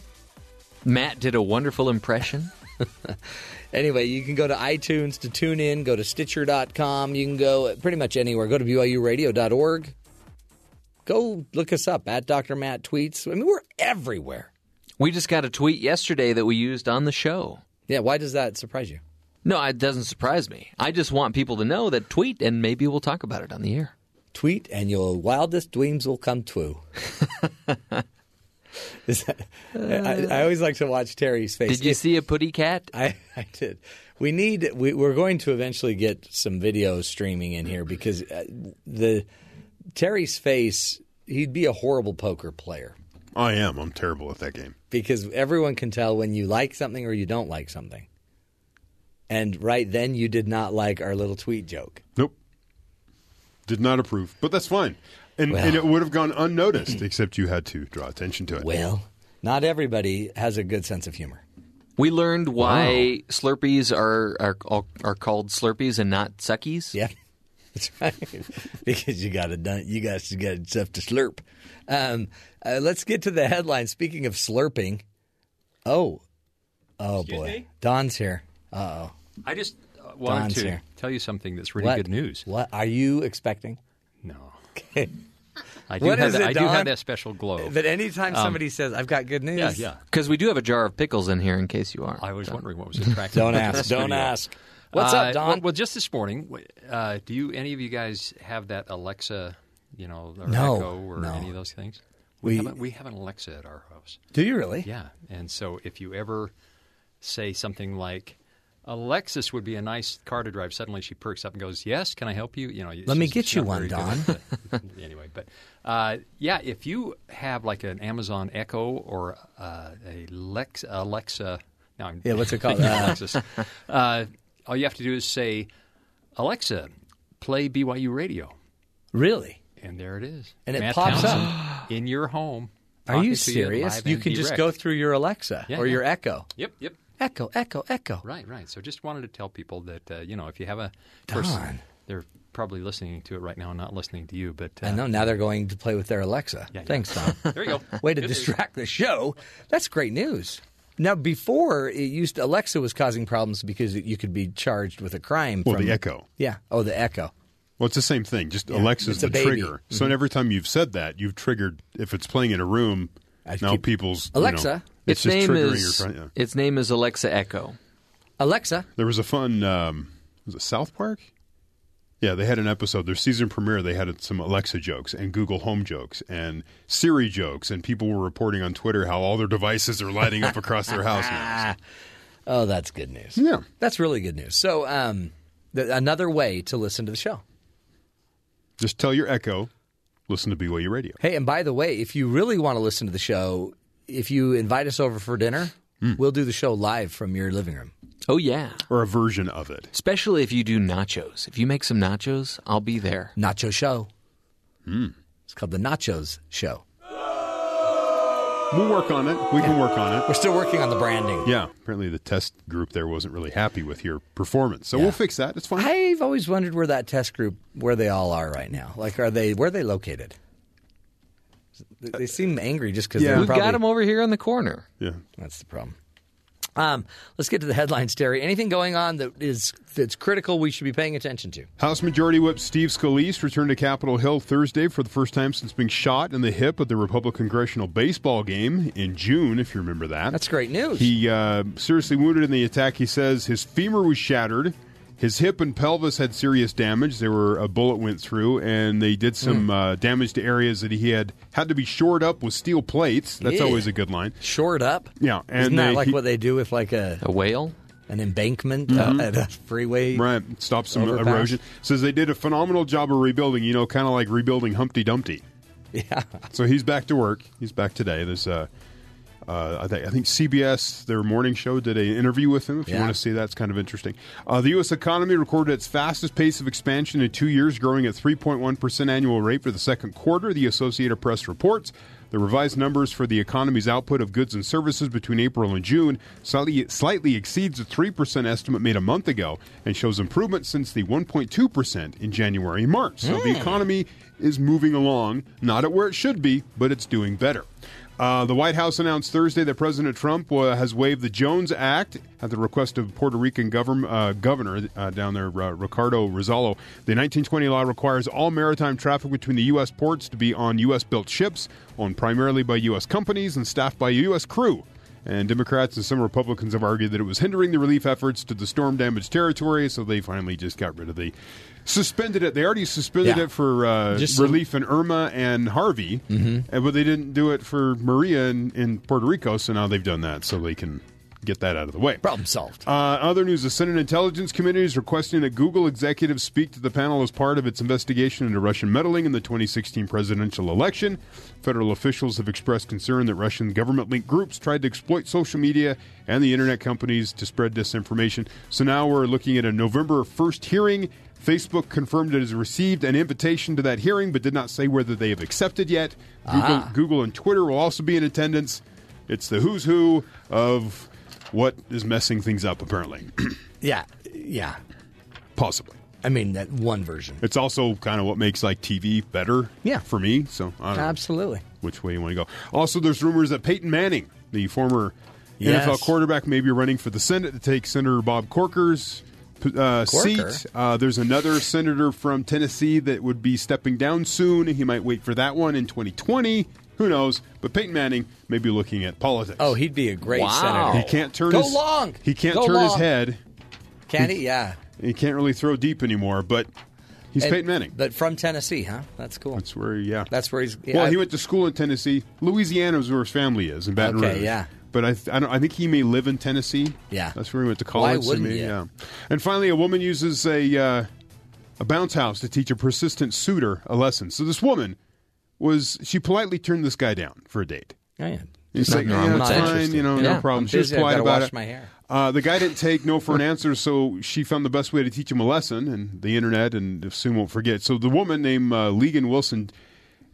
E: Matt did a wonderful impression.
C: Anyway, you can go to iTunes to tune in, go to Stitcher.com. You can go pretty much anywhere. Go to BYURadio.org. Go look us up at Dr. Matt Tweets. I mean, we're everywhere.
E: We just got a tweet yesterday that we used on the show.
C: Yeah, why does that surprise you?
E: No, it doesn't surprise me. I just want people to know that tweet, and maybe we'll talk about it on the air.
C: Tweet, and your wildest dreams will come true. Is that, I, I always like to watch Terry's face.
E: Did you see a putty cat?
C: I, I did. We need. We, we're going to eventually get some video streaming in here because uh, the Terry's face. He'd be a horrible poker player oh,
D: I am. I'm terrible at that game.
C: because everyone can tell when you like something or you don't like something. And right then, you did not like our little tweet joke.
D: Nope. Did not approve, but that's fine. And,
C: Well.
D: and it would have gone unnoticed, except you had to draw attention to it.
C: Well, not everybody has a good sense of humor.
E: We learned why Slurpees are, are are called Slurpees and not Suckies.
C: Yeah, that's right. because you got it done. You guys got stuff to slurp. Um, uh, let's get to the headline. Speaking of slurping, oh, oh
M: Excuse
C: boy,
M: me?
C: Don's here. Uh oh,
M: I just uh, wanted
C: Don's
M: to
C: here.
M: tell you something that's really
C: What?
M: good news.
C: What are you expecting?
M: No.
C: Okay.
M: I do,
C: What
M: have,
C: is
M: that,
C: it,
M: I do have that special glow.
C: But anytime
M: Um,
C: somebody says, "I've got good news,"
M: Yeah, yeah.
E: Because we do have a jar of pickles in here in case you aren't.
M: I was wondering what was attractive.
C: Don't ask, don't ask. What's
M: Uh,
C: up, Don?
M: Well, well, just this morning, uh, do you any of you guys have that Alexa, you know, or
C: No,
M: Echo or
C: no.
M: any of those things?
C: We-
M: have a, we have an Alexa at our house.
C: Do you really?
M: Yeah, and so if you ever say something like. Alexis would be a nice car to drive. Suddenly, she perks up and goes, "Yes, can I help you?" You know,
C: Let me get you one, Don.
M: the- anyway, but uh, yeah, if you have like an Amazon Echo or uh, a Lex, Alexa, now I'm
C: Yeah, what's it called?
M: thinking
C: Uh,
M: Alexis. Uh, all you have to do is say, "Alexa, play BYU Radio,"
C: Really?
M: and there it is,
C: And it
M: Matt
C: pops
M: Townsend
C: up.
M: in your home.
C: Are you serious? You,
M: and
C: can just go through your Alexa
M: Yeah,
C: or
M: yeah.
C: your Echo.
M: Yep, yep.
C: Echo, Echo, Echo.
M: Right, right. So just wanted to tell people that uh, you know if you have a
C: Don.
M: they're probably listening to it right now, and not listening to you. But uh,
C: I know now they're going to play with their Alexa.
M: Yeah.
C: Thanks, Tom.
M: There you go.
C: Way to
M: Good news.
C: distract the show. That's great news. Now, before it used Alexa was causing problems because you could be charged with a crime.
D: Well,
C: from,
D: the Echo.
C: Yeah. Oh, the Echo.
D: Well, it's the same thing. Just Alexa's
C: it's a
D: the
C: baby.
D: trigger. So
C: Mhm.
D: every time you've said that, you've triggered. If it's playing in a room, now
C: keep-
D: people's you
C: Alexa,
D: know, it's,
E: its
D: just
E: name
D: triggering
E: is
D: your. yeah.
E: its name is Alexa Echo.
C: Alexa.
D: There was a fun. Um, was it South Park? Yeah, they had an episode. Their season premiere. They had some Alexa jokes and Google Home jokes and Siri jokes, and people were reporting on Twitter how all their devices are lighting up across their house now.
C: Oh, that's good news.
D: Yeah.
C: That's really good news. So, um, th- another way to listen to the show.
D: Just tell your Echo, listen to BYU Radio.
C: Hey, and by the way, if you really want to listen to the show, if you invite us over for dinner, we'll do the show live from your living room.
E: Oh yeah,
D: or a version of it.
E: Especially if you do nachos. If you make some nachos, I'll be there.
C: Nacho show.
D: Hmm.
C: It's called the Nachos Show.
D: We'll work on it. We can work on it.
C: We're still working on the branding.
D: Yeah, apparently the test group there wasn't really happy with your performance, so we'll fix that. It's fine.
C: I've always wondered where that test group, where they all are right now. Like, are they where are they located? They they seem angry just because
E: We've
C: they're probably,
E: got them over here in the corner.
D: Yeah,
C: that's the problem. Um, let's get to the headlines, Terry. Anything going on that is that's critical we should be paying attention to?
D: House Majority Whip Steve Scalise returned to Capitol Hill Thursday for the first time since being shot in the hip at the Republican congressional baseball game in June, if you remember that.
C: That's great news.
D: He uh, seriously wounded in the attack. He says his femur was shattered. His hip and pelvis had serious damage. There were a bullet went through, and they did some
C: Hmm.
D: uh, damage to areas that he had had to be shored up with steel plates. That's
C: Yeah.
D: always a good line.
C: Shored up.
D: Yeah, and
C: Isn't that
D: they-
C: like
D: he-
C: what they do with like a
E: a whale,
C: an embankment
D: Mhm.
C: uh, at a freeway?
D: Right, stop some
C: overpass?
D: erosion. Says they did a phenomenal job of rebuilding. You know, kind of like rebuilding Humpty Dumpty.
C: Yeah.
D: So he's back to work. He's back today. There's uh, uh, I, think, I think CBS, their morning show, did an interview with him. If you want to see that, it's kind of interesting. Uh, the U.S. economy recorded its fastest pace of expansion in two years, growing at 3.1% annual rate for the second quarter, the Associated Press reports. The revised numbers for the economy's output of goods and services between April and June slightly, slightly exceeds the 3% estimate made a month ago and shows improvement since the 1.2% in January and March. So the economy is moving along, not at where it should be, but it's doing better. Uh, the White House announced Thursday that President Trump uh, has waived the Jones Act at the request of Puerto Rican govern, uh, governor uh, down there, uh, Ricardo Rosselló. The 1920 law requires all maritime traffic between the U.S. ports to be on U.S. built ships, owned primarily by U.S. companies and staffed by U.S. crew. And Democrats and some Republicans have argued that it was hindering the relief efforts to the storm damaged territory, so they finally just got rid of the. Suspended it. They already suspended
C: Yeah.
D: it for uh,
C: Just
D: relief in Irma and Harvey,
C: Mhm.
D: uh, but they didn't do it for Maria in, in Puerto Rico, so now they've done that so they can get that out of the way.
C: Problem solved.
D: Uh, other news the Senate Intelligence Committee is requesting that Google executives speak to the panel as part of its investigation into Russian meddling in the 2016 presidential election. Federal officials have expressed concern that Russian government linked groups tried to exploit social media and the internet companies to spread disinformation. So now we're looking at a November 1st hearing. Facebook confirmed it has received an invitation to that hearing, but did not say whether they have accepted yet. Google,
C: Ah.
D: Google and Twitter will also be in attendance. It's the who's who of what is messing things up, apparently.
C: Yeah, yeah.
D: Possibly.
C: I mean, that one version.
D: It's also kind of what makes like TV better.
C: Yeah.
D: for me. So I don't know
C: Absolutely.
D: which way you want to go. Also, there's rumors that Peyton Manning, the former
C: Yes.
D: NFL quarterback, may be running for the Senate to take Senator Bob Corker's uh, seat. Uh, there's another senator from Tennessee that would be stepping down soon. He might wait for that one in 2020. Who knows? But Peyton Manning may be looking at politics.
C: Oh, he'd be a great
E: Wow.
C: senator.
D: He can't turn
C: Go
D: his
C: long.
D: He can't
C: Go
D: turn his head.
C: Can he? Yeah.
D: He can't really throw deep anymore. But he's
C: And-
D: Peyton Manning.
C: But from Tennessee, huh? That's cool.
D: That's where, yeah.
C: That's where he's. Yeah,
D: well, he went to school in Tennessee. Louisiana is where his family is in Baton
C: Okay,
D: Rouge.
C: yeah.
D: But I, th- I, don't, I think he may live in Tennessee.
C: Yeah.
D: that's where he went to college. so
C: wouldn't
D: maybe- Yeah. And finally, a woman uses a uh, a bounce house to teach a persistent suitor a lesson. So this woman was she politely turned this guy down for a date.
C: Oh, yeah.
D: He's
E: Nothing
D: like,
E: wrong
D: yeah,
E: with
D: it's
E: that.
D: fine, you know,
C: Yeah,
D: no problem.
C: I'm
D: She was
C: busy,
D: polite about
C: wash
D: it.
C: my hair.
D: Uh, the guy didn't take no for an answer, so she found the best way to teach him a lesson, and the internet, and soon won't forget. So the woman named uh, Legan Wilson,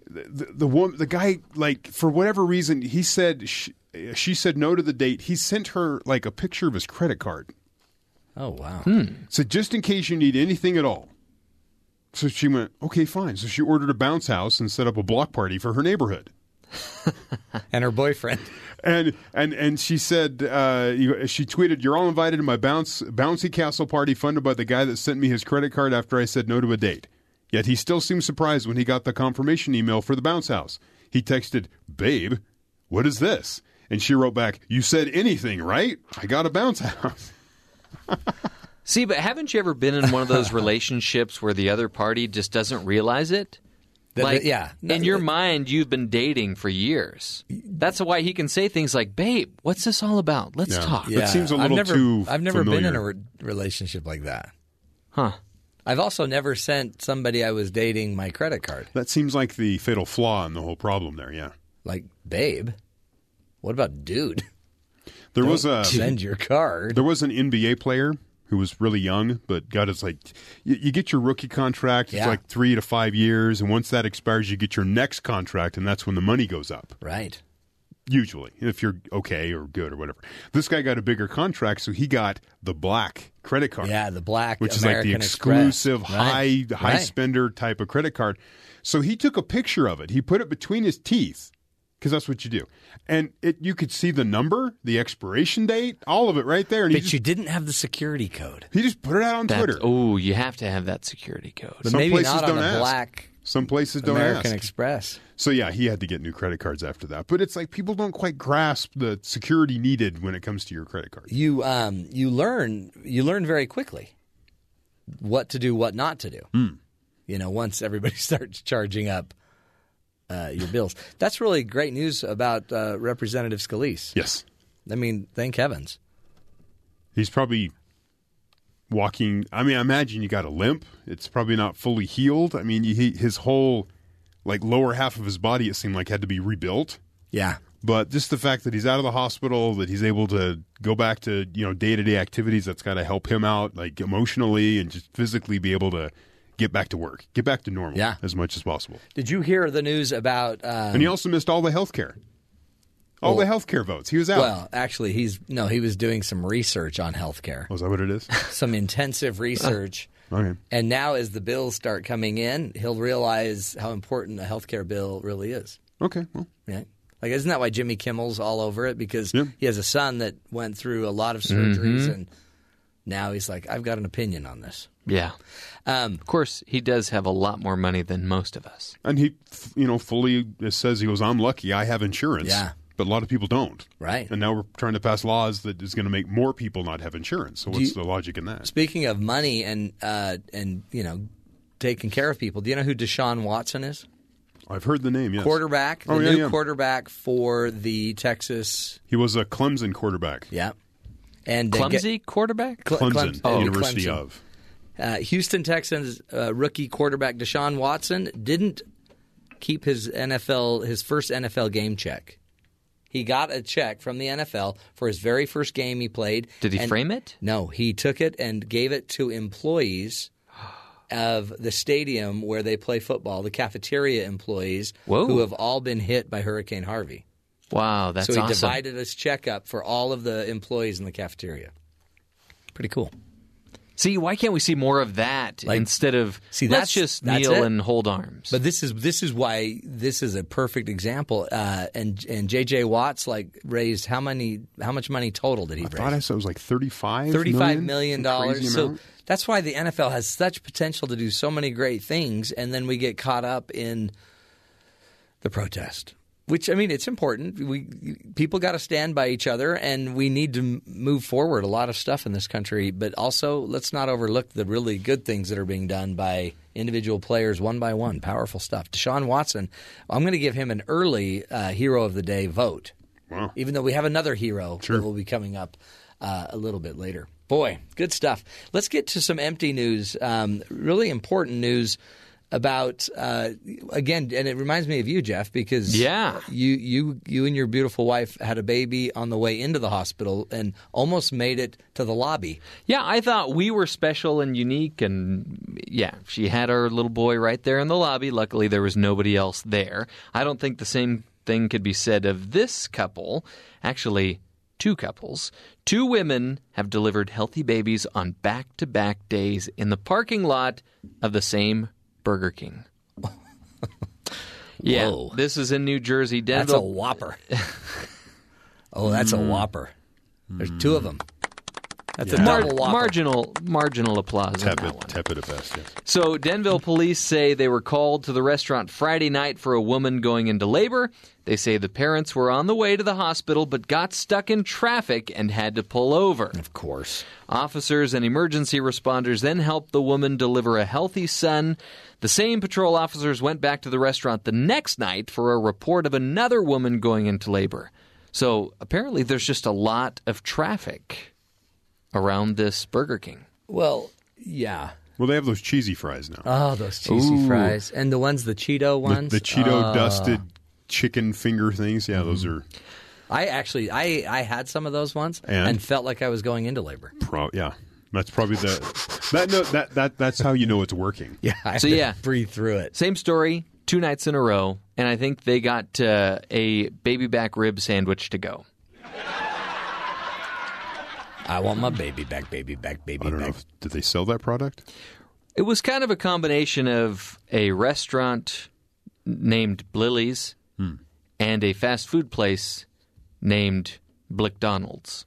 D: the, the, the woman, the guy, like for whatever reason, he said she, she said no to the date. He sent her like a picture of his credit card.
C: Oh wow.
D: So just in case you need anything at all. So she went, okay, fine. So she ordered a bounce house and set up a block party for her neighborhood.
C: And her boyfriend.
D: And and and she said, uh, she tweeted, "You're all invited to my bounce bouncy castle party funded by the guy that sent me his credit card after I said no to a date." Yet he still seemed surprised when he got the confirmation email for the bounce house. He texted, "Babe, what is this?" And she wrote back, "You said anything, right? I got a bounce house."
E: See, but haven't you ever been in one of those relationships where the other party just doesn't realize it?
C: That-
E: like,
C: that- yeah.
E: in your mind, you've been dating for years. That's why he can say things like, "Babe, what's this all about? Let's
D: Yeah.
E: talk."
D: It seems a little
C: I've never,
D: too
C: I've never been in a re- relationship like that.
E: Huh?
C: I've also never sent somebody I was dating my credit card.
D: That seems like the fatal flaw in the whole problem there. Yeah.
C: Like, babe, what about dude?
D: There
C: Don't
D: was a
C: send your card.
D: There was an NBA player who was really young, but got his like you, you get your rookie contract. It's
C: Yeah.
D: like three to five years, and once that expires, you get your next contract, and that's when the money goes up.
C: Right.
D: Usually, if you're okay or good or whatever. This guy got a bigger contract, so he got the black credit card.
C: Yeah, the black
D: which
C: American
D: is like the
C: Express.
D: exclusive
C: Right.
D: high high
C: Right.
D: spender type of credit card. So he took a picture of it. He put it between his teeth because that's what you do, and it you could see the number, the expiration date, all of it right there. And he
C: But
D: just,
C: you didn't have the security code.
D: he just put it out on
E: That-
D: Twitter.
E: Oh, you have to have that security code.
C: But
D: Some
C: maybe
D: places
C: not on
D: don't
C: a
D: ask.
C: black
D: Some places don't
C: American
D: ask.
C: Express.
D: So yeah, he had to get new credit cards after that. But it's like people don't quite grasp the security needed when it comes to your credit card.
C: You um you learn you learn very quickly what to do, what not to do.
D: Hmm.
C: You know, once everybody starts charging up uh, your bills. That's really great news about uh, Representative Scalise.
D: Yes.
C: I mean, thank heavens.
D: He's probably walking. I mean, I imagine you got a limp. It's probably not fully healed. I mean, he, his whole like lower half of his body, it seemed like had to be rebuilt.
C: Yeah.
D: But just the fact that he's out of the hospital, that he's able to go back to you know day to day activities, that's got to help him out, like emotionally and just physically be able to get back to work, get back to normal,
C: Yeah.
D: as much as possible.
C: Did you hear the news about? Um,
D: and he also missed all the health care, all
C: Well-
D: the health care votes. He was out.
C: Well, actually, he's no, he was doing some research on healthcare,
D: was that what it is?
C: some intensive research.
D: okay.
C: And now, as the bills start coming in, he'll realize how important a healthcare bill really is.
D: Okay. Well,
C: Right? Like, isn't that why Jimmy Kimmel's all over it? Because he has a son that went through a lot of surgeries,
E: Mhm.
C: and now he's like, I've got an opinion on this.
E: Yeah.
C: Um,
E: of course, he does have a lot more money than most of us.
D: And he, you know, fully says he goes, "I'm lucky. I have insurance."
C: Yeah.
D: But a lot of people don't.
C: Right.
D: And now we're trying to pass laws that is going to make more people not have insurance. So
C: Do
D: what's
C: you-
D: the logic in that?
C: Speaking of money and uh, and you know taking care of people, do you know who Deshaun Watson is?
D: I've heard the name. Yes.
C: Quarterback, the
D: Oh, yeah,
C: new
D: yeah.
C: quarterback for the Texas.
D: He was a Clemson quarterback.
C: Yeah. And uh,
E: Clumsy
C: get-
E: quarterback?
C: Cle-
D: Clemson,
C: Clem- uh,
D: University
C: Clemson.
D: of.
C: Uh, Houston Texans uh, rookie quarterback Deshaun Watson didn't keep his NFL his first NFL game check. He got a check from the NFL for his very first game he played.
E: Did he
C: and-
E: frame it?
C: No, he took it and gave it to employees of the stadium where they play football, the cafeteria employees
E: Whoa.
C: who have all been hit by Hurricane Harvey.
E: Wow, that's
C: so he
E: awesome.
C: divided his check up for all of the employees in the cafeteria. Pretty cool.
E: See, why can't we see more of that instead of
C: See,
E: let's
C: that's-
E: just kneel
C: it.
E: and hold arms?
C: But this is this is why this is a perfect example. Uh, and and J.J. Watts like raised how many how much money total did he
D: I
C: raise?
D: thought I said it was like thirty-five.
C: Thirty-five million dollars. So
D: amount.
C: that's why the NFL has such potential to do so many great things, and then we get caught up in the protest. Which I mean, it's important. We people got to stand by each other, and we need to move forward a lot of stuff in this country. But also, let's not overlook the really good things that are being done by individual players, one by one. Powerful stuff. Deshaun Watson. I'm going to give him an early uh, hero of the day vote.
D: Wow.
C: Even though we have another hero that will be coming up uh, a little bit later. Boy, good stuff. Let's get to some MT news. Um, really important news about uh, again, and it reminds me of you, Jeff, because
E: Yeah.
C: you you you and your beautiful wife had a baby on the way into the hospital and almost made it to the lobby.
E: Yeah, I thought we were special and unique, and yeah, she had our little boy right there in the lobby. Luckily, there was nobody else there. I don't think the same thing could be said of this couple. Actually, two couples. Two women have delivered healthy babies on back to back days in the parking lot of the same Burger King. yeah,
C: Whoa.
E: this is in New Jersey.
C: That's a whopper. oh, that's a mm. whopper. There's two of mm. them. That's a
E: Mar-
C: double whopper.
E: marginal, marginal applause on
D: Tepid,
E: one.
D: tepid at best. Yes.
E: So, Denville police say they were called to the restaurant Friday night for a woman going into labor. They say the parents were on the way to the hospital but got stuck in traffic and had to pull over.
C: Of course.
E: Officers and emergency responders then helped the woman deliver a healthy son. The same patrol officers went back to the restaurant the next night for a report of another woman going into labor. So, apparently, there's just a lot of traffic around this Burger King.
C: Well, yeah.
D: Well, they have those cheesy fries now.
C: Oh, those cheesy
D: Ooh.
C: fries and the ones, the Cheeto ones,
D: The, Cheeto
C: Oh.
D: dusted chicken finger things. Yeah, those
C: Mm-hmm.
D: are
C: I actually, I, I had some of those once
D: And?
C: and, felt like I was going into labor.
D: pro. Yeah, that's probably the that no that that that's how you know it's working.
C: Yeah, I
E: So yeah,
C: breathe through it.
E: Same story, two nights in a row, and I think they got uh, a baby back rib sandwich to go.
C: I want my baby back, baby back, baby
D: I don't
C: back.
D: know. If, did they sell that product?
E: It was kind of a combination of a restaurant named Blilly's
D: Hmm.
E: and a fast food place named Blickdonald's.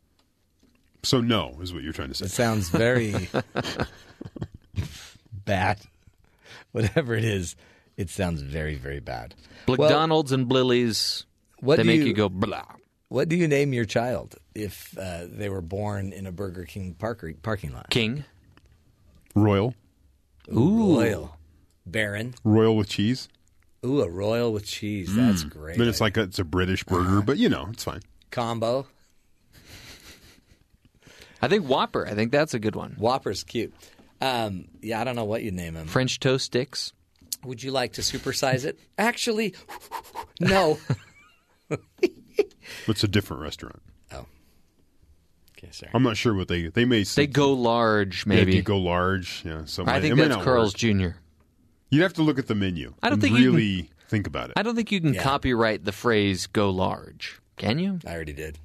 D: So no is what you're trying to say.
C: It sounds very bad. Whatever it is, it sounds very, very bad. Well,
E: Blickdonald's and Blilly's,
C: what
E: they
C: do
E: make
C: you,
E: you go blah.
C: What do you name your child if uh, they were born in a Burger King parker, parking lot?
E: King.
D: Royal,
C: Ooh, royal, Baron.
D: royal with cheese.
C: Ooh, a royal with cheese. That's
D: Mm.
C: great.
D: But it's like a, it's a British burger, but you know it's fine.
C: combo.
E: I think Whopper. I think that's a good one.
C: Whopper's cute. Um, yeah, I don't know what you name him.
E: French toast sticks.
C: Would you like to supersize it? Actually, no.
D: It's a different restaurant.
C: Okay, sorry.
D: I'm not sure what they they may say.
E: They go large, maybe.
D: do you go large. Yeah, so it
E: I
D: might-
E: think
D: it might
E: that's Carl's
D: work.
E: Jr.
D: You'd have to look at the menu.
E: I don't
D: and
E: think you
D: really think about it.
E: I don't think you can
C: Yeah.
E: copyright the phrase "go large." Can you?
C: I already did.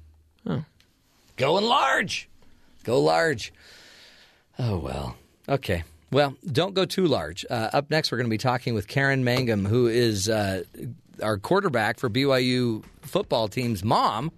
E: Oh.
C: Going large. Go large. Oh, well. Okay. Well, don't go too large. Uh, up next, we're going to be talking with Karen Mangum, who is uh, our quarterback for BYU football team's mom,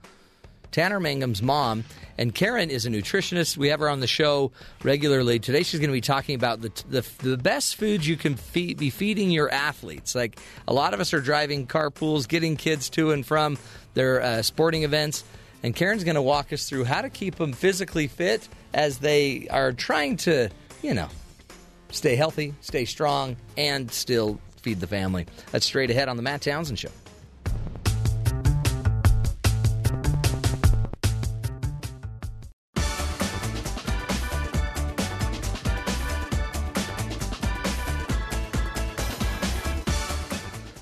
C: Tanner Mangum's mom. And Karen is a nutritionist. We have her on the show regularly. Today, she's going to be talking about the, the, the best foods you can feed, be feeding your athletes. Like a lot of us are driving carpools, getting kids to and from their uh, sporting events. And Karen's going to walk us through how to keep them physically fit as they are trying to, you know, stay healthy, stay strong, and still feed the family. That's straight ahead on the Matt Townsend Show.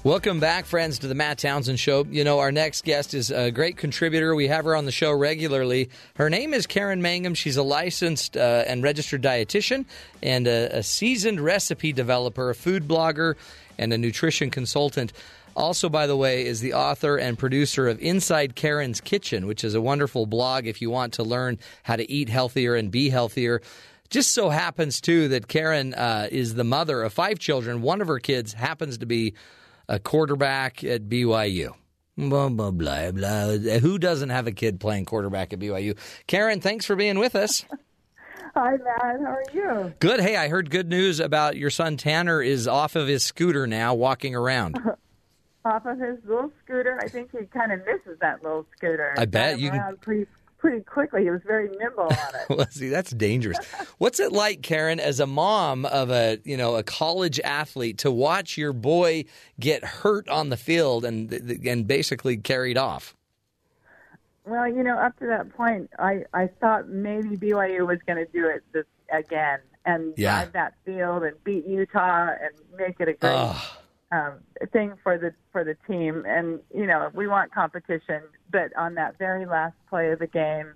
C: Welcome back, friends, to the Matt Townsend Show. You know, our next guest is a great contributor. We have her on the show regularly. Her name is Karen Mangum. She's a licensed uh, and registered dietitian and a, a seasoned recipe developer, a food blogger, and a nutrition consultant. Also, by the way, is the author and producer of Inside Karen's Kitchen, which is a wonderful blog if you want to learn how to eat healthier and be healthier. Just so happens, too, that Karen uh, is the mother of five children. One of her kids happens to be a quarterback at BYU. Blah, blah, blah, blah. Who doesn't have a kid playing quarterback at BYU? Karen, thanks for being with us.
N: Hi, Matt. How are you?
C: Good. Hey, I heard good news about your son Tanner is off of his scooter now, walking around.
N: Off of his little scooter. I think he kind of misses that little scooter.
C: I bet you can-
N: pretty pretty quickly. He was very nimble on it.
C: well, see, that's dangerous. What's it like, Karen, as a mom of a you know a college athlete, to watch your boy get hurt on the field and and basically carried off?
N: well, you know, up to that point, I I thought maybe BYU was going to do it this again and
C: Yeah.
N: drive that field and beat Utah and make it a great
C: Ugh.
N: Um, thing for the for the team. And you know, we want competition, but on that very last play of the game,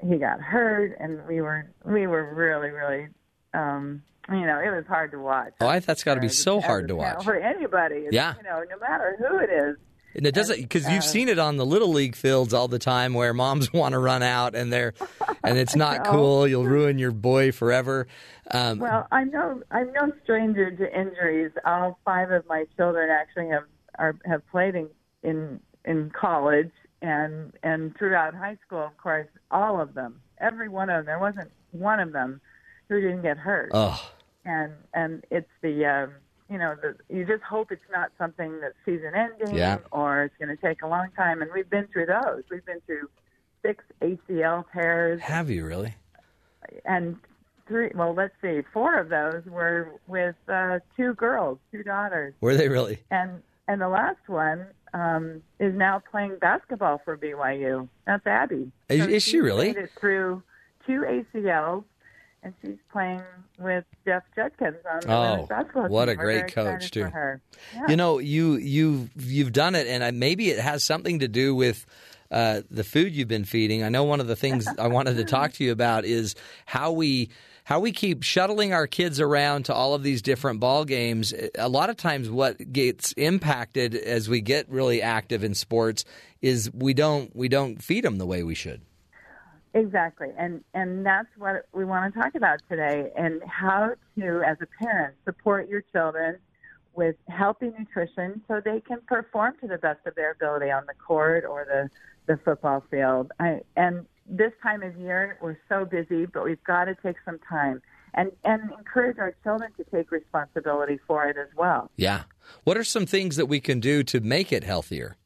N: he got hurt, and we were we were really really. Um, you know, it was hard to watch.
C: Oh, I, that's got to be so hard to watch.
N: for anybody.
C: Yeah.
N: you know, no matter who it is.
C: And it doesn't because you've
N: uh,
C: seen it on the little league fields all the time where moms want to run out and they're and it's not cool. You'll ruin your boy forever. Um,
N: Well, I'm no I'm no stranger to injuries. All five of my children actually have are have played in in, in college and and throughout high school. Of course, all of them, every one of them. There wasn't one of them who didn't get hurt.
C: oh,
N: and and it's the um, you know the you just hope it's not something that's season ending
C: Yeah.
N: or it's going to take a long time. And we've been through those. We've been through six ACL tears
C: have you really?
N: and three. Well, let's see, four of those were with uh, two girls, two daughters,
C: Were they really?
N: and and the last one um, is now playing basketball for BYU. That's Abby.
C: Is-
N: So
C: is she really?
N: Made it through two ACLs and she's playing with Jeff Judkins on the
C: Oh,
N: women's basketball
C: what a
N: We're
C: great coach, too.
N: Yeah.
C: You know, you you you've done it, and I, maybe it has something to do with uh, the food you've been feeding. I know one of the things I wanted to talk to you about is how we how we keep shuttling our kids around to all of these different ball games. A lot of times, what gets impacted as we get really active in sports is we don't we don't feed them the way we should.
N: Exactly, and and that's what we want to talk about today, and how to, as a parent, support your children with healthy nutrition so they can perform to the best of their ability on the court or the the football field. I, and this time of year, we're so busy, but we've got to take some time and and encourage our children to take responsibility for it as well.
C: Yeah. What are some things that we can do to make it healthier?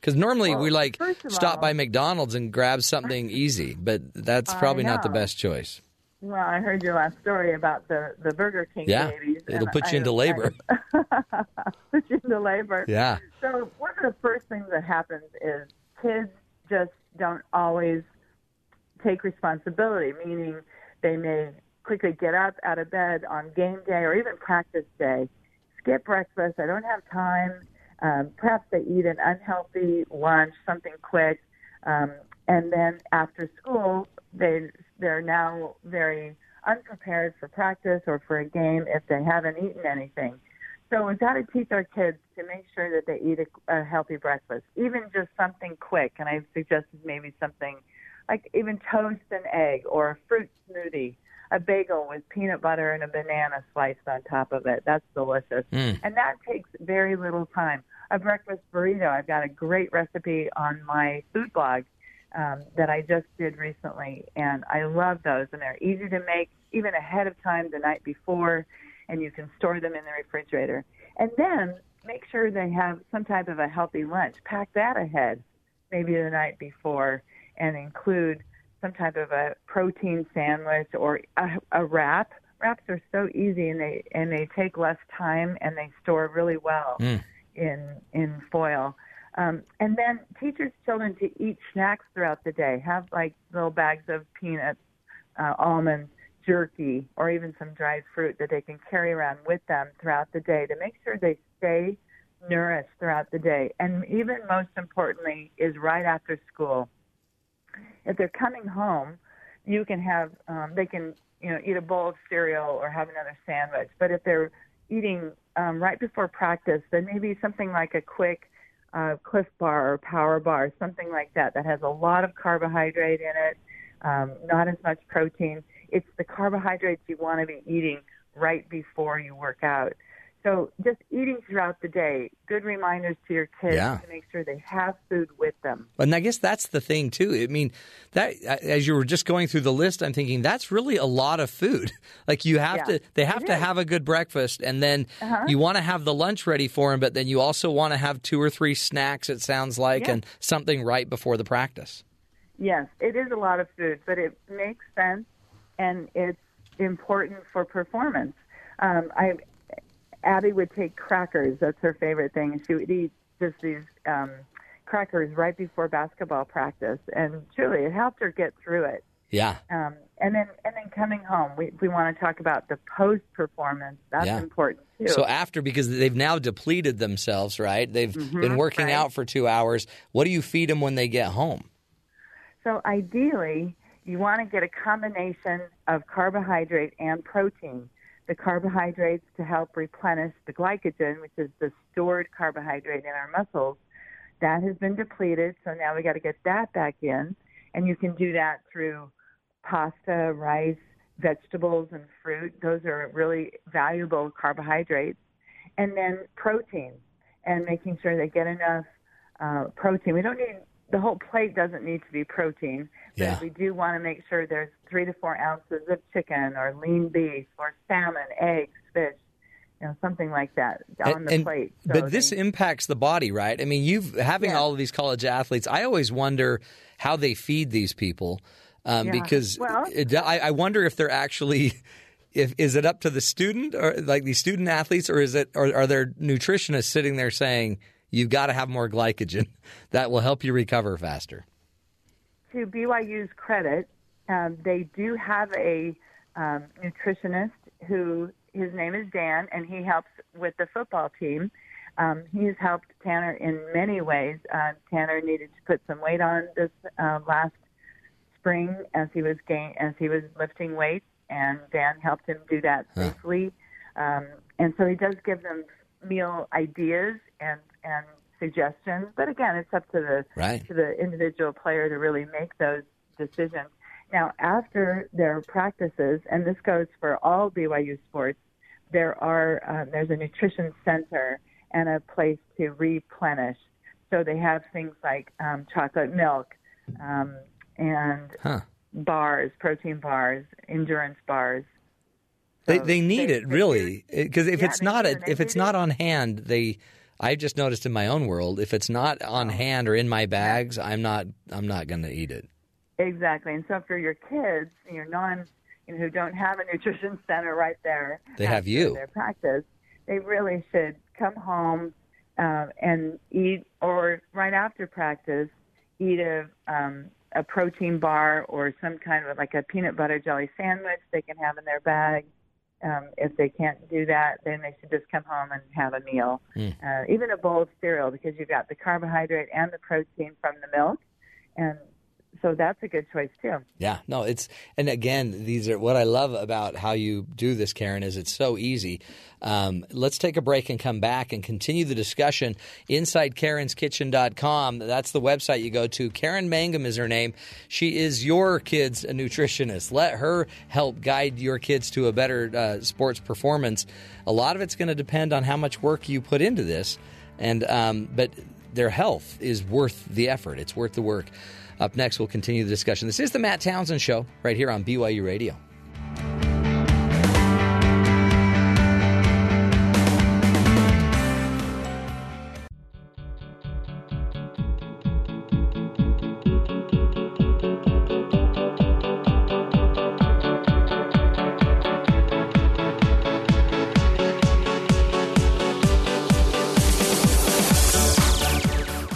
C: Because normally
N: Well,
C: we like stop
N: all-
C: by McDonald's and grab something easy, but that's probably not the best choice.
N: Well, I heard your last story about the the Burger King
C: Yeah.
N: babies.
C: It'll put you
N: I-
C: into labor.
N: put you into labor.
C: Yeah.
N: So one of the first things that happens is kids just don't always take responsibility, meaning they may quickly get up out of bed on game day or even practice day, skip breakfast. I don't have time. Um, perhaps they eat an unhealthy lunch, something quick, um, and then after school, they they're now very unprepared for practice or for a game if they haven't eaten anything. So we've got to teach our kids to make sure that they eat a, a healthy breakfast, even just something quick. And I've suggested maybe something like even toast and egg or a fruit smoothie, a bagel with peanut butter and a banana sliced on top of it. That's delicious.
C: Mm.
N: And that takes very little time. A breakfast burrito, I've got a great recipe on my food blog um, that I just did recently, and I love those. And they're easy to make even ahead of time the night before, and you can store them in the refrigerator. And then make sure they have some type of a healthy lunch. Pack that ahead, maybe the night before, and include some type of a protein sandwich or a, a wrap. Wraps are so easy, and they and they take less time, and they store really well
C: Mm.
N: In in foil. Um, and then teach your children to eat snacks throughout the day. Have like little bags of peanuts, uh, almonds, jerky, or even some dried fruit that they can carry around with them throughout the day to make sure they stay nourished throughout the day. And even most importantly is right after school. If they're coming home, you can have um, they can you know eat a bowl of cereal or have another sandwich. But if they're eating um, right before practice, then maybe something like a quick uh, Clif Bar or Power Bar, something like that, that has a lot of carbohydrate in it, um, not as much protein. It's the carbohydrates you want to be eating right before you work out. So just eating throughout the day, good reminders to your kids
C: Yeah.
N: to make sure they have food with them.
C: And I guess that's the thing too. I mean, that as you were just going through the list, I'm thinking that's really a lot of food. Like you have
N: Yeah,
C: to, they have to
N: is.
C: have a good breakfast, and then
N: Uh-huh.
C: you want to have the lunch ready for them, but then you also want to have two or three snacks. It sounds like,
N: Yeah.
C: and something right before the practice.
N: Yes, it is a lot of food, but it makes sense and it's important for performance. Um, I Abby would take crackers. That's her favorite thing. and She would eat just these um, crackers right before basketball practice, and truly, it helped her get through it.
C: Yeah.
N: Um, and then, and then coming home, we we want to talk about the post performance. That's
C: Yeah.
N: important too.
C: So after, because they've now depleted themselves, right? They've been
N: Mhm,
C: working
N: right.
C: out for two hours. What do you feed them when they get home?
N: So ideally, you want to get a combination of carbohydrate and protein. The carbohydrates to help replenish the glycogen, which is the stored carbohydrate in our muscles. That has been depleted, so now we got to get that back in. And you can do that through pasta, rice, vegetables, and fruit. Those are really valuable carbohydrates. And then protein, and making sure they get enough uh, protein. We don't need the whole plate doesn't need to be protein, but
C: Yeah.
N: we do want to make sure there's three to four ounces of chicken or lean beef or salmon, eggs, fish, you know, something like that on
C: And-
N: the
C: and-
N: plate. So
C: but this impacts the body, right? I mean, you've having
N: Yeah.
C: all of these college athletes. I always wonder how they feed these people um,
N: Yeah.
C: because
N: Well-
C: it, I, I wonder if they're actually. If, is it up to the student or like the student athletes, or is it, or are there nutritionists sitting there saying you've got to have more glycogen that will help you recover faster?
N: to BYU's credit, um, they do have a um, nutritionist who his name is Dan, and he helps with the football team. Um, he's helped Tanner in many ways. Uh, Tanner needed to put some weight on this uh, last spring as he was gain as he was lifting weights, and Dan helped him do that
C: Huh.
N: safely. Um, and so he does give them meal ideas and and suggestions. But again, it's up to the
C: Right.
N: to the individual player to really make those decisions. Now, after their practices, and this goes for all BYU sports, there are uh, there's a nutrition center and a place to replenish. So they have things like um, chocolate milk um, and
C: Huh.
N: bars, protein bars, endurance bars.
C: They
N: So
C: they need
N: they-
C: it really because if
N: Yeah,
C: it's not a, if it's not on hand, they I've just noticed in my own world if it's not on
N: Oh.
C: hand or in my bags, I'm not I'm not going to eat it.
N: Exactly. And so for your kids, your non, you know, who don't have a nutrition center right there,
C: They have you.
N: Their practice, they really should come home uh, and eat, or right after practice, eat a um, a protein bar or some kind of like a peanut butter jelly sandwich they can have in their bag. Um, if they can't do that, then they should just come home and have a meal.
C: Mm.
N: Uh, even a bowl of cereal because you've got the carbohydrate and the protein from the milk, and so that's a good choice too.
C: Yeah, no, it's and again, these are what I love about how you do this, Karen. Is it's so easy. Um, let's take a break and come back and continue the discussion inside Karen'sKitchen.com. That's the website you go to. Karen Mangum is her name. She is your kid's nutritionist. Let her help guide your kids to a better uh, sports performance. A lot of it's going to depend on how much work you put into this, and um, but their health is worth the effort. It's worth the work. Up next, we'll continue the discussion. This is the Matt Townsend Show right here on BYU Radio.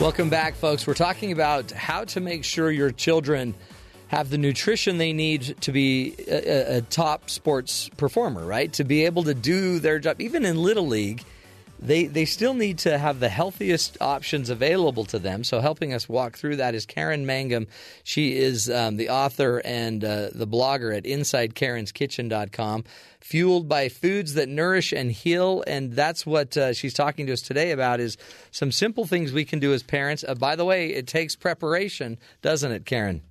C: Welcome back, folks. We're talking about how to make sure your children have the nutrition they need to be a, a, top sports performer, right? To be able to do their job, even in Little League, they they still need to have the healthiest options available to them. So, helping us walk through that is Karen Mangum. She is um, the author and uh, the blogger at InsideKaren'sKitchen.com. Fueled by foods that nourish and heal, and that's what uh, she's talking to us today about. Is some simple things we can do as parents. Uh, by the way, it takes preparation, doesn't it, Karen?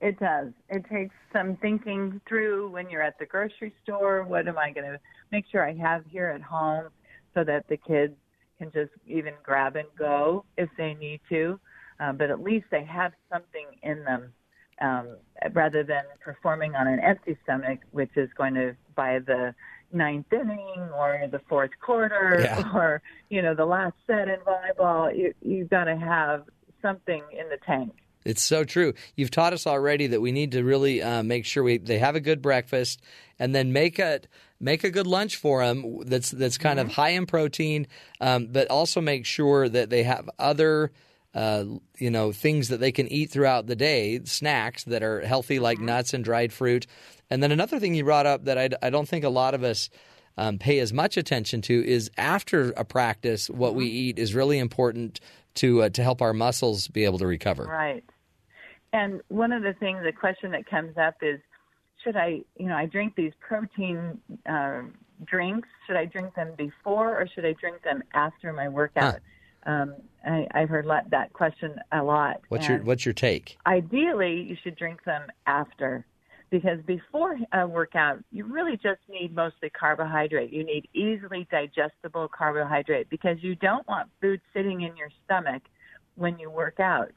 N: It does. It takes some thinking through when you're at the grocery store. What am I going to make sure I have here at home so that the kids can just even grab and go if they need to, um, but at least they have something in them um, rather than performing on an empty stomach, which is going to by the ninth inning or the fourth quarter
C: Yeah.
N: or you know the last set in volleyball. You you've got to have something in the tank.
C: It's so true. You've taught us already that we need to really uh, make sure we they have a good breakfast, and then make a make a good lunch for them that's that's kind of high in protein, um, but also make sure that they have other uh, you know things that they can eat throughout the day, snacks that are healthy like nuts and dried fruit. And then another thing you brought up that I, I don't think a lot of us um, pay as much attention to is after a practice, what we eat is really important to uh, to help our muscles be able to recover.
N: Right. And one of the things, the question that comes up is, should I, you know, I drink these protein uh, drinks. Should I drink them before or should I drink them after my workout? Um, I, I've heard lot, that question a lot.
C: What's your What's your take?
N: ideally you should drink them after because before a workout you really just need mostly carbohydrate you need easily digestible carbohydrate because you don't want food sitting in your stomach when you work out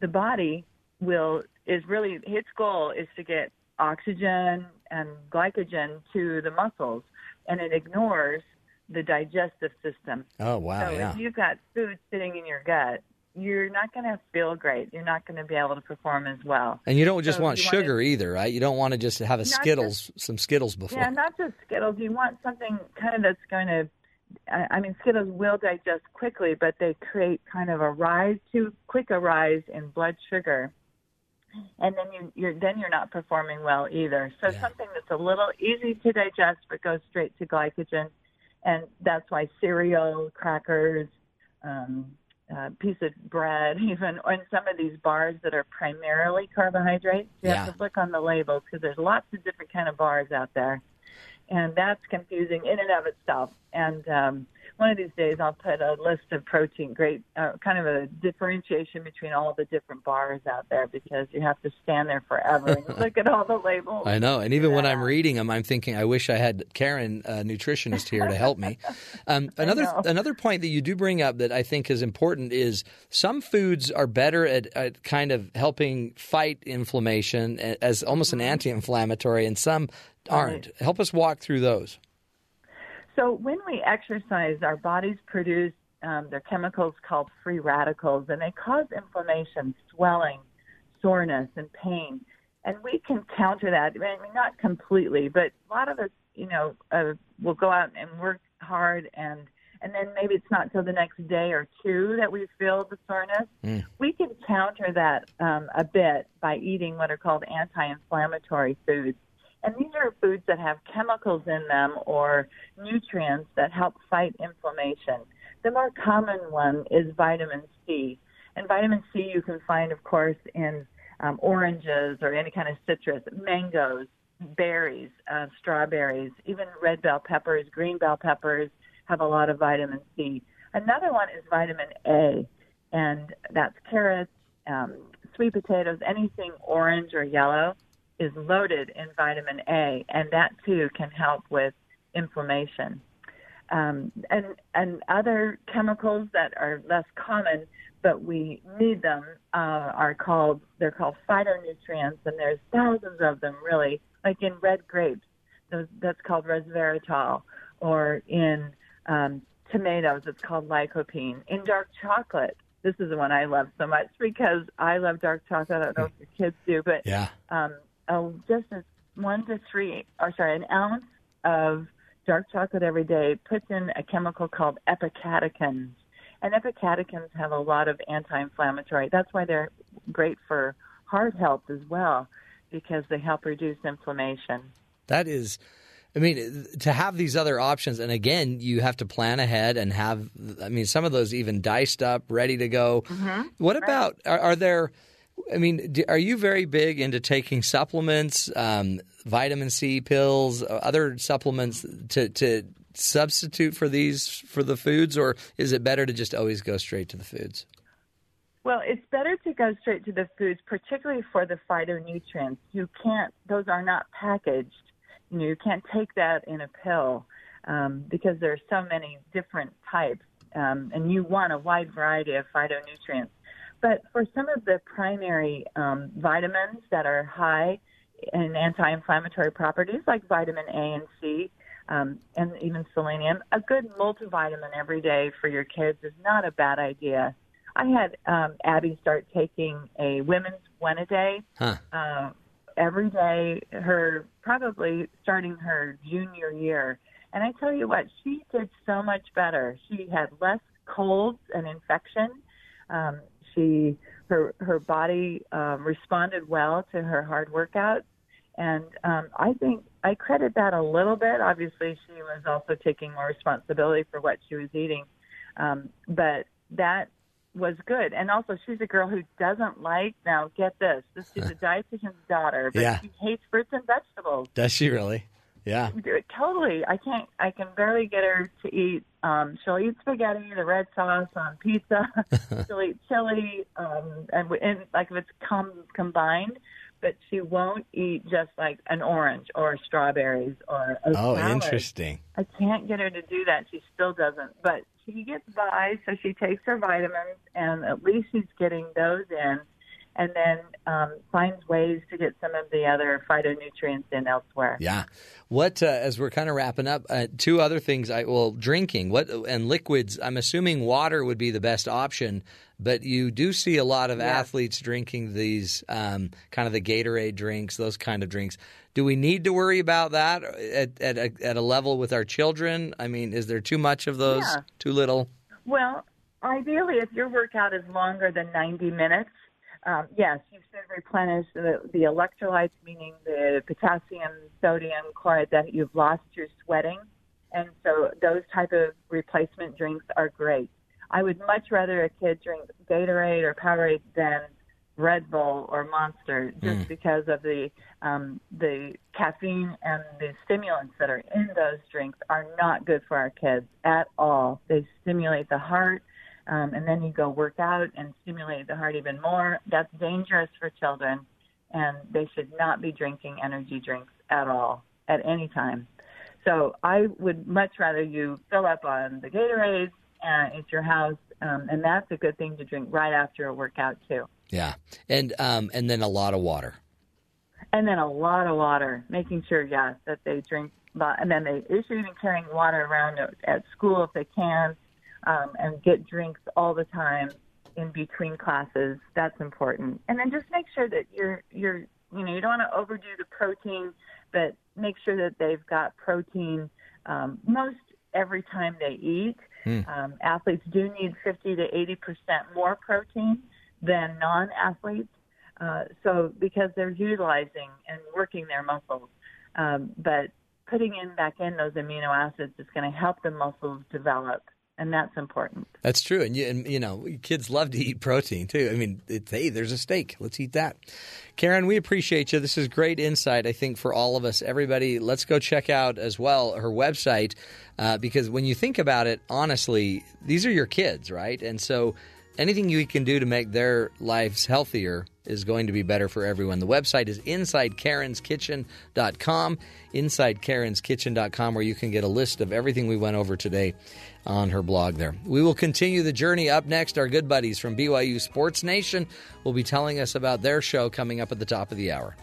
N: the body will is really its goal is to get oxygen and glycogen to the muscles and it ignores the digestive system
C: Oh wow,
N: so
C: yeah.
N: if you've got food sitting in your gut, you're not going to feel great. You're not going to be able to perform as well.
C: And you don't just
N: So
C: want sugar either, right? You don't want to just have a Skittles, some Skittles before.
N: Yeah, not just Skittles. You want something kind of that's going to. I I mean, Skittles will digest quickly, but they create kind of a rise, too quick a rise in blood sugar. And then you, you're then you're not performing well either. So something that's a little easy to digest but goes straight to glycogen, and that's why cereal, crackers, um, uh, piece of bread, even and some of these bars that are primarily carbohydrates. You
O: Yeah.
N: have to look on the label because there's lots of different kind of bars out there, and that's confusing in and of itself. And um, one of these days, I'll put a list of protein, great uh, kind of a differentiation between all the different bars out there because you have to stand there forever and look at all the labels.
C: I know, and even when I'm reading them, I'm thinking, I wish I had Karen, a nutritionist, here to help me. Um, another another point that you do bring up that I think is important is some foods are better at, at kind of helping fight inflammation as almost an anti-inflammatory, and some aren't. Help us walk through those.
N: So when we exercise, our bodies produce um, their chemicals called free radicals, and they cause inflammation, swelling, soreness, and pain. And we can counter that. I mean, not completely, but a lot of us, you know, uh, will go out and work hard, and and then maybe it's not till the next day or two that we feel the soreness. We can counter that um, a bit by eating what are called anti-inflammatory foods. And these are foods that have chemicals in them or nutrients that help fight inflammation. The more common one is vitamin C. And vitamin C you can find, of course, in um, oranges or any kind of citrus, mangoes, berries, uh, strawberries, even red bell peppers, green bell peppers have a lot of vitamin C. Another one is vitamin A, and that's carrots, um, sweet potatoes, anything orange or yellow is loaded in vitamin A, and that too can help with inflammation. Um, and and other chemicals that are less common, but we need them, uh, are called they're called phytonutrients, and there's thousands of them really. Like in red grapes, those, that's called resveratrol, or in um, tomatoes, it's called lycopene. In dark chocolate, this is the one I love so much because I love dark chocolate. I don't know if your kids do, but
C: Yeah.
N: um, just a one to three, or sorry, an ounce of dark chocolate every day puts in a chemical called epicatechins. And epicatechins have a lot of anti-inflammatory. That's why they're great for heart health as well, because they help reduce inflammation.
C: That is, I mean, to have these other options, and again, you have to plan ahead and have, I mean, some of those even diced up, ready to go. Mm-hmm. What about, are, are there, I mean, do, are you very big into taking supplements, um, vitamin C pills, uh, other supplements to, to substitute for these, for the foods, or is it better to just always go straight to the foods?
N: Well, it's better to go straight to the foods, particularly for the phytonutrients. You can't; those are not packaged. You know, you can't take that in a pill um, because there are so many different types, um, and you want a wide variety of phytonutrients. But for some of the primary um, vitamins that are high in anti-inflammatory properties, like vitamin A and C, um, and even selenium, a good multivitamin every day for your kids is not a bad idea. I had um, Abby start taking a women's one a day
C: Huh.
N: uh, every day. Her probably starting her junior year, and I tell you what, she did so much better. She had less colds and infection. Um, she her her body um, responded well to her hard workouts, and um, I think I credit that a little bit. Obviously, she was also taking more responsibility for what she was eating, um, but that was good. And also, she's a girl who doesn't like. Now, get this: this she's a dietitian's daughter, but
C: Yeah.
N: she hates fruits and vegetables.
C: Does she really? Yeah.
N: Totally. I can't. I can barely get her to eat. Um, she'll eat spaghetti, the red sauce on pizza. she'll eat chili, um, and, and like if it's com- combined. But she won't eat just like an orange or strawberries or a
C: Oh,
N: salad.
C: interesting.
N: I can't get her to do that. She still doesn't. But she gets by, so she takes her vitamins, and at least she's getting those in, and then um, finds ways to get some of the other phytonutrients in elsewhere.
C: Yeah. What uh, as we're kind of wrapping up, uh, two other things. I well, drinking. What and liquids. I'm assuming water would be the best option, but you do see a lot of athletes drinking these um, kind of the Gatorade drinks, those kind of drinks. Do we need to worry about that at at a, at a level with our children? I mean, is there too much of those?
N: Yeah.
C: Too little?
N: Well, ideally, if your workout is longer than 90 minutes, um, yes, you should replenish the, the electrolytes, meaning the potassium, sodium, chloride that you've lost through sweating. And so those type of replacement drinks are great. I would much rather a kid drink Gatorade or Powerade than Red Bull or Monster, just
O: Mm.
N: because of the um, the caffeine and the stimulants that are in those drinks are not good for our kids at all. They stimulate the heart, um, and then you go work out and stimulate the heart even more. That's dangerous for children, and they should not be drinking energy drinks at all at any time. So I would much rather you fill up on the Gatorades uh, at your house, um, and that's a good thing to drink right after a workout too.
C: Yeah, and um, and then a lot of water.
N: And then a lot of water, making sure, yes, that they drink. And then they issue and carrying water around at school if they can, um, and get drinks all the time in between classes. That's important. And then just make sure that you're you're you know you don't want to overdo the protein, but make sure that they've got protein um, most every time they eat.
O: Hmm.
N: Um, athletes do need 50 to 80 percent more protein than non-athletes. Uh, so because they're utilizing and working their muscles, um, but putting in back in those amino acids is going to help the muscles develop, and that's important.
C: That's true, and you, and you know, kids love to eat protein too. I mean, hey, there's a steak, let's eat that. Karen, we appreciate you. This is great insight, I think, for all of us. Everybody, let's go check out as well her website uh, because when you think about it, honestly, these are your kids, right? And so, anything you can do to make their lives healthier is going to be better for everyone. The website is InsideKaren'sKitchen.com, InsideKaren'sKitchen.com, where you can get a list of everything we went over today on her blog there. We will continue the journey up next. Our good buddies from BYU Sports Nation will be telling us about their show coming up at the top of the hour.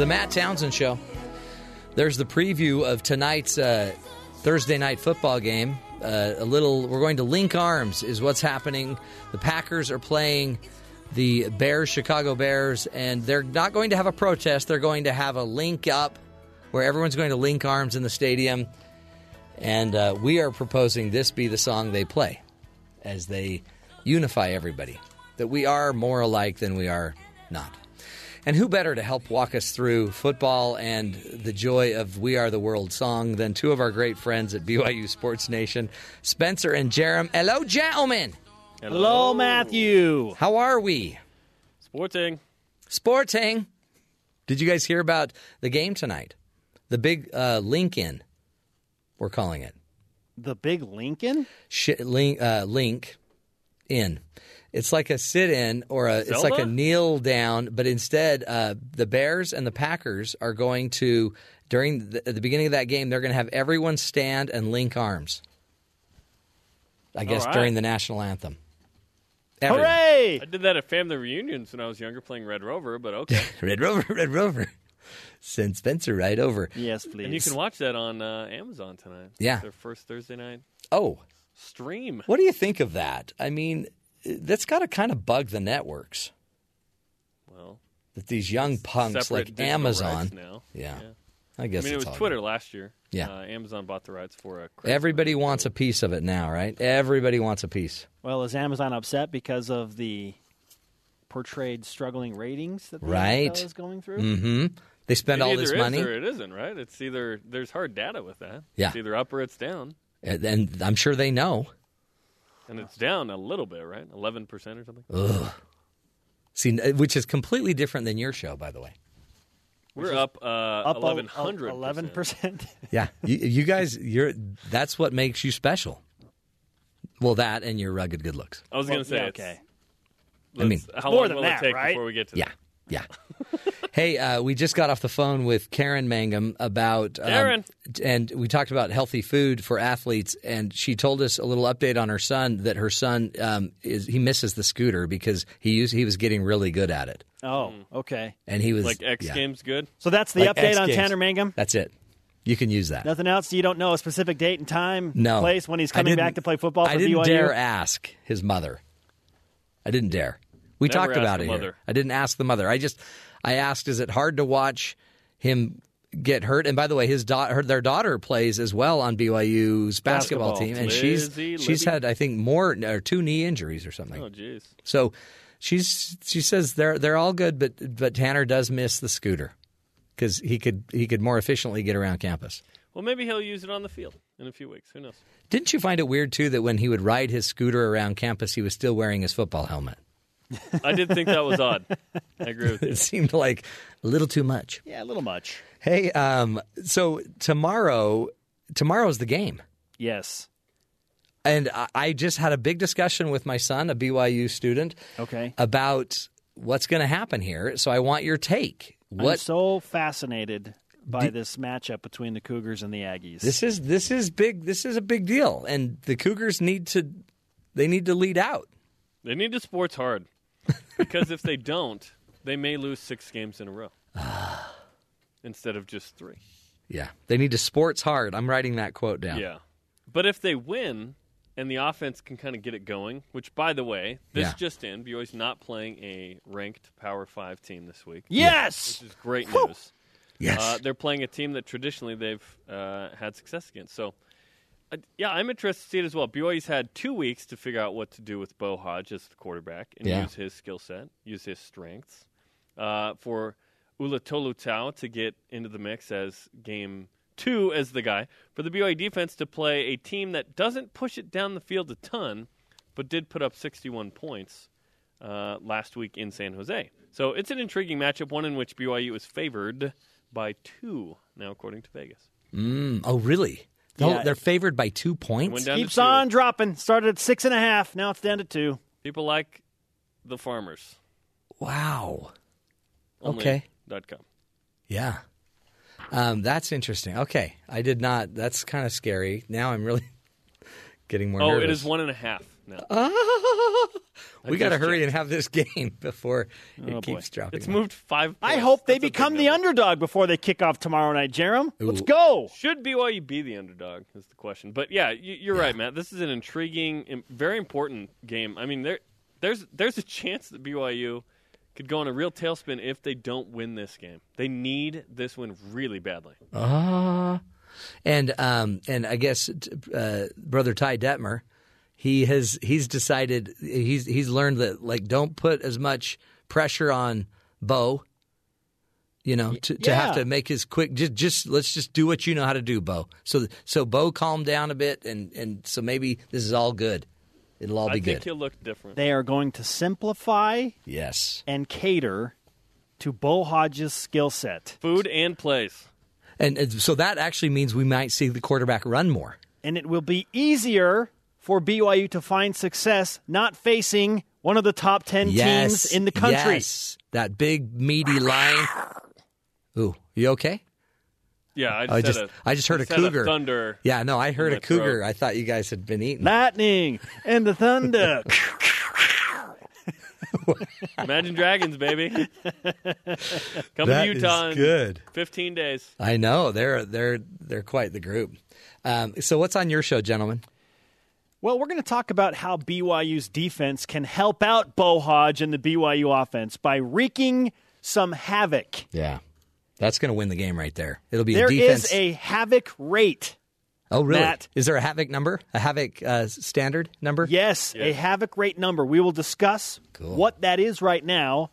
C: The Matt Townsend Show. There's the preview of tonight's uh, Thursday night football game. Uh, a little, we're going to link arms, is what's happening. The Packers are playing the Bears, Chicago Bears, and they're not going to have a protest. They're going to have a link up where everyone's going to link arms in the stadium. And uh, we are proposing this be the song they play as they unify everybody. That we are more alike than we are not. And who better to help walk us through football and the joy of We Are the World song than two of our great friends at BYU Sports Nation, Spencer and Jarom. Hello, gentlemen.
O: Hello, Matthew.
C: How are we?
O: Sporting.
C: Sporting. Did you guys hear about the game tonight? The big uh, Lincoln, we're calling it.
O: The big Lincoln?
C: Sh- link, uh, link in. It's like a sit in or a it's like a kneel down, but instead uh, the Bears and the Packers are going to during the, at the beginning of that game they're going to have everyone stand and link arms. I guess
P: right.
C: during the national anthem.
O: Hooray!
P: I did that at family reunions when I was younger playing Red Rover, but okay.
C: Red Rover, Red Rover. Send Spencer right over.
O: Yes, please.
P: and you can watch that on uh, Amazon tonight.
C: Yeah.
P: Their first Thursday night
C: Oh,
P: stream.
C: what do you think of that? I mean, that's got to kind of bug the networks.
P: Well,
C: that these young punks like Amazon.
P: now.
C: Yeah.
P: Yeah.
C: I guess
P: I mean, it
C: it's
P: was
C: all
P: Twitter last year.
C: Yeah.
P: Uh, Amazon bought the rights for a.
C: good. Everybody wants a piece of it now, right? Everybody wants a piece.
O: Well, is Amazon upset because of the portrayed struggling ratings that the
C: Right.
O: NFL is going through?
C: Mm-hmm. They spend
P: It
C: all this money.
P: or it isn't, right? It's either there's hard data with that.
C: Yeah.
P: It's either up or it's down,
C: And and I'm sure they know.
P: And it's down a little bit, right? Eleven percent or something.
C: Ugh. See, which is completely different than your show, by the way.
P: We're up uh,
O: Up a-
P: eleven hundred.
O: Eleven percent.
C: Yeah, you, you guys, you're that's what makes you special. Well, that and your rugged good looks.
P: I was
O: Well,
P: going to say,
O: yeah, okay.
C: I mean,
P: let's- how
O: More
P: long
O: than
P: will
O: that,
P: it take
O: right?
P: before we get to
C: Yeah,
P: that?
C: Yeah. hey, uh, we just got off the phone with Karen Mangum about um,
P: Karen.
C: and we talked about healthy food for athletes, and she told us a little update on her son that her son um, is he misses the scooter because he used he was getting really good at it,
O: Oh, okay.
C: and he was
P: Like X
C: yeah.
P: Games good.
O: So that's the
C: Like
O: update
C: X
O: on
C: Games.
O: Tanner Mangum?
C: That's it. You can use that.
O: Nothing else? You don't know a specific date and time,
C: No.
O: place when he's
C: I
O: coming
C: didn't-
O: back to play football for
C: I didn't
O: BYU?
C: dare ask his mother. I didn't dare. We
P: Never
C: talked about it here.
P: mother.
C: I didn't ask the mother. I just I asked, is it hard to watch him get hurt? And by the way, his daughter, their daughter plays as well on BYU's basketball,
P: Basketball.
C: team, and
P: Lizzie,
C: she's she's had I think more or two knee injuries or something.
P: Oh, jeez.
C: So she's she says they're they're all good, but but Tanner does miss the scooter because he could he could more efficiently get around campus.
P: Well, maybe he'll use it on the field in a few weeks. Who knows?
C: Didn't you find it weird too that when he would ride his scooter around campus, he was still wearing his football helmet?
P: I did think that was odd. I agree with you.
C: It seemed like a little too much.
O: Yeah, a little much.
C: Hey, um, so tomorrow, tomorrow's the game,
O: Yes.
C: and I, I just had a big discussion with my son, a BYU student,
O: Okay.
C: about what's going to happen here. So I want your take.
O: I'm
C: What
O: so fascinated by this matchup between the Cougars and the Aggies.
C: this is? This is big. This is a big deal, and the Cougars need to. They need to lead out.
P: They need to sports hard because if they don't, they may lose six games in a row instead of just three.
C: Yeah, they need to sports hard. I'm writing that quote down.
P: Yeah. But if they win and the offense can kind of get it going, which, by the way, this
C: Yeah.
P: just in, BYU's not playing a ranked Power 5 team this week.
O: Yes!
P: Which is great news.
C: Yes.
P: Uh, they're playing a team that traditionally they've uh, had success against. So, uh, yeah, I'm interested to see it as well. BYU's had two weeks to figure out what to do with Beau Hoge as the quarterback and
C: Yeah.
P: use his skill set, use his strengths. Uh, for Ula Tolutau to get into the mix as game two as the guy. For the BYU defense to play a team that doesn't push it down the field a ton, but did put up 61 points uh, last week in San Jose. So it's an intriguing matchup, one in which BYU is favored by two now, according to Vegas.
C: Mm, oh, really?
O: Yeah.
C: they're favored by two points.
P: Went down
O: Keeps on dropping. Started at six and a half. Now it's down to two.
P: People like the farmers.
C: Wow.
P: Only
C: Okay.
P: Dot com.
C: Yeah. Um, that's interesting. Okay, I did not. That's kind of scary. Now I'm really getting more
P: Oh,
C: nervous.
P: it is one and a half now.
C: we got to
P: just
C: hurry and have this game before it
O: Oh, boy.
C: keeps dropping.
P: It's moved five.
O: I hope they
P: That's a
O: become the
P: number.
O: underdog before they kick off tomorrow night, Jarom. Let's go.
P: Should BYU be the underdog? Is the question. But yeah, you, you're right, Matt. This is an intriguing, im- very important game. I mean, there, there's there's a chance that BYU could go on a real tailspin if they don't win this game. They need this win really badly.
C: Ah. and um, and I guess uh, brother Ty Detmer, he has he's decided he's he's learned that like don't put as much pressure on Beau. You know, to, to have to make his quick. Just, just let's just do what you know how to do, Beau. So, so Beau calmed down a bit, and and so maybe this is all good. It'll all
P: I
C: be
P: think
C: good.
P: he'll look different.
O: They are going to simplify
C: Yes,
O: and cater to Beau Hoge's skill set.
P: Food and plays.
C: and, and so that actually means we might see the quarterback run more.
O: And it will be easier for BYU to find success not facing one of the top 10
C: yes,
O: teams in the country.
C: Yes, that big meaty line. Ooh, you okay?
P: Yeah, I just,
C: I just
P: a,
C: I just heard a
P: had
C: cougar.
P: thunder.
C: Yeah, no, I heard a cougar.
P: throat.
C: I thought you guys had been eating.
O: Lightning and the thunder.
P: Imagine Dragons, baby. Coming
C: That
P: to Utah
C: is
P: in
C: good.
P: 15 days.
C: I know they're they're they're quite the group. Um, so what's on your show, gentlemen?
O: Well, we're going to talk about how BYU's defense can help out Beau Hoge and the BYU offense by wreaking some havoc.
C: Yeah, that's going to win the game right there. It'll be
O: There
C: a
O: is
C: defense.
O: a havoc rate.
C: oh, really?
O: Matt.
C: Is there a havoc number? A havoc uh, standard number?
O: Yes, a havoc rate number. We will discuss
C: Cool.
O: what that is right now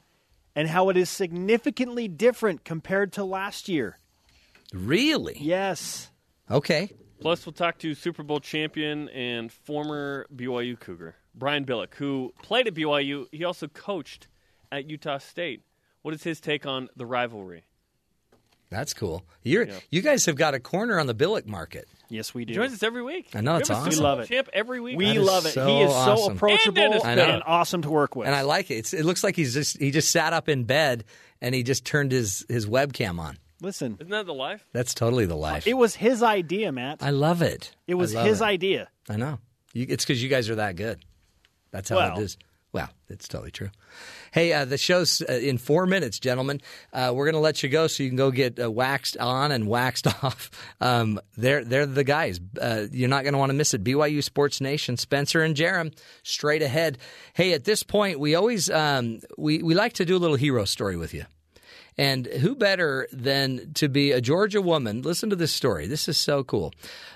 O: and how it is significantly different compared to last year.
C: Really?
O: Yes.
C: Okay.
P: Plus, we'll talk to Super Bowl champion and former BYU Cougar, Brian Billick, who played at BYU. He also coached at Utah State. What is his take on the rivalry?
C: That's cool. You're
P: Yeah.
C: you guys have got a corner on the Billick market.
O: Yes, we do.
P: He
O: do.
P: joins us every week.
C: I know, it's awesome.
O: We love
P: Bowl
O: it.
P: Champ every week.
O: We love it.
C: so
O: he is so
C: awesome.
O: approachable
P: And Dennis
O: and, awesome to work with.
C: And I like it. It's, it looks like he's just he just sat up in bed and he just turned his his webcam on.
O: Listen,
P: Isn't that the life?
C: That's totally the life.
O: it was his idea, Matt.
C: I love it.
O: It was
C: I love
O: his
C: it.
O: idea.
C: I know. You, it's because you guys are that good. That's how
O: Well,
C: it is. Well, it's totally true. Hey, uh, the show's uh, in four minutes, gentlemen. Uh, we're going to let you go so you can go get uh, waxed on and waxed off. Um, they're they're the guys. Uh, you're not going to want to miss it. BYU Sports Nation, Spencer and Jarom, straight ahead. Hey, at this point, we always um, we we like to do a little hero story with you. And who better than to be a Georgia woman? Listen to this story. This is so cool.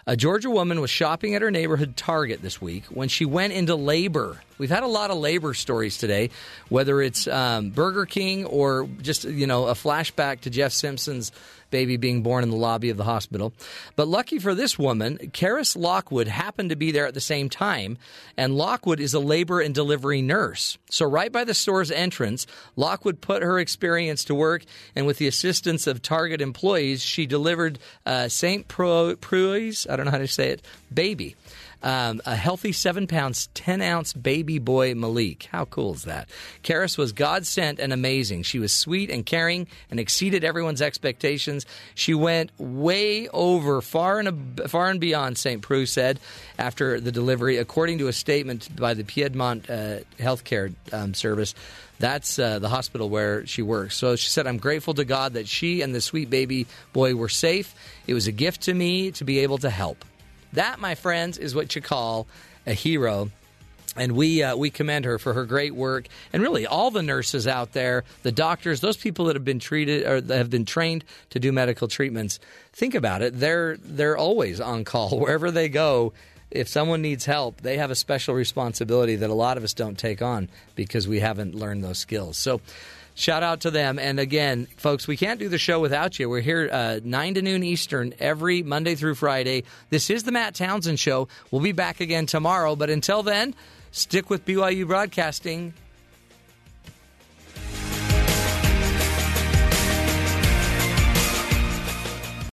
C: A Georgia woman was shopping at her neighborhood Target this week when she went into labor. We've had a lot of labor stories today, whether it's um, Burger King or just you know a flashback to Jeff Simpson's baby being born in the lobby of the hospital. But lucky for this woman, Karis Lockwood happened to be there at the same time, and Lockwood is a labor and delivery nurse. So, right by the store's entrance, Lockwood put her experience to work, and with the assistance of Target employees, she delivered uh, St. Preux's, I don't know how to say it, baby. Um, a healthy seven pounds, 10 ounce baby boy Malik. How cool is that? Karis was God sent and amazing. She was sweet and caring and exceeded everyone's expectations. She went way over, far and, far and beyond, St. Preux said after the delivery, according to a statement by the Piedmont uh, Healthcare um, Service. That's uh, the hospital where she works. So she said, I'm grateful to God that she and the sweet baby boy were safe. It was a gift to me to be able to help. That, my friends, is what you call a hero. And we uh, we commend her for her great work, and really all the nurses out there, the doctors, those people that have been treated or that have been trained to do medical treatments. Think about it; they're they're always on call wherever they go. If someone needs help, they have a special responsibility that a lot of us don't take on because we haven't learned those skills. So. Shout out to them. And again, folks, we can't do the show without you. We're here uh, 9 to noon Eastern every Monday through Friday. This is the Matt Townsend Show. We'll be back again tomorrow. But until then, stick with BYU Broadcasting.